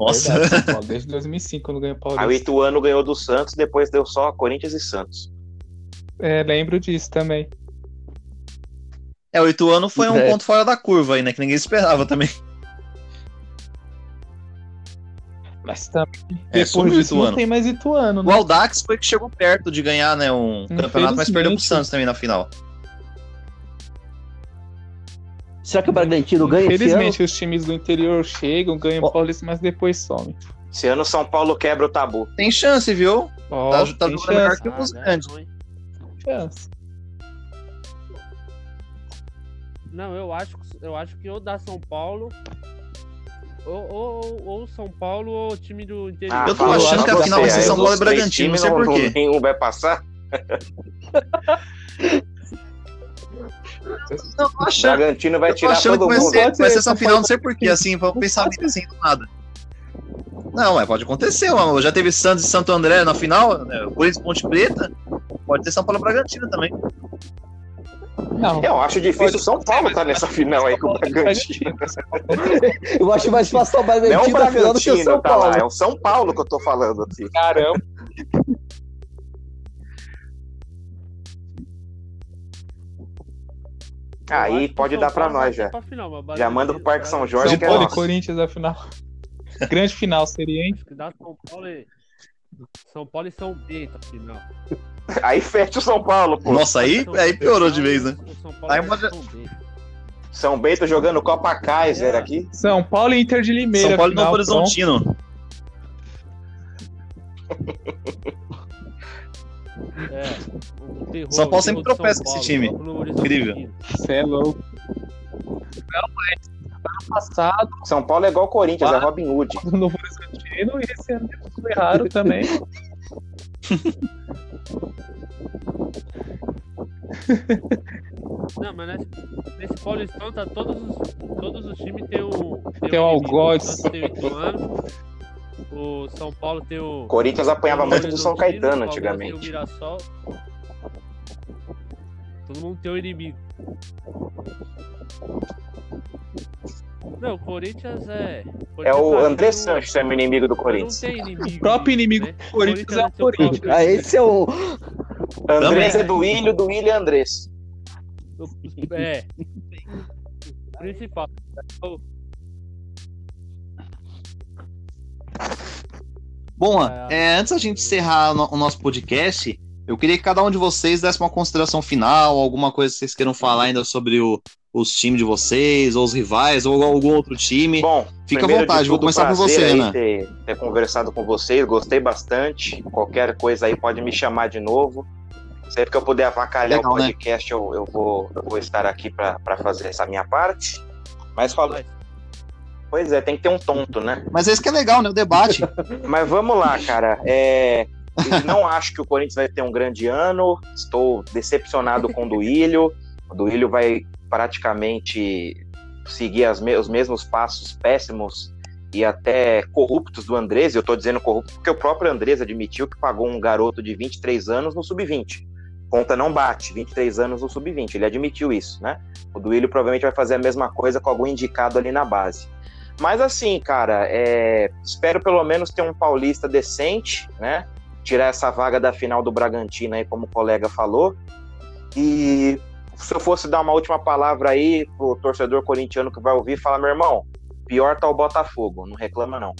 Nossa. Verdade, *laughs* desde 2005 quando ganhou o Aí o Paulista. Ituano ganhou do Santos, depois deu só Corinthians e Santos. É, lembro disso também. É, o Ituano foi um É. ponto fora da curva aí, né? Que ninguém esperava também. Mas também, É, depois sumiu o disso, não tem mais Ituano, O né? Aldax foi que chegou perto de ganhar, né? Um campeonato, mas perdeu pro. Santos também na final. Será que o Bragantino ganha esse ano? Infelizmente, os times do interior chegam, ganham o Paulista, mas depois somem. Esse ano o São Paulo quebra o tabu. Tem chance, viu? Ó, Tá- tá tem jogando melhor que Ah, os né, grandes. ruim. chance. Não, eu acho, que- eu acho que ou dá São Paulo. Ou, ou, ou São Paulo ou o time do interior. Eu tô achando que a final vai ser São Paulo e Bragantino, não sei por quê. Nenhum vai passar. Não, tô achando, Bragantino vai eu tô tirar achando que todo vai mundo. ser, vai ser, São final, Paulo- não sei por quê, assim, foi um pensamento assim do nada. Não, mas pode acontecer, mano. Já teve Santos e Santo André na final, né? Corinthians Ponte Preta. Pode ter São Paulo e Bragantino também. Não, Eu acho difícil o São Paulo estar nessa final aí com o Bragantino. *laughs* Eu acho mais fácil o Não é o Bragantino final Bragantino São tá lá, é Paulo. o São Paulo que eu tô falando aqui. caramba. Aí pode dar vai nós já. pra final, Já manda pro Parque São Jorge São que é Paulo e nosso. Corinthians, afinal. Grande final seria, hein? Acho que dá São Paulo e. São Paulo e São Bento, afinal. *laughs* Aí fecha o São Paulo, pô. Nossa, aí, São aí piorou de vez, né? São Paulo Aí São Bento. São Bento jogando Copa Kaiser É. aqui. São Paulo e Inter de Limeira. São Paulo e Novo Horizontino. *laughs* É, São Paulo sempre tropeça com esse time. Incrível. Você é louco. Não, mas passado, São Paulo é igual o Corinthians, é Ah. Robin Hood. *laughs* no Novo Horizontino, e esse ano foi raro também. *laughs* Não, mas nesse, nesse Paulistão tá todos os, todos os times tem o. Tem o algoz. Tem o Ituano, o São Paulo tem o. Corinthians apanhava o muito do São Caetano o Palmeiras Tem o antigamente. Mirassol. Todo mundo tem o inimigo. Não, o Corinthians é. É o Corinthians André não- Sanches, é o inimigo do Corinthians. inimigo. O próprio inimigo né? do Corinthians é o Corinthians. próprio Ah, esse é o. Andrés é do Ilho, do Ilho é Andrés. É. O Principal. Bom, é, antes da gente encerrar o nosso podcast, eu queria que cada um de vocês desse uma consideração final, alguma coisa que vocês queiram falar ainda sobre o- os times de vocês, ou os rivais, ou algum outro time. Bom, Fica à vontade, vou começar com você, aí Ana. Ter, ter conversado com vocês, gostei bastante. Qualquer coisa aí pode me chamar de novo. Sempre que eu puder avacalhar Legal, o né? podcast, eu, eu vou, eu vou estar aqui para fazer essa minha parte. Mas falou. Pois é, tem que ter um tonto, né? Mas esse que é legal, né? O debate. *laughs* Mas vamos lá, cara. É, não acho que o Corinthians vai ter um grande ano. Estou decepcionado com o Duílio. O Duílio vai praticamente seguir me- os mesmos passos péssimos e até corruptos do Andrés. Eu estou dizendo corrupto porque o próprio Andrés admitiu que pagou um garoto de 23 anos no sub-20. Conta não bate, 23 anos no sub-20. Ele admitiu isso, né? O Duílio provavelmente vai fazer a mesma coisa com algum indicado ali na base. Mas assim, cara, é, espero pelo menos ter um paulista decente, né? Tirar essa vaga da final do Bragantino aí, como o colega falou. E se eu fosse dar uma última palavra aí pro torcedor corintiano que vai ouvir, fala, meu irmão, pior tá o Botafogo, não reclama não.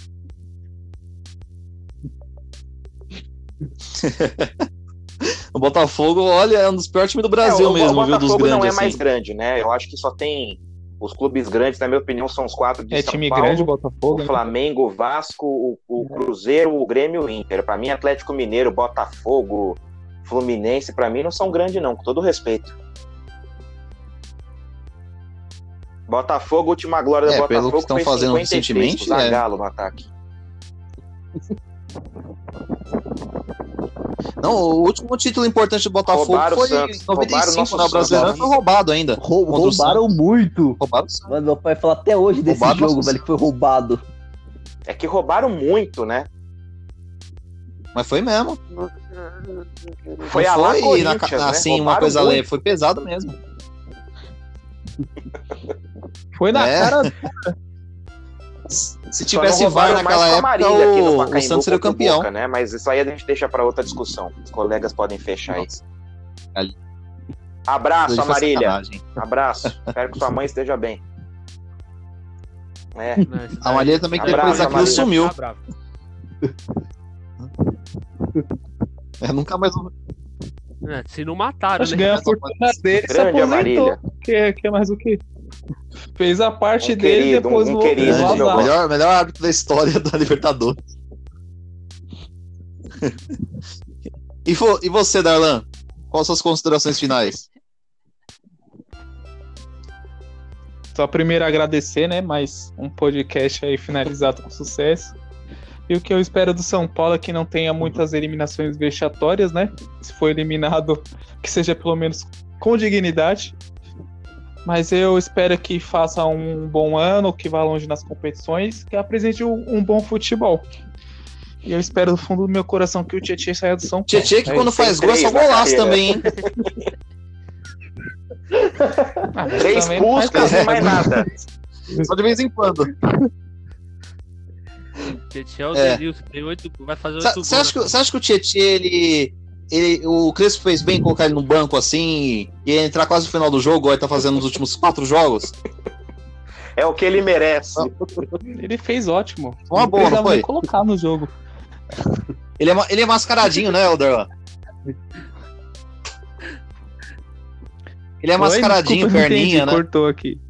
*laughs* O Botafogo, olha, é um dos piores times do Brasil É, o, mesmo, o viu? Dos Botafogo grandes, não é assim. mais grande, né? Eu acho que só tem os clubes grandes, na minha opinião, são os quatro de É São time Paulo, grande, Botafogo. o né? Flamengo, o Vasco, o, o Cruzeiro, o Grêmio e o Inter. Pra mim, Atlético Mineiro, Botafogo, Fluminense, pra mim não são grandes não, com todo respeito. Botafogo, última glória do É, pelo Botafogo que estão foi fazendo 56, recentemente, com o é. No ataque. Não, o último título importante do Botafogo Roubaram foi em roubaram o 95, nosso na Brasileirão, foi roubado ainda. Rou- roubaram muito. Roubaram. Mano, meu pai fala até hoje desse Roubado jogo, velho, que foi roubado. É que roubaram muito, né? Mas foi mesmo. Foi Não a foi na- Corinthians, né? assim, uma Roubaram coisa muito. leve, foi pesado mesmo. *laughs* Foi na É. cara. *laughs* Se tivesse VAR naquela época, Marília aqui no o, o Pacaembu Santos seria o campeão. Boca, né? Mas isso aí a gente deixa pra outra discussão. Os colegas podem fechar isso. Ali. Abraço, Hoje foi Marília. sacanagem. Abraço. Espero que sua mãe esteja bem. É. Não, A daí- Marília também que Abraço, depois Marília. sumiu. Tá. É, nunca mais. É, se não mataram, Acho que né? ganhou a fortuna dele, se Grande aposentou. Marília. Que, que é mais o quê? Fez a parte Um dele querido, depois um voltou querido azar. melhor, melhor árbitro da história da Libertadores. *laughs* e, vo- e você, Darlan? Quais suas considerações finais? Só primeiro agradecer, né? Mais um podcast aí finalizado com sucesso. E o que eu espero do São Paulo é que não tenha muitas eliminações vexatórias, né? Se for eliminado, que seja pelo menos com dignidade. Mas eu espero que faça um bom ano, que vá longe nas competições, que apresente um, um bom futebol. E eu espero do fundo do meu coração que o Tietchan saia do São Paulo. Tietchan que É quando faz gol é só golaço também, hein? *laughs* Ah, Três também não faz puscas nada. mais *laughs* nada. Só de vez em quando. Tietchan é o É. Tem oito, vai fazer oito gols. Você acha, que- você acha que o Tietchan, ele, ele. O Crespo fez bem em colocar ele no banco assim e entrar quase no final do jogo, ele tá fazendo nos últimos quatro jogos? É o que ele merece. Ele fez ótimo. Uma boa, não precisava foi? nem colocar no jogo. Ele é, ele é mascaradinho, né, Elder? Ele é Oi? mascaradinho, Desculpa, perninha, entendi, né? Cortou aqui.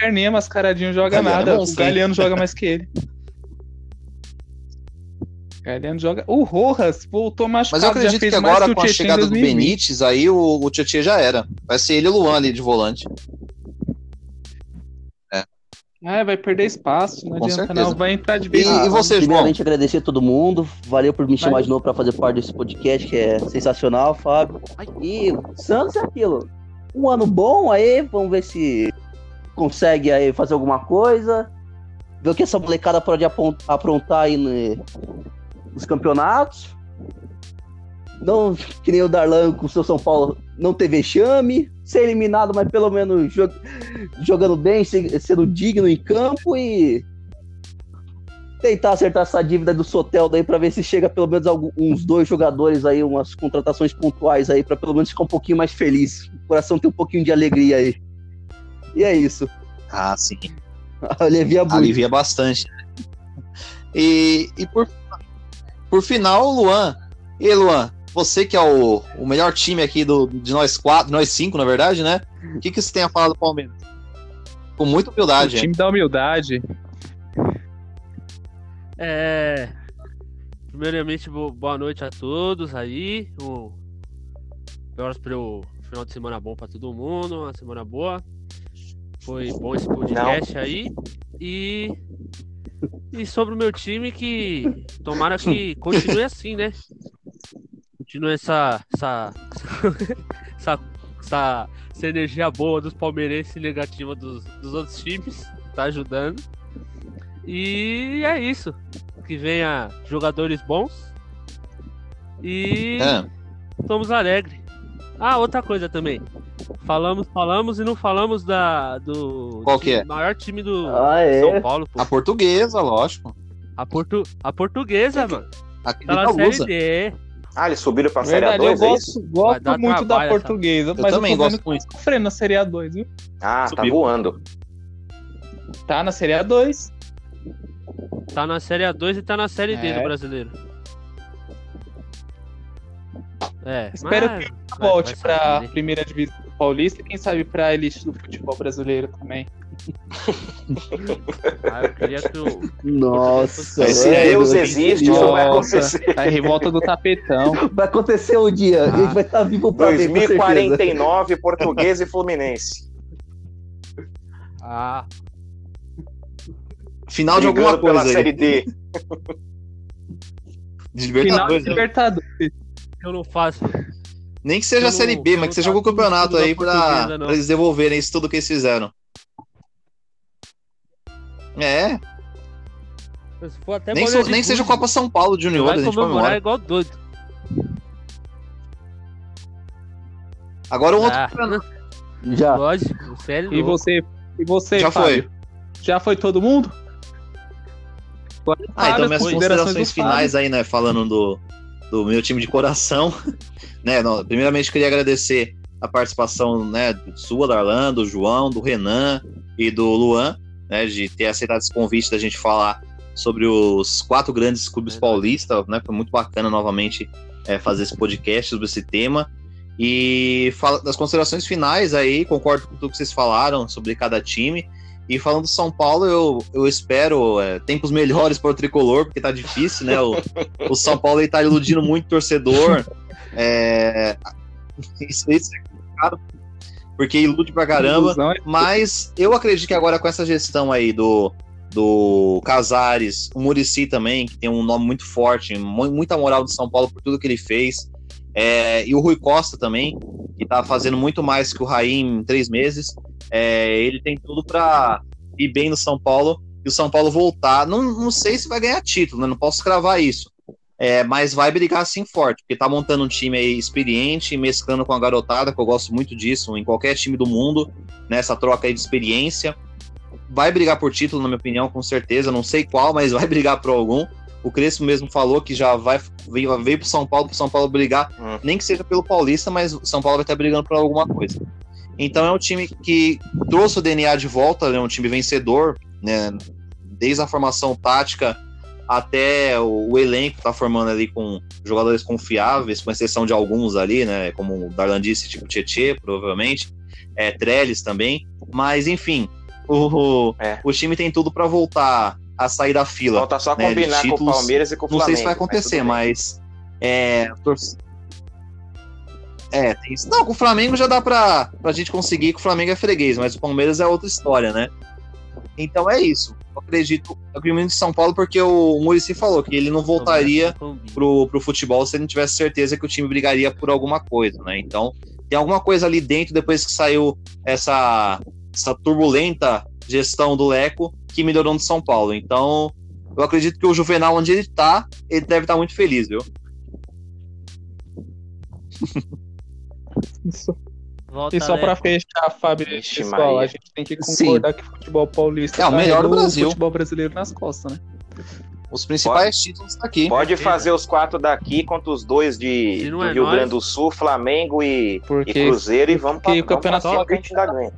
Perninha, mascaradinho joga Galeano é nada. bom, o. Galeano joga mais que ele. Galeano joga. O Rojas voltou machucado. Mas eu acredito que agora, com a chegada do Benítez, aí o, o Tietchan já era. Vai ser ele e o Luan ali de volante. É, vai perder espaço, não Com adianta certeza. não. Vai entrar de vez E, em e você, João? Primeiramente, agradecer a todo mundo. Valeu por me chamar Vai. de novo para fazer parte desse podcast, que é sensacional, Fábio. E o Santos é aquilo. Um ano bom aí, vamos ver se consegue aí fazer alguma coisa. Ver o que essa molecada pode aprontar aí nos campeonatos. Não, que nem o Darlan com o seu São Paulo, não ter vexame. Ser eliminado, mas pelo menos jo- jogando bem, se- sendo digno em campo e tentar acertar essa dívida do Sotel daí pra ver se chega pelo menos uns dois jogadores aí, umas contratações pontuais aí pra pelo menos ficar um pouquinho mais feliz, o coração ter um pouquinho de alegria aí. E é isso. Ah, sim. *laughs* Alivia muito. Alivia bastante. E, e por, por final, o Luan. E aí, Luan, você que é o, o melhor time aqui do, de nós quatro, nós cinco, na verdade, né? O que, que você tem a falar do Palmeiras? Com muita O humildade. hein? time da humildade. É. Primeiramente, bo- boa noite a todos aí. Um... Horas para o final de semana bom para todo mundo, uma semana boa. Foi bom esse podcast aí. E. E sobre o meu time, que tomara que continue assim, né? Continue essa. Essa, *laughs* essa, essa, essa energia boa dos palmeirenses e negativa dos, dos outros times. Tá ajudando. E é isso que venha jogadores bons e É. estamos alegres. Ah, outra coisa também. Falamos, falamos e não falamos da do Qual que é? maior time do Ah, é? São Paulo, pô. A portuguesa, lógico. A, portu, a portuguesa, mano. Aqui Tá na série. D. Ah, eles subiram pra Série Verdade, A2, eu é gosto, gosto dar muito da portuguesa, Eu mas também eu tô gosto muito. sofrendo na Série A2, viu? Ah, tá Subiu. voando. Tá na Série A2. Tá na série A2 e tá na série D É. do brasileiro. É, Espero mas- que Volte saber, né? primeira divisão paulista e quem sabe pra elite do futebol brasileiro também. *laughs* Ah, eu queria que o. Nossa. Se Deus existe, isso vai acontecer. a revolta do tapetão. *laughs* Vai acontecer um dia. A gente vai estar vivo pra ver, com certeza. 2049, Português *laughs* e Fluminense. Ah, Final de Brigando alguma pela coisa aí. Série D. De Final de né? Libertadores. Eu não faço. Nem que seja Eu a Série B, mas que seja algum campeonato aí pra, pra eles devolverem isso tudo que eles fizeram. É, Se for até nem, so- de nem que seja gude, Copa São Paulo Junior, a gente comemorar comemora. igual doido. Agora um outro Ah, campeonato. Já. lógico, sério. E você, e você Já Fábio? Já foi todo mundo? Ah, então minhas as considerações finais aí, né, falando do, do meu time de coração, *laughs* né, não, primeiramente queria agradecer a participação, né, sua, da Arlan, do João, do Renan e do Luan, né, de ter aceitado esse convite da gente falar sobre os quatro grandes clubes paulistas, né, foi muito bacana novamente é, fazer esse podcast sobre esse tema, e fala, das considerações finais aí, concordo com tudo que vocês falaram sobre cada time, e falando do São Paulo, eu, eu espero é, tempos melhores para o tricolor, porque tá difícil, né? O, o São Paulo ele tá iludindo muito o torcedor. É, isso, isso é complicado, porque ilude pra caramba. É- Mas eu acredito que agora com essa gestão aí do, do Casares, o Murici também, que tem um nome muito forte, mu- muita moral do São Paulo por tudo que ele fez. é, e o Rui Costa também, que tá fazendo muito mais que o Raim em três meses. É, ele tem tudo para ir bem no São Paulo e o São Paulo voltar. Não, não sei se vai ganhar título, né? Não posso cravar isso. É, mas vai brigar assim forte, porque tá montando um time aí experiente, mesclando com a garotada, que eu gosto muito disso, em qualquer time do mundo, nessa troca aí de experiência. Vai brigar por título, na minha opinião, com certeza. Não sei qual, mas vai *laughs* brigar por algum. O Crespo mesmo falou que já vai veio, veio pro São Paulo, pro São Paulo brigar, Hum. nem que seja pelo Paulista, mas o São Paulo vai estar brigando por alguma coisa. Então é um time que trouxe o DNA de volta, é um time vencedor, né? Desde a formação tática até o, o elenco tá formando ali com jogadores confiáveis, com exceção de alguns ali, né? Como o Darlan disse, tipo Tietê, provavelmente, é, Trellis também. Mas enfim, o, É. o time tem tudo para voltar a sair da fila. Falta só né, combinar com o. Palmeiras e com o Não Flamengo. sei se vai acontecer, bem. mas. É. É, tem isso. Não, com o Flamengo já dá pra, pra gente conseguir que o Flamengo é freguês, mas o Palmeiras é outra história, né? Então é isso. Eu acredito, eu acredito em São Paulo porque o Murici falou que ele não voltaria pro, pro futebol se ele não tivesse certeza que o time brigaria por alguma coisa, né? Então, tem alguma coisa ali dentro, depois que saiu essa, essa turbulenta gestão do Leco, que melhorou no São Paulo. Então, eu acredito que o Juvenal, onde ele tá, ele deve estar muito feliz, viu? *laughs* Isso. Volta E só pra Leco. fechar, Fábio, Vixe, pessoal, Maria. a gente tem que concordar que o futebol paulista É o melhor do Brasil. futebol brasileiro nas costas, né? Os principais títulos tá aqui. Pode fazer os quatro daqui contra os dois de do é Rio nós- Grande do Sul, Flamengo e, e Cruzeiro e vamos porque o campeonato que a gente ainda ganha.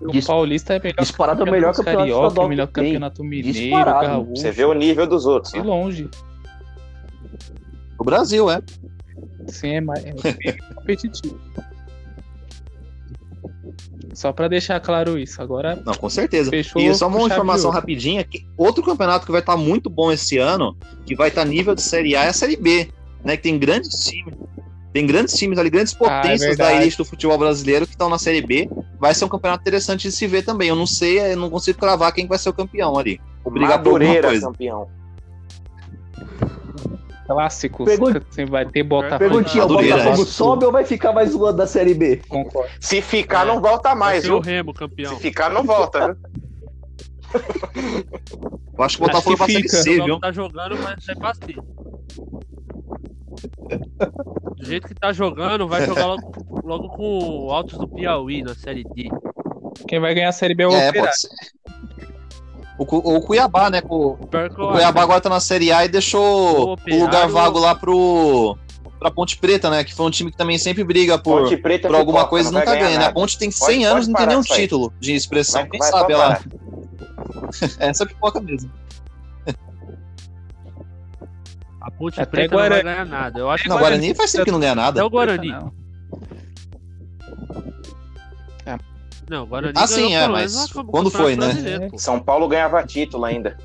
O Dis- Paulista é melhor disparado é o que melhor campeonato campeonato carioca, o melhor que tem. campeonato mineiro, Disparado. gaúcho, Você vê o nível dos outros. de né? longe. O Brasil, é. Sim, é mais é *laughs* competitivo. Só pra deixar claro isso. Agora, Não, com certeza. Fechou e só uma informação rapidinha, que outro campeonato que vai estar muito bom esse ano, que vai estar nível de Série A, é a Série B, né? Que tem grandes times, tem grandes times ali, grandes potências da Ah, verdade. elite do futebol brasileiro que estão na Série B. Vai ser um campeonato interessante de se ver também. Eu não sei, eu não consigo cravar quem vai ser o campeão ali. Vou brigar por alguma coisa. campeão. Pergun- Você vai ter Botafogo. Perguntinha, o Botafogo é. sobe ou vai ficar mais zoando da Série B? Concordo. Se ficar, É. não volta Vai mais, ser o viu? Remo campeão. Se ficar, não volta, viu? Eu acho que o Botafogo vai fica. C, viu? tá jogando, vai ser pra C. Do jeito que tá jogando, vai jogar logo, logo com o Altos do Piauí na Série D. Quem vai ganhar a Série B é o É, Operário. pode ser. O, o Cuiabá, né? O, o acho. Cuiabá agora tá na Série A e deixou O o Operário- lugar vago lá pro. Pra Ponte Preta, né? Que foi um time que também sempre briga por, Ponte Preta por alguma pipoca, coisa e nunca ganha, né? A. Ponte tem Pode- 100 anos pode e não tem nenhum título de expressão. Vai- Quem vai sabe parar. Essa *laughs* é pipoca mesmo. A Ponte Até Preta não vai Guarani. ganhar nada. Eu acho Não, que Guarani faz tempo que não ganha nada. Até o Guarani. Não. Não, o Guarani Ah, sim, é, mas quando foi, né? São Paulo ganhava título ainda.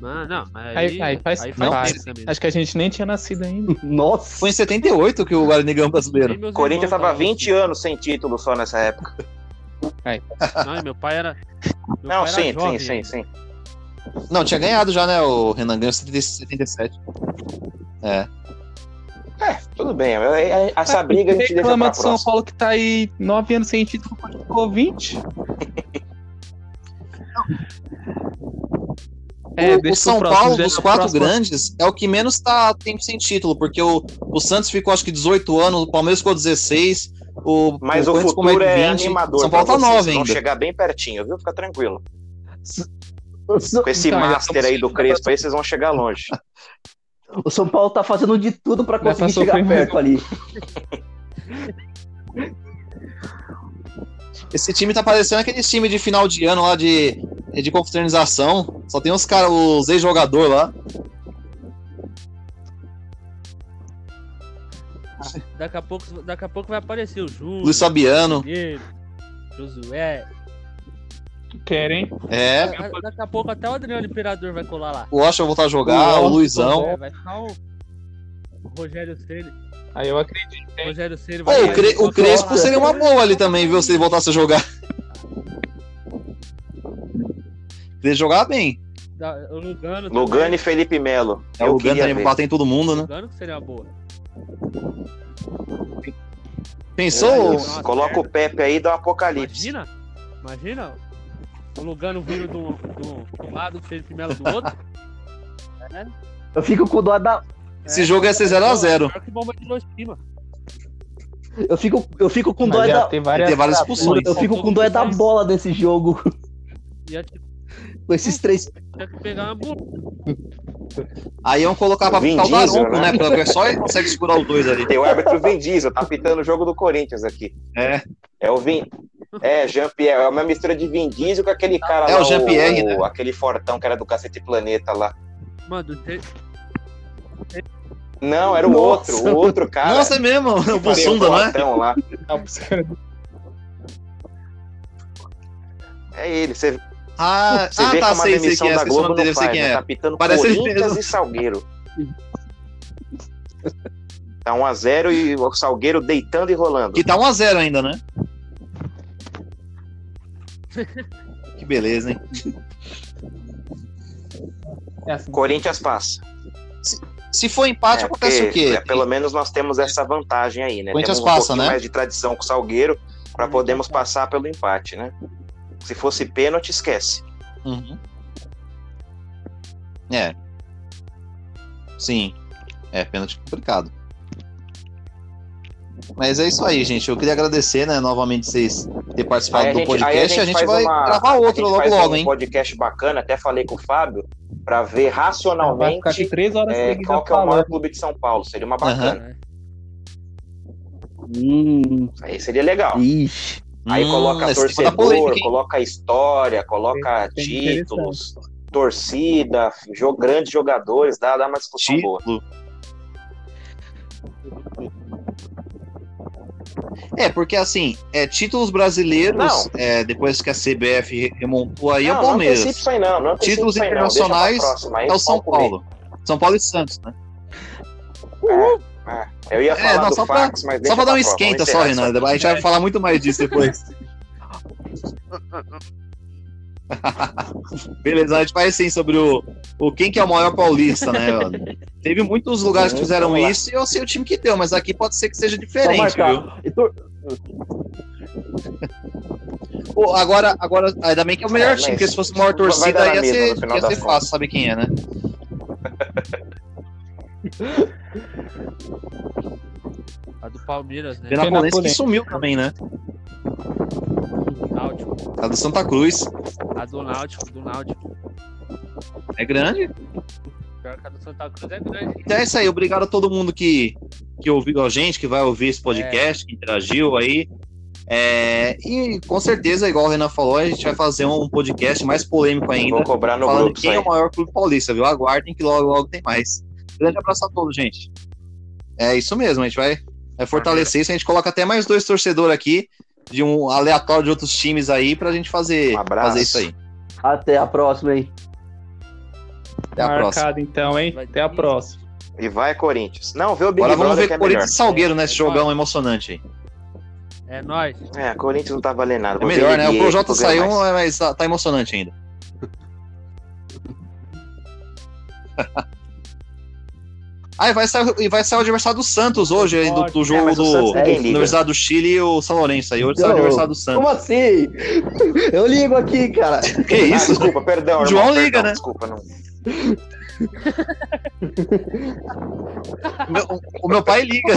Não, não, aí, Aí- aí faz- não, tempo também. né? Acho que a gente nem tinha nascido ainda. *laughs* Nossa. Foi em 78 que o Guarani ganhou o brasileiro. Corinthians tava falam 20 anos sem título só nessa época. isso. Não, meu pai era. meu Não, pai era sim, sim, jovem sim, ainda. sim. Não, tinha ganhado já, né? O Renan ganhou em 70 77. É. É, tudo bem. é- é- Essa briga a gente deixa reclama pra de São. Paulo que tá aí nove anos sem título, ficou 20. *laughs* É, o, o São Paulo, dos é o quatro próximo. grandes, é o que menos tá tempo sem título, porque o, o Santos ficou acho que 18 anos, o Palmeiras ficou 16, o, Mas o, mais futuro de é 20, animador. São Paulo tá vocês, 9 vocês vão ainda. chegar bem pertinho, viu? Fica tranquilo. Com esse Então, master aí do chegando Crespo aí, vocês vão chegar longe. *laughs* O São Paulo tá fazendo de tudo pra conseguir chegar perto ali. *laughs* Esse time tá parecendo aquele time de final de ano lá de, de confraternização. Só tem os caras, os ex-jogadores lá. Daqui a, pouco, daqui a pouco vai aparecer o Júlio. Luiz Fabiano. Diego, Querem? É, Da- Daqui a pouco até o Adriano Imperador vai colar lá. o vai voltar a jogar, o, O Luizão. É, vai ficar o, Rogério Ceni. Aí eu acredito. O Rogério Ceni vai o, Cre- o Crespo seria uma boa ali também, viu? Se ele voltasse a jogar. Ele jogava bem. Lugano. Lugano e. Felipe Melo. É, o Gano queria também bater em todo mundo, né? Lugano que seria uma boa. Pensou? Nossa, Coloca o Pepe aí do Apocalipse. Imagina, imagina o Lugano vindo do, do, do lado, o Felipe Melo do outro. *laughs* Eu fico com dó da. Esse jogo ia ser 0x0. Pior que bomba de Hiroshima. Eu fico, eu fico com dó Mas já da. tem várias, Tem várias expulsões. Eu fico com dó da bola desse jogo. Com esses três. tinha que pegar uma bola. Aí iam colocar pra Vin ficar o Diesel, Daronco, né? né? Porque só ele consegue segurar os dois ali. Tem o árbitro Vin Diesel, tá pitando o jogo do Corinthians aqui. É. É o Vin. É, Jean-Pierre, é uma mistura de Vin Diesel com aquele cara É, lá. o Jean-Pierre, né? Aquele fortão que era do Cacete Planeta lá. Mano, te- Não, era o Nossa. outro, o outro cara. Nossa, é mesmo, o Bussunda, não é? bolotão lá. É ele. Você, Ah, você ah vê tá, que uma sei, sei demissão quem é, da Globo dele, não sei faz, quem né? é. Tá pitando Parece Corinthians e Salgueiro. Tá 1x0 e o Salgueiro deitando e rolando. Que tá 1x0 ainda, né? Que beleza, hein? É assim. Corinthians passa. Se for empate, É, acontece porque, o quê? é, pelo menos nós temos essa vantagem aí, né? Corinthians temos um passa, né? mais de tradição com o Salgueiro para podermos passar pelo empate, né? Se fosse pênalti, esquece. Uhum. É. Sim. É, pênalti complicado. Mas é isso aí, gente. Eu queria agradecer, né, novamente vocês terem participado Aí do podcast. A gente, faz vai uma- gravar a outro gente logo faz logo, um hein? podcast bacana, até falei com o Fábio, para ver racionalmente aqui três horas é, qual que é o maior clube de São Paulo. Seria uma bacana. Hum, Aí seria legal. ixi. Aí Hum, coloca tema torcedor, coloca história, coloca Bem títulos, torcida, jo grandes jogadores, dá, dá uma discussão boa. É, porque assim, é, títulos brasileiros, é, depois que a CBF remontou aí, é não, o Palmeiras. Não isso aí não, não Títulos internacionais próxima, é o São. Paulo. São Paulo e Santos, né? É, eu ia falar É, não, só pra- fax, Só pra dar um esquenta só, Renan. A gente vai falar muito mais disso depois. *laughs* *laughs* Beleza, a gente vai sim sobre o, o quem que é o maior paulista, né? Teve muitos lugares que Uhum, fizeram vamos lá. isso e eu sei o time que deu, mas aqui pode ser que seja diferente, viu? Pô, agora, agora, ainda bem que é o melhor É, time, porque se fosse maior torcida ia ser, ia ser fácil, sabe quem é, né? A do Palmeiras, né? Penapolense que sumiu também, né? Náutico. A do Santa Cruz. A do Náutico, do Náutico. É grande. Pior que a do Santa Cruz é grande. Então é isso aí. Obrigado a todo mundo que, que ouviu a gente, que vai ouvir esse podcast, que interagiu aí. É, e com certeza, igual o Renan falou, a gente vai fazer um podcast mais polêmico ainda. Vou cobrar no falando grupo quem é o maior clube paulista, viu? Aguardem que logo, logo tem mais. Grande abraço a todos, gente. É isso mesmo, a gente vai, vai fortalecer isso. A gente coloca até mais dois torcedores aqui, de um aleatório de outros times aí, pra gente fazer, Um abraço. fazer isso aí. Até a próxima, hein? Até a próxima. Marcado então, hein? Até a próxima. E vai Corinthians. Não, vê o Big Agora vamos ver que é Corinthians melhor. e Salgueiro nesse É, jogão nóis. emocionante aí. É nóis. É, Corinthians não tá valendo nada. É melhor, né? O Projota saiu, mais. mas tá, tá emocionante ainda. *laughs* Ah, e vai sair, e vai sair o adversário do Santos hoje, aí, do, do jogo o do liga. Universidade do Chile e o São Lourenço aí. Hoje sai o Não, adversário do Santos. Como assim? Eu ligo aqui, cara. Que Ah, isso? desculpa, perdão. O João irmão, liga, perdão, né? Desculpa, não. O meu, o meu pai liga.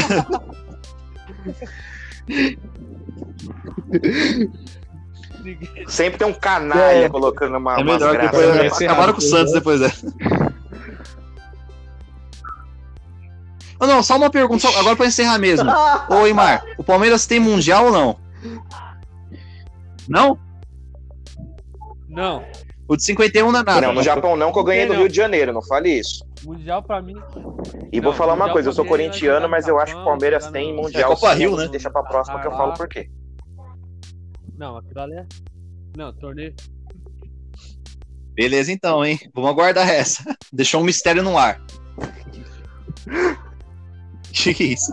Sempre tem um canalha É. colocando uma, É melhor depois vai ser acabaram com o Santos depois dessa. Ah, não, só uma pergunta, só- agora pra encerrar mesmo. *laughs* Ô, Imar, o Palmeiras tem Mundial ou não? Não? Não. O de 51 não é nada. Não, no Japão não, que eu ganhei do Rio de Janeiro, não fale isso. Mundial pra mim. E vou Não, falar uma coisa, eu sou também, corintiano, mas eu acho que o Palmeiras jogando- tem Mundial. É Copa Rio, né? Deixa pra próxima que eu falo por quê. Não, aquilo ali é. Não, torneio. Beleza, então, hein? Vamos aguardar essa. *laughs* Deixou um mistério no ar. *laughs* Jeez.